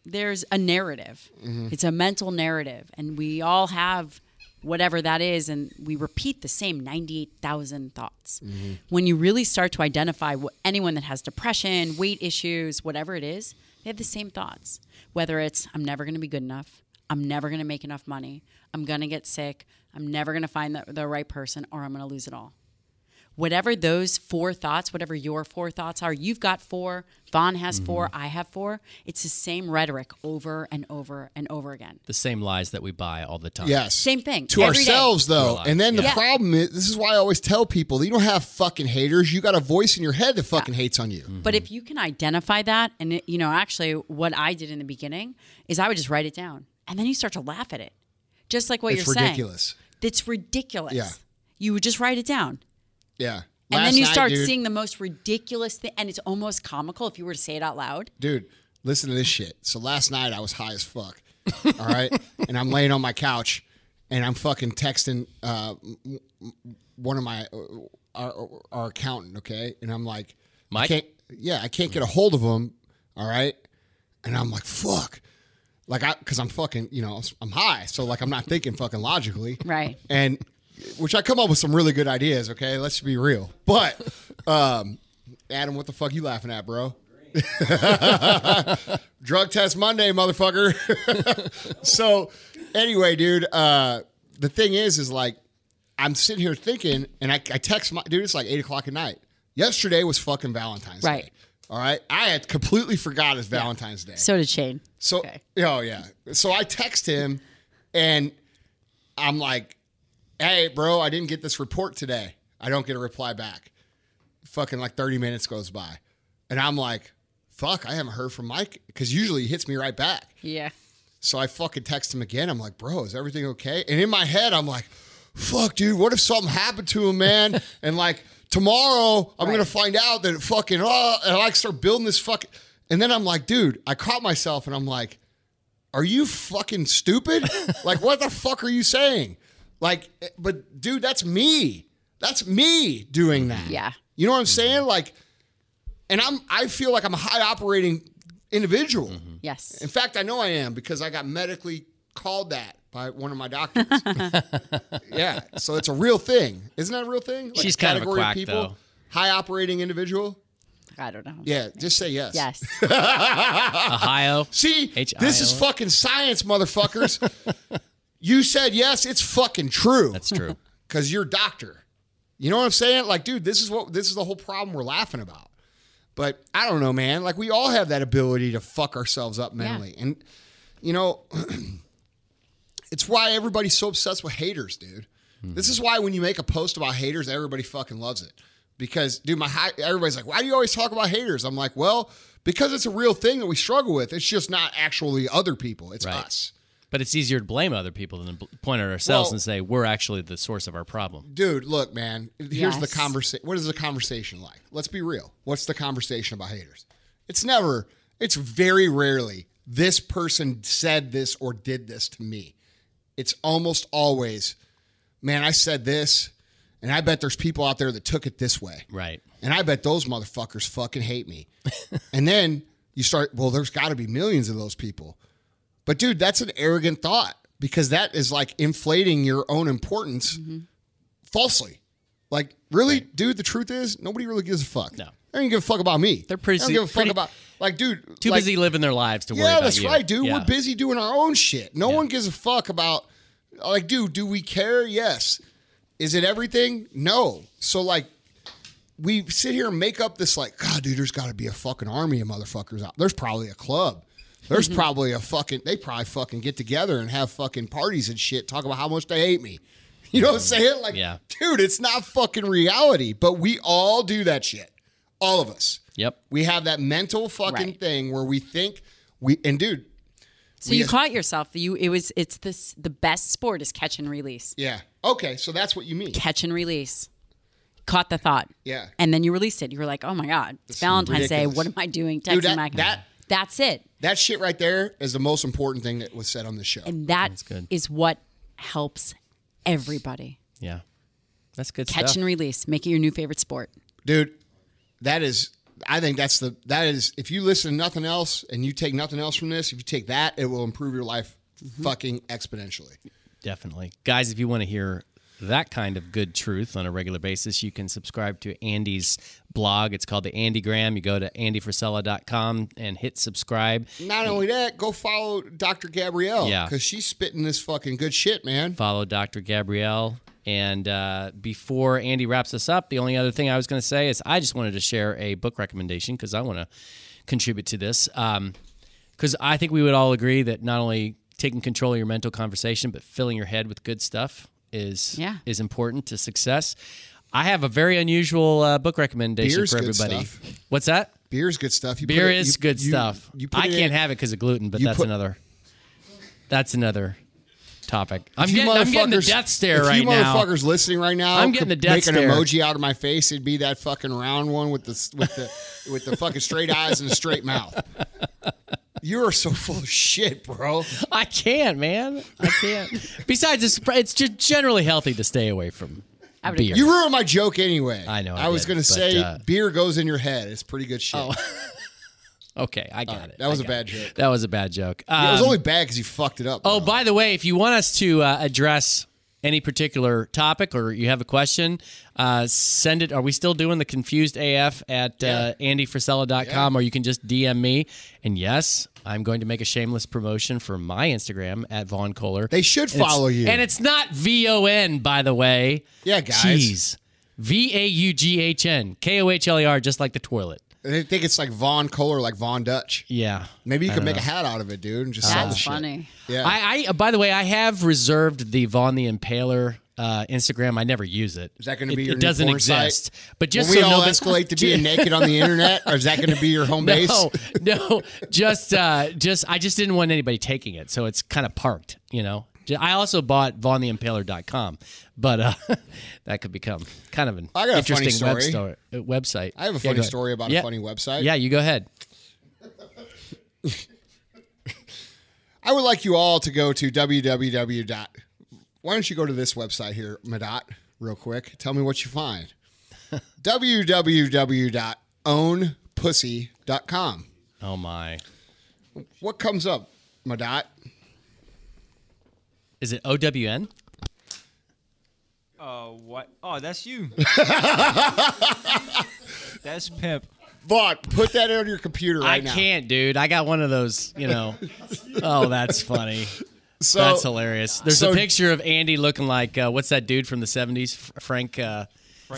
there's a narrative. Mm-hmm. It's a mental narrative, and we all have whatever that is, and we repeat the same 98,000 thoughts. Mm-hmm. When you really start to identify what, anyone that has depression, weight issues, whatever it is, they have the same thoughts. Whether it's, I'm never going to be good enough, I'm never going to make enough money, I'm going to get sick, I'm never going to find the, the right person, or I'm going to lose it all whatever those four thoughts, whatever your four thoughts are, you've got four, Vaughn has mm-hmm. four, I have four. It's the same rhetoric over and over and over again. The same lies that we buy all the time. Yes. Same thing, To every day. ourselves, though. And then the Yeah. problem is this is why I always tell people you don't have fucking haters. You got a voice in your head that fucking hates on you. Mm-hmm. But if you can identify that, and it, you know, actually, what I did in the beginning is I would just write it down, and then you start to laugh at it, just like what It's you're saying. It's ridiculous. It's ridiculous. Yeah. You would just write it down. Yeah. And Last then you night, start dude- seeing the most ridiculous thing, and it's almost comical if you were to say it out loud. dude, listen to this shit. So last night I was high as fuck. All right, and I'm laying on my couch, and I'm fucking texting uh, m- m- one of my uh, our, our accountant. Okay, and I'm like, I Mike? can't, yeah, I can't get a hold of him. All right, and I'm like, fuck. Like I, because I'm fucking, you know, I'm high, so like I'm not thinking fucking logically, Right. And which I come up with some really good ideas. Okay, let's be real. But um, Adam, what the fuck you laughing at, bro? Drug test Monday, motherfucker. so, anyway, dude, uh, the thing is, is like, I'm sitting here thinking, and I, I text my dude. It's like eight o'clock at night. Yesterday was fucking Valentine's Right. Day. All right, I had completely forgot it's Valentine's Day. So did Shane. So, Okay. oh yeah. So I text him, and I'm like, "Hey, bro, I didn't get this report today. I don't get a reply back." Fucking like 30 minutes goes by, and I'm like, "Fuck, I haven't heard from Mike because usually he hits me right back." Yeah. So I fucking text him again. I'm like, "Bro, is everything okay?" And in my head, I'm like, "Fuck, dude, what if something happened to him, man?" and like tomorrow, I'm gonna find out that it fucking oh, and I like start building this fucking. And then I'm like, dude, I caught myself, and I'm like, "Are you fucking stupid? like, what the fuck are you saying?" Like, but dude, that's me. That's me doing that. Yeah. You know what I'm saying? Like, and I'm I feel like I'm a high operating individual. Mm-hmm. Yes. In fact, I know I am because I got medically called that by one of my doctors. yeah, so it's a real thing, isn't that a real thing? Like She's kind of a category quack, though. High operating individual. I don't know. Yeah, just say yes. Yes. Ohio. See, H-I-O. this is fucking science, motherfuckers. you said yes, it's fucking true. That's true. because you're doctor. You know what I'm saying? Like, dude, this is what this is the whole problem we're laughing about. But I don't know, man. Like, we all have that ability to fuck ourselves up mentally, and you know, it's why everybody's so obsessed with haters, dude. Hmm. This is why when you make a post about haters, everybody fucking loves it. Because, dude, my hi- everybody's like, "Why do you always talk about haters?" I'm like, "Well, because it's a real thing that we struggle with. It's just not actually other people. It's Right. us." But it's easier to blame other people than to point at ourselves Well- and say we're actually the source of our problem. Dude, look, man. Here's the conversation. What is the conversation like? Let's be real. What's the conversation about haters? It's never. It's very rarely. This person said this or did this to me. It's almost always, man. I said this, and I bet there's people out there that took it this way. Right. And I bet those motherfuckers fucking hate me. and then you start, well, there's got to be millions of those people. But dude, that's an arrogant thought because that is like inflating your own importance mm-hmm. falsely. Like, really, dude, the truth is nobody really gives a fuck. No. They don't give a fuck about me. They're pretty- They don't give a fuck pretty- about like, dude. Too like, busy living their lives to worry Yeah, about that's you. right, dude. Yeah. We're busy doing our own shit. No one gives a fuck about like, dude, do we care? Yes. Is it everything? No. So like we sit here and make up this like, God, dude, there's gotta be a fucking army of motherfuckers out. There's probably a club. There's mm-hmm. probably a fucking they probably fucking get together and have fucking parties and shit, talk about how much they hate me. You know what I'm saying? Like, Yeah. dude, it's not fucking reality. But we all do that shit. All of us. Yep. We have that mental fucking Right. thing where we think we and dude, So you as- caught yourself. You it was it's this the best sport is catch and release. yeah. Okay, so that's what you mean. Catch and release. Caught the thought. Yeah. And then you released it. You were like, oh my God, it's Valentine's Day. What am I doing? Texting Dude, that- my that- That's it. That shit right there is the most important thing that was said on the show. And that is good. is what helps everybody. Yeah. That's good Catch stuff. and release. Make it your new favorite sport. Dude, that is I think that's the that is if you listen to nothing else and you take nothing else from this, if you take that, it will improve your life Mm-hmm. fucking exponentially. Definitely. Guys, if you want to hear that kind of good truth on a regular basis, you can subscribe to Andy's blog. It's called the Andy Graham. You go to andyfrisella.com and hit subscribe. Not only that, go follow Dr. Gabrielle. Yeah. Because she's spitting this fucking good shit, man. Follow Dr. Gabrielle. And uh, before Andy wraps us up, the only other thing I was going to say is I just wanted to share a book recommendation because I want to contribute to this. Because I think we would all agree that not only taking control of your mental conversation, but filling your head with good stuff is Yeah. is important to success. I have a very unusual uh, book recommendation Beer's for good everybody. stuff. What's that? Beer's good stuff. You put Beer it- is you- good you- stuff. You put I can't in- have it because of gluten, but that's put- another. That's another topic. I'm you getting, I'm getting the motherfuckers- death stare if right you now. motherfuckers listening right now, I'm getting the death stare. make an emoji out of my face. It'd be that fucking round one with the with the with the fucking straight eyes and a straight mouth. You are so full of shit, bro. I can't, man. I can't. Besides, it's, it's just generally healthy to stay away from beer. You ruined my joke anyway. I know I I, was gonna say uh, beer goes in your head. It's pretty good shit. okay, I got it. that was a bad it. joke. That was a bad joke. it was Um, only bad because you fucked it up. Oh, by the way, if you want us to uh, address any particular topic or you have a question, uh, send it. Are we still doing the confused AF at uh, andyfrisella.com or you can just DM me? And yes, I'm going to make a shameless promotion for my Instagram at Vaughn Kohler. They should And follow you. And it's not V O N, by the way. Yeah, guys. Jeez. V A U G H N. K O H L E R, just like the toilet. They think it's like Von Kohler, like Von Dutch. Yeah. Maybe you I could make know. a hat out of it, dude, and just sell the That's shit. funny. Yeah. I, I by the way, I have reserved the Vaughn the Impaler uh, Instagram. I never use it. Is that going to It- be your It new doesn't porn exist. site? But just Will we so all nobody- escalate to being naked on the internet, or is that going to be your home base? No, no, just uh, just I just didn't want anybody taking it, so it's kind of parked. You know. I also bought VaughnTheImpaler.com, but uh, that could become kind of an I got a interesting web story. uh, website. I have a funny story about Yeah. a funny website. Yeah, you go ahead. I would like you all to go to www. dot- Why don't you go to this website here, Madot, real quick? Tell me what you find. www.ownpussy.com. Oh my, What comes up, Madot? Is it OWN? Oh, what? Oh, that's you. that's Pimp. Vaughn, put that on your computer right I now. can't, dude. I got one of those. You know. oh, that's funny. So That's hilarious. There's so- a picture of Andy looking like uh, what's that dude from the '70s? Frank uh,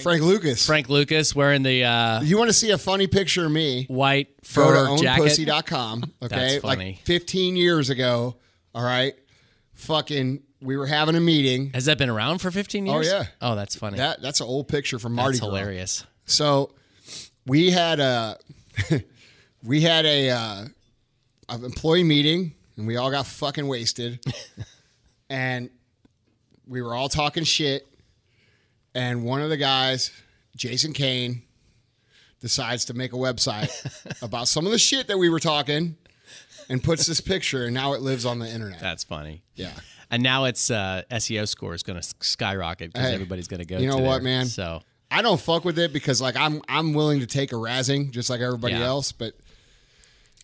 Frank Lucas. Frank Lucas wearing the uh, You want to see a funny picture of me? white Go fur to jacket. ownpussy.com. Okay. That's funny. Like 15 years ago. All right. Fucking, we were having a meeting. Has that been around for 15 years? Oh yeah. Oh, that's funny. That That's an old picture from Mardi. that's Gras. hilarious. So we had a we had a uh, an employee meeting and we all got fucking wasted and we were all talking shit and one of the guys Jason Kane decides to make a website about some of the shit that we were talking and puts this picture and now it lives on the internet. That's funny. Yeah. And now it's uh, SEO score is going to skyrocket because Hey, everybody's going to go. you know to what, there. man? So I don't fuck with it because like I'm I'm willing to take a razzing just like everybody Yeah. else, but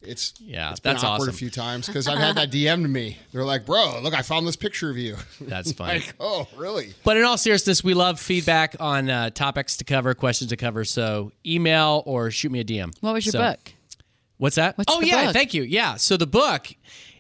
it's Yeah, it's been that's awkward awesome. a few times because I've had that DM to me. They're like, "Bro, look, I found this picture of you." that's funny. like, oh, really? But in all seriousness, we love feedback on uh, topics to cover, questions to cover. So email or shoot me a DM. What was your So- book? What's that? What's oh the yeah, book? thank you. Yeah, so the book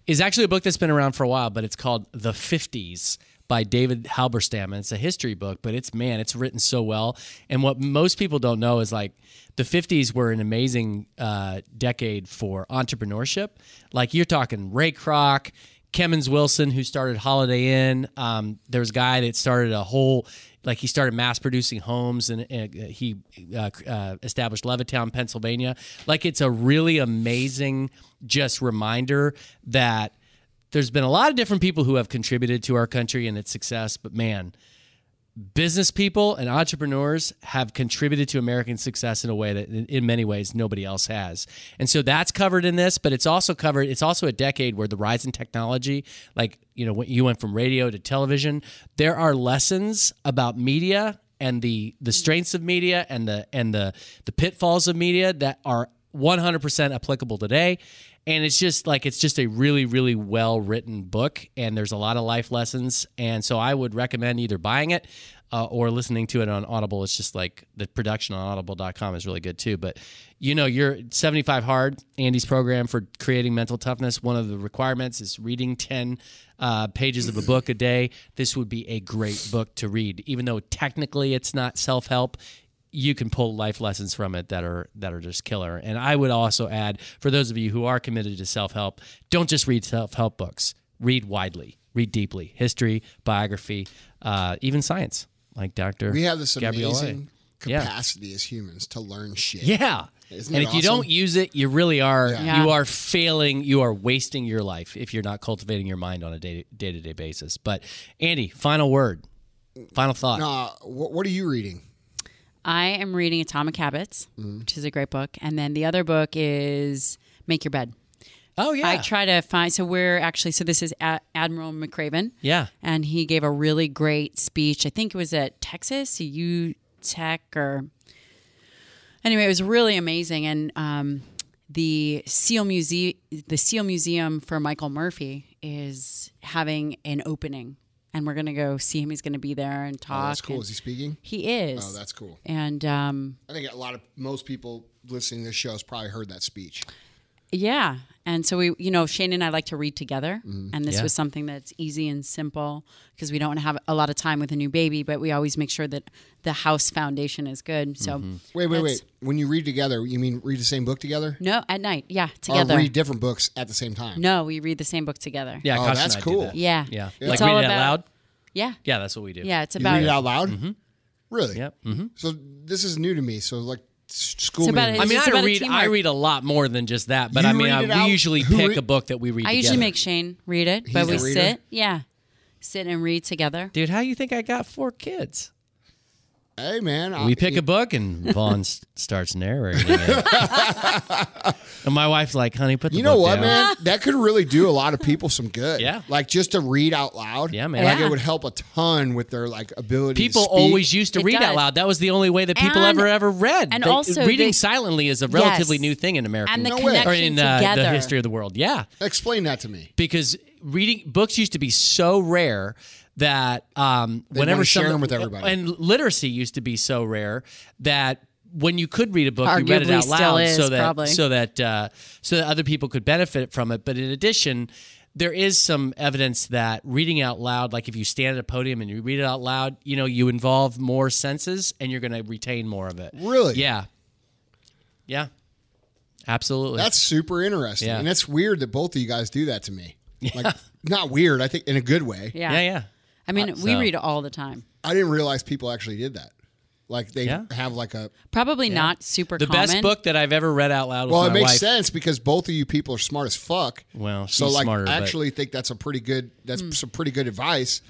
is actually a book that's been around for a while, but it's called The Fifties by David Halberstam, and it's a history book. But it's man, it's written so well. And what most people don't know is like the 50s were an amazing uh, decade for entrepreneurship. Like you're talking Ray Kroc. Kemmons Wilson, who started Holiday Inn, um, there was a guy that started a whole, like he started mass producing homes, and, and he uh, uh, established Levittown, Pennsylvania. Like it's a really amazing, just reminder that there's been a lot of different people who have contributed to our country and its success, but man, business people and entrepreneurs have contributed to American success in a way that in- many ways nobody else has. And so that's covered in this, but it's also covered it's also a decade where the rise in technology, like, you know, when you went from radio to television, there are lessons about media and the the strengths of media and the and the the pitfalls of media that are 100% applicable today and it's just like it's just a really really well written book and there's a lot of life lessons. And so i would recommend either buying it uh, or listening to it on audible. It's just like the production on audible.com is really good too. But you know you're 75 hard. Andy's program for creating mental toughness one of the requirements is reading 10 uh, pages of a book a day. This would be a great book to read even though technically it's not self-help you can pull life lessons from it that are that are just killer. And I would also add for those of you who are committed to self-help, don't just read self-help books. Read widely, read deeply. History, biography, uh, even science, like Dr. We have this Gabrielle. amazing Yeah. capacity as humans to learn shit. Yeah. Isn't and it if you don't use it, you really are Yeah. you are failing, you are wasting your life if you're not cultivating your mind on a day to day basis. But Andy, final word. Final thought. Uh, what, what are you reading? I am reading Atomic Habits, Mm-hmm. which is a great book, and then the other book is Make Your Bed. Oh yeah. I try to find. So we're actually. So this is Admiral McRaven. Yeah. and he gave a really great speech. I think it was at Texas, U Tech, or anyway, it was really amazing. And um, the Seal Museum, the Seal Museum for Michael Murphy, is having an opening, and we're gonna go see him. He's gonna be there and talk. Oh, that's cool. Is he speaking? he is. Oh, that's cool. and um, I think a lot of most people listening to this show has probably heard that speech. Yeah. And so we, you know, Shane and I like to read together. Mm-hmm. And this Yeah. was something that's easy and simple because we don't have a lot of time with a new baby, but we always make sure that the house foundation is good. So Mm-hmm. Wait, wait, wait. When you read together, you mean read the same book together? No, at night. Yeah, together. Or read different books at the same time? no, we read the same book together. yeah, Oh, that's and I do cool. that. Yeah. Yeah. It's Like all reading it out loud? Yeah. Yeah, that's what we do. Yeah, it's You about read it out loud? Mm-hmm. Really? Yep. hmm So this is new to me. So like s- school It's about me. it. I It's mean, I about a read. I read a lot more than just that, but You I mean, read I, it we out? usually Who pick re- a book that we read. I together. usually make Shane read it, but He's we reader? sit. Yeah. Sit and read together. Dude, how you think I got four kids? Hey man, I, We pick a book and Vaughn starts narrating it. and my wife's like, "Honey, put the book out. You know book what, down." man? That could really do a lot of people some good. Yeah. like just to read out loud. Yeah, man. Like Yeah. it would help a ton with their like ability. People to speak. always used to It read out loud. That was the only way that people And- ever ever read. and They- also reading the- silently is a relatively Yes. new thing in America. And the No way. or in uh, the history of the world. Yeah. explain that to me. because reading books used to be so rare that um, whenever wanna share them with everybody. and literacy used to be so rare that when you could read a book, you read it out loud is, so that probably. so that uh, so that other people could benefit from it. But in addition. there is some evidence that reading out loud, like if you stand at a podium and you read it out loud, you know, you involve more senses and you're going to retain more of it. Really? Yeah. Yeah. Absolutely. That's super interesting. Yeah. And it's weird that both of you guys do that to me. Like, not weird, I think in a good way. Yeah. yeah, yeah. I mean, we so- read all the time. I didn't realize people actually did that. Like they Yeah. have like a Probably not super The common. best book that I've ever read out loud. With well, my it makes wife. sense because both of you people are smart as fuck. Well, so like smarter, I but- actually think that's a pretty good that's Hmm. some pretty good advice.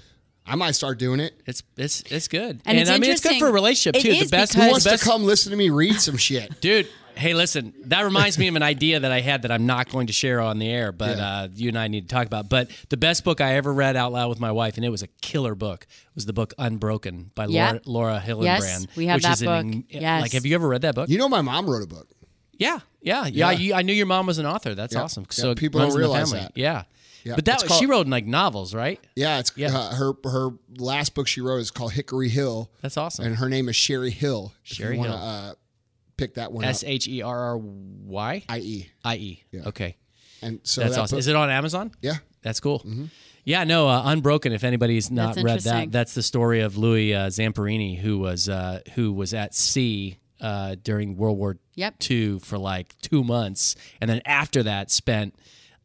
I might start doing it. It's it's it's good, And it's I mean it's good for a relationship it too. is the best, Who because- wants the best, to come listen to me read some shit? dude. Hey, listen, that reminds me of an idea that I had that I'm not going to share on the air, but Yeah. uh, you and I need to talk about. But the best book I ever read out loud with my wife, and it was a killer book, was the book Unbroken by Yeah. Laura, Laura Hillenbrand. Yes, we have which that is an book. en- Yes. Like, have you ever read that book? You know, my mom wrote a book. yeah, yeah, yeah. Yeah. you, I knew your mom was an author. That's Yeah. awesome. Yeah, So people don't realize that. Yeah. Yeah. But that was, called- she wrote like novels, right? Yeah, it's Yeah. Uh, her her last book she wrote is called Hickory Hill, That's awesome. and her name is Sherry Hill. If Sherry you wanna, Hill. Uh, pick that one S up. H E R R Y I E. I E. Okay. And so That's that awesome. book- Is it on Amazon? yeah. That's cool. Yeah, no, uh, Unbroken. If anybody's not That's read that, that's the story of Louis uh, Zamperini, who was uh, who was at sea uh, during World War Yep. II for like two months, and then after that spent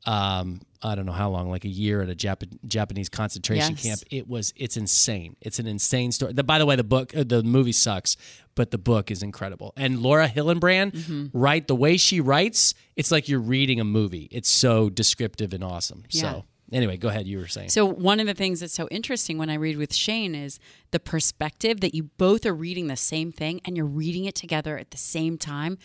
um, I don't know how long, like a year at a Jap- Japanese concentration Yes. camp. It was it's insane. It's an insane story. The, by the way, the book, uh, the movie sucks, but the book is incredible. And Laura Hillenbrand, Mm-hmm. right? The way she writes, it's like you're reading a movie. It's so descriptive and awesome. Yeah. So anyway, go ahead. You were saying. So one of the things that's so interesting when I read with Shane is the perspective that you both are reading the same thing and you're reading it together at the same time,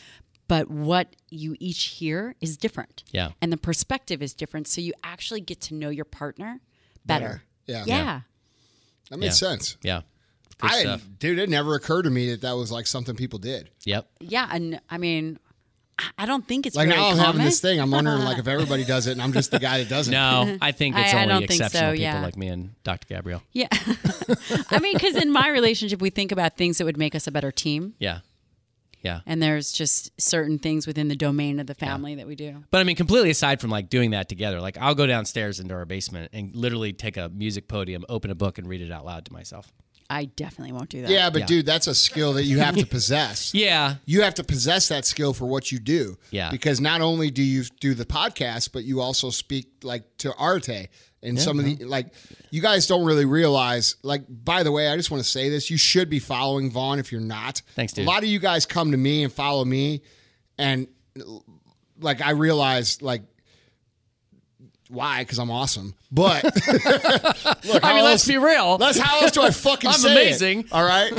but what you each hear is different. Yeah. And the perspective is different, so you actually get to know your partner better. Yeah. Yeah. That makes Yeah. sense. Yeah. Good I stuff. dude, it never occurred to me that that was like something people did. Yep. Yeah, and I mean, I- I don't think it's Like very now I'm having this thing. I'm wondering like if everybody does it and I'm just the guy that doesn't. No, I think it's I- I only don't think exceptional so, people yeah. like me and Dr. Gabrielle. Yeah. I mean, because in my relationship, we think about things that would make us a better team. Yeah. Yeah. And there's just certain things within the domain of the family that we do. But I mean, completely aside from like doing that together, like I'll go downstairs into our basement and literally take a music podium, open a book, and read it out loud to myself. I definitely won't do that. Yeah, but Yeah. dude, that's a skill that you have to possess. Yeah. You have to possess that skill for what you do. Yeah. Because not only do you do the podcast, but you also speak like to Arete and some of the like you guys don't really realize like by the way, I just want to say this, you should be following Vaughn if you're not. Thanks, dude. A lot of you guys come to me and follow me and like I realize like why? Because I'm awesome. But look, I mean, let's else- be real. That's how else do I fucking I'm say it? amazing. all right.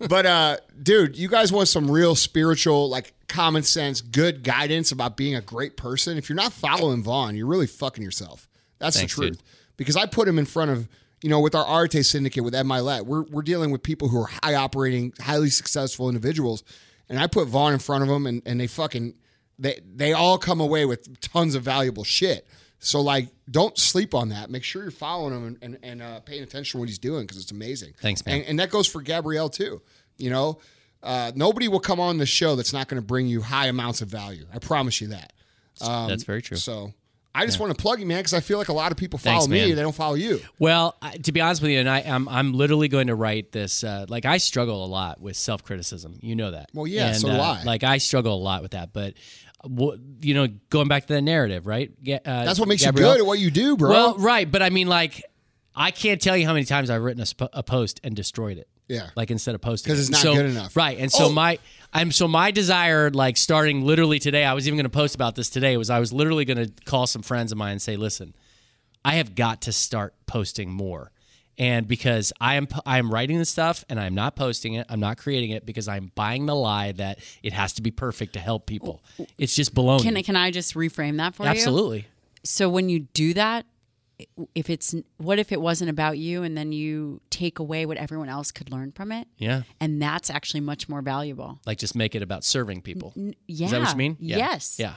But uh, dude, you guys want some real spiritual, like common sense, good guidance about being a great person. If you're not following Vaughn, you're really fucking yourself. That's Thanks, the truth. dude. Because I put him in front of, you know, with our Arete syndicate with Ed Mylett, we're we're dealing with people who are high operating, highly successful individuals. And I put Vaughn in front of them and, and they fucking they they all come away with tons of valuable shit. So like, don't sleep on that. Make sure you're following him and, and, and uh, paying attention to what he's doing because it's amazing. Thanks, man. And, and that goes for Gabrielle too. You know, uh, nobody will come on the show that's not going to bring you high amounts of value. I promise you that. That's very true. So I just want to plug you, man, because I feel like a lot of people follow Thanks, me, man. they don't follow you. Well, I, to be honest with you, and I, I'm I'm literally going to write this. Uh, like I struggle a lot with self criticism. You know that. Well, yeah, And, so do uh, I. Like I struggle a lot with that, but. You know, going back to the narrative, right? Uh, That's what makes Gabrielle? you good at what you do, bro. Well, right, but I mean, like, I can't tell you how many times I've written a, sp- a post and destroyed it. Yeah. like instead of posting 'Cause. Because it's not So- good enough. Right, and so Oh. my I'm so my desire, like starting literally today, I was even going to post about this today. Was I was literally going to call some friends of mine and say, listen, I have got to start posting more. And because I am I am writing this stuff and I'm not posting it, I'm not creating it because I'm buying the lie that it has to be perfect to help people. It's just baloney. Can, can I just reframe that for you? Absolutely. So when you do that, if it's what if it wasn't about you and then you take away what everyone else could learn from it? Yeah. And that's actually much more valuable. Like just make it about serving people. Yeah. Is that what you mean? Yeah. Yes. Yeah.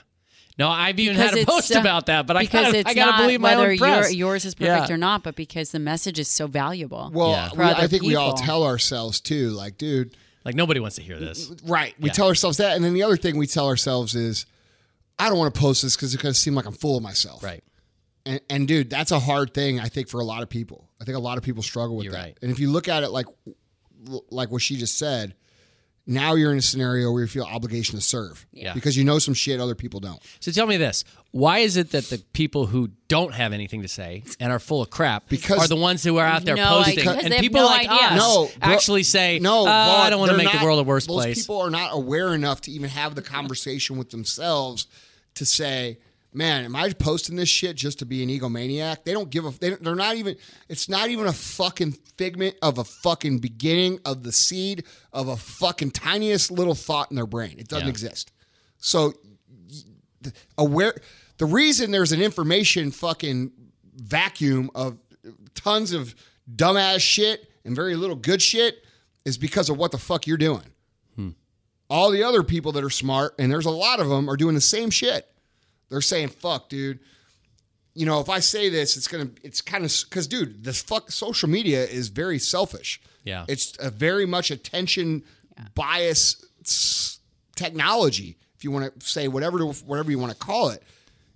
No, I've even Because had a post uh, about that, but I because gotta, I gotta believe my whether own press. your- yours is perfect Yeah. or not, but because the message is so valuable. well, Yeah. we- I think we all tell ourselves too, like, dude, Like nobody wants to hear this. right. We Yeah. tell ourselves that. And then the other thing we tell ourselves is, I don't want to post this because it's going to seem like I'm full of myself. Right. And, and dude, that's a hard thing. I think for a lot of people. I think a lot of people struggle with You're that. right. And if you look at it like, like what she just said, now you're in a scenario where you feel obligation to serve. Yeah. Because you know some shit other people don't. So tell me this: Why is it that the people who don't have anything to say and are full of crap Because- are the ones who are out there No posting. Because and people no like idea. us No, bro- actually say, No, "Uh, I don't want to make not- the world a worse those place." people are not aware enough to even have the conversation with themselves to say, "Man, am I posting this shit just to be an egomaniac?" They don't give a. They, they're not even. It's not even a fucking figment of a fucking beginning of the seed of a fucking tiniest little thought in their brain. It doesn't Yeah. exist. So aware. The reason there's an information fucking vacuum of tons of dumbass shit and very little good shit is because of what the fuck you're doing. Hmm. All the other people that are smart, and there's a lot of them, are doing the same shit. They're saying, fuck, dude. You know, if I say this, it's gonna, it's kind of, because, dude, this fuck social media is very selfish. Yeah. It's a very much attention bias technology, if you want to say whatever, whatever you want to call it.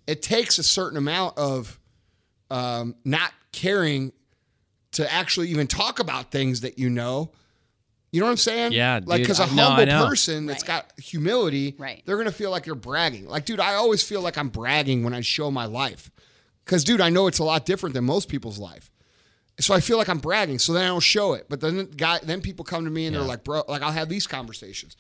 It takes a certain amount of um, not caring to actually even talk about things that you know. You know what I'm saying? Yeah, Like, because a I- no, I humble know. person that's Right. got humility, Right. they're gonna feel like you're bragging. Like, dude, I always feel like I'm bragging when I show my life, because, dude, I know it's a lot different than most people's life. So I feel like I'm bragging. So then I don't show it. But then guy, then people come to me and they're like, bro, like I'll have these conversations,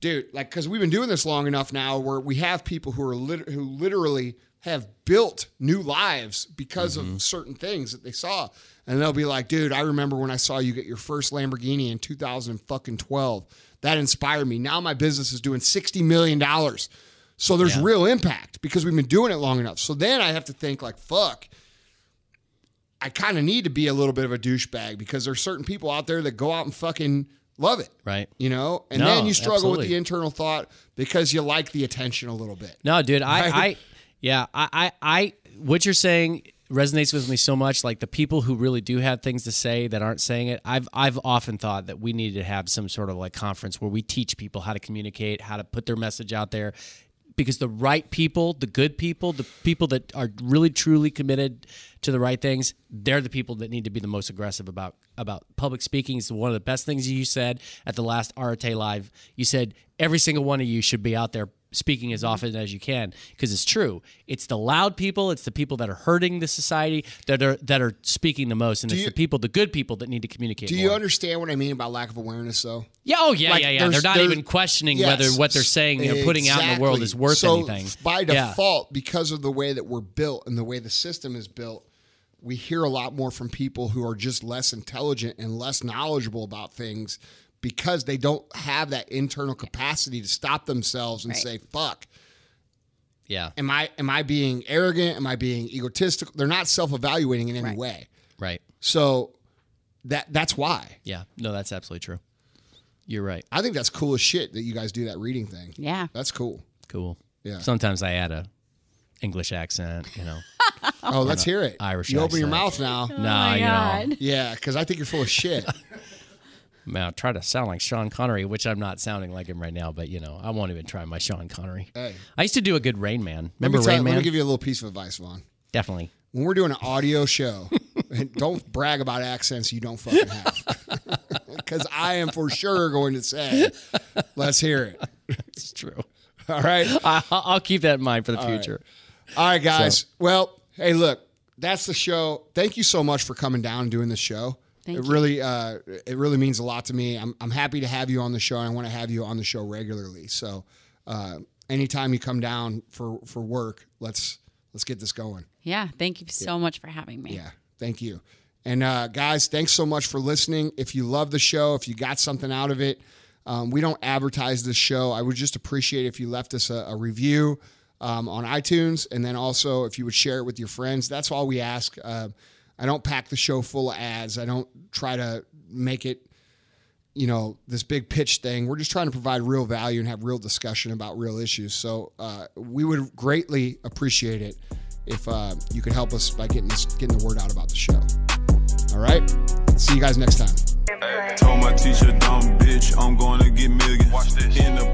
dude. Like, because we've been doing this long enough now, where we have people who are lit- who literally have built new lives because of mm-hmm. certain things that they saw, and they'll be like, dude, I remember when I saw you get your first Lamborghini in 2012. That inspired me. Now my business is doing 60 million dollars. So there's Yeah. real impact because we've been doing it long enough. So then I have to think like, fuck. I kind of need to be a little bit of a douchebag because there's certain people out there that go out and fucking love it. Right. You know? And No, then you struggle with the internal thought because you like the attention a little bit. No, dude, I, Right? I, yeah, I, I, I, what you're saying resonates with me so much. Like the people who really do have things to say that aren't saying it. I've, I've often thought that we need to have some sort of like conference where we teach people how to communicate, how to put their message out there. Because the right people, the good people, the people that are really truly committed to the right things, they're the people that need to be the most aggressive about about public speaking. It's one of the best things you said at the last Arete Live. You said every single one of you should be out there speaking as mm-hmm. often as you can because it's true. It's the loud people, it's the people that are hurting the society that are that are speaking the most, and it's you- the people, the good people that need to communicate. Do you more. understand what I mean about lack of awareness though? Yeah, oh yeah, Like, yeah, yeah. They're not even questioning Yes. whether what they're saying or putting out in the world is worth so anything. By Yeah. default, because of the way that we're built and the way the system is built, we hear a lot more from people who are just less intelligent and less knowledgeable about things because they don't have that internal capacity to stop themselves and Right. say, fuck. Yeah, Am I am I being arrogant? Am I being egotistical? They're not self-evaluating in any Right. way. right. So that that's why. Yeah, no, that's absolutely true. You're right. I think that's cool as shit that you guys do that reading thing. Yeah. That's cool. Cool. Yeah. Sometimes I add a English accent, you know. Oh, let's hear it. Irish You open your mouth now. Oh nah, you know. Yeah, because I think you're full of shit. Man, I try to sound like Sean Connery, which I'm not sounding like him right now, but you know, I won't even try my Sean Connery. Hey. I used to do a good Rain Man. Let Remember me, tell, Rain let Man? me give you a little piece of advice, Vaughn. Definitely. When we're doing an audio show, don't brag about accents you don't fucking have. Because I am for sure going to say, let's hear it. It's true. All right. I, I'll keep that in mind for the future. All right, guys. Well, hey, look, that's the show. Thank you so much for coming down and doing this show. Thank it you. really, uh, it really means a lot to me. I'm, I'm happy to have you on the show, and I want to have you on the show regularly. So, uh, anytime you come down for for work, let's let's get this going. Yeah. Thank you so much for having me. Yeah, thank you. And uh, guys, thanks so much for listening. If you love the show, if you got something out of it, um, we don't advertise this show. I would just appreciate if you left us a, a review um, on iTunes, and then also if you would share it with your friends. That's all we ask. Uh, I don't pack the show full of ads. I don't try to make it, you know, this big pitch thing. We're just trying to provide real value and have real discussion about real issues. So uh, we would greatly appreciate it if uh, you could help us by getting this, getting the word out about the show. All right. See you guys next time. Told my teacher, dumb bitch, I'm gonna get millions. Watch this. In the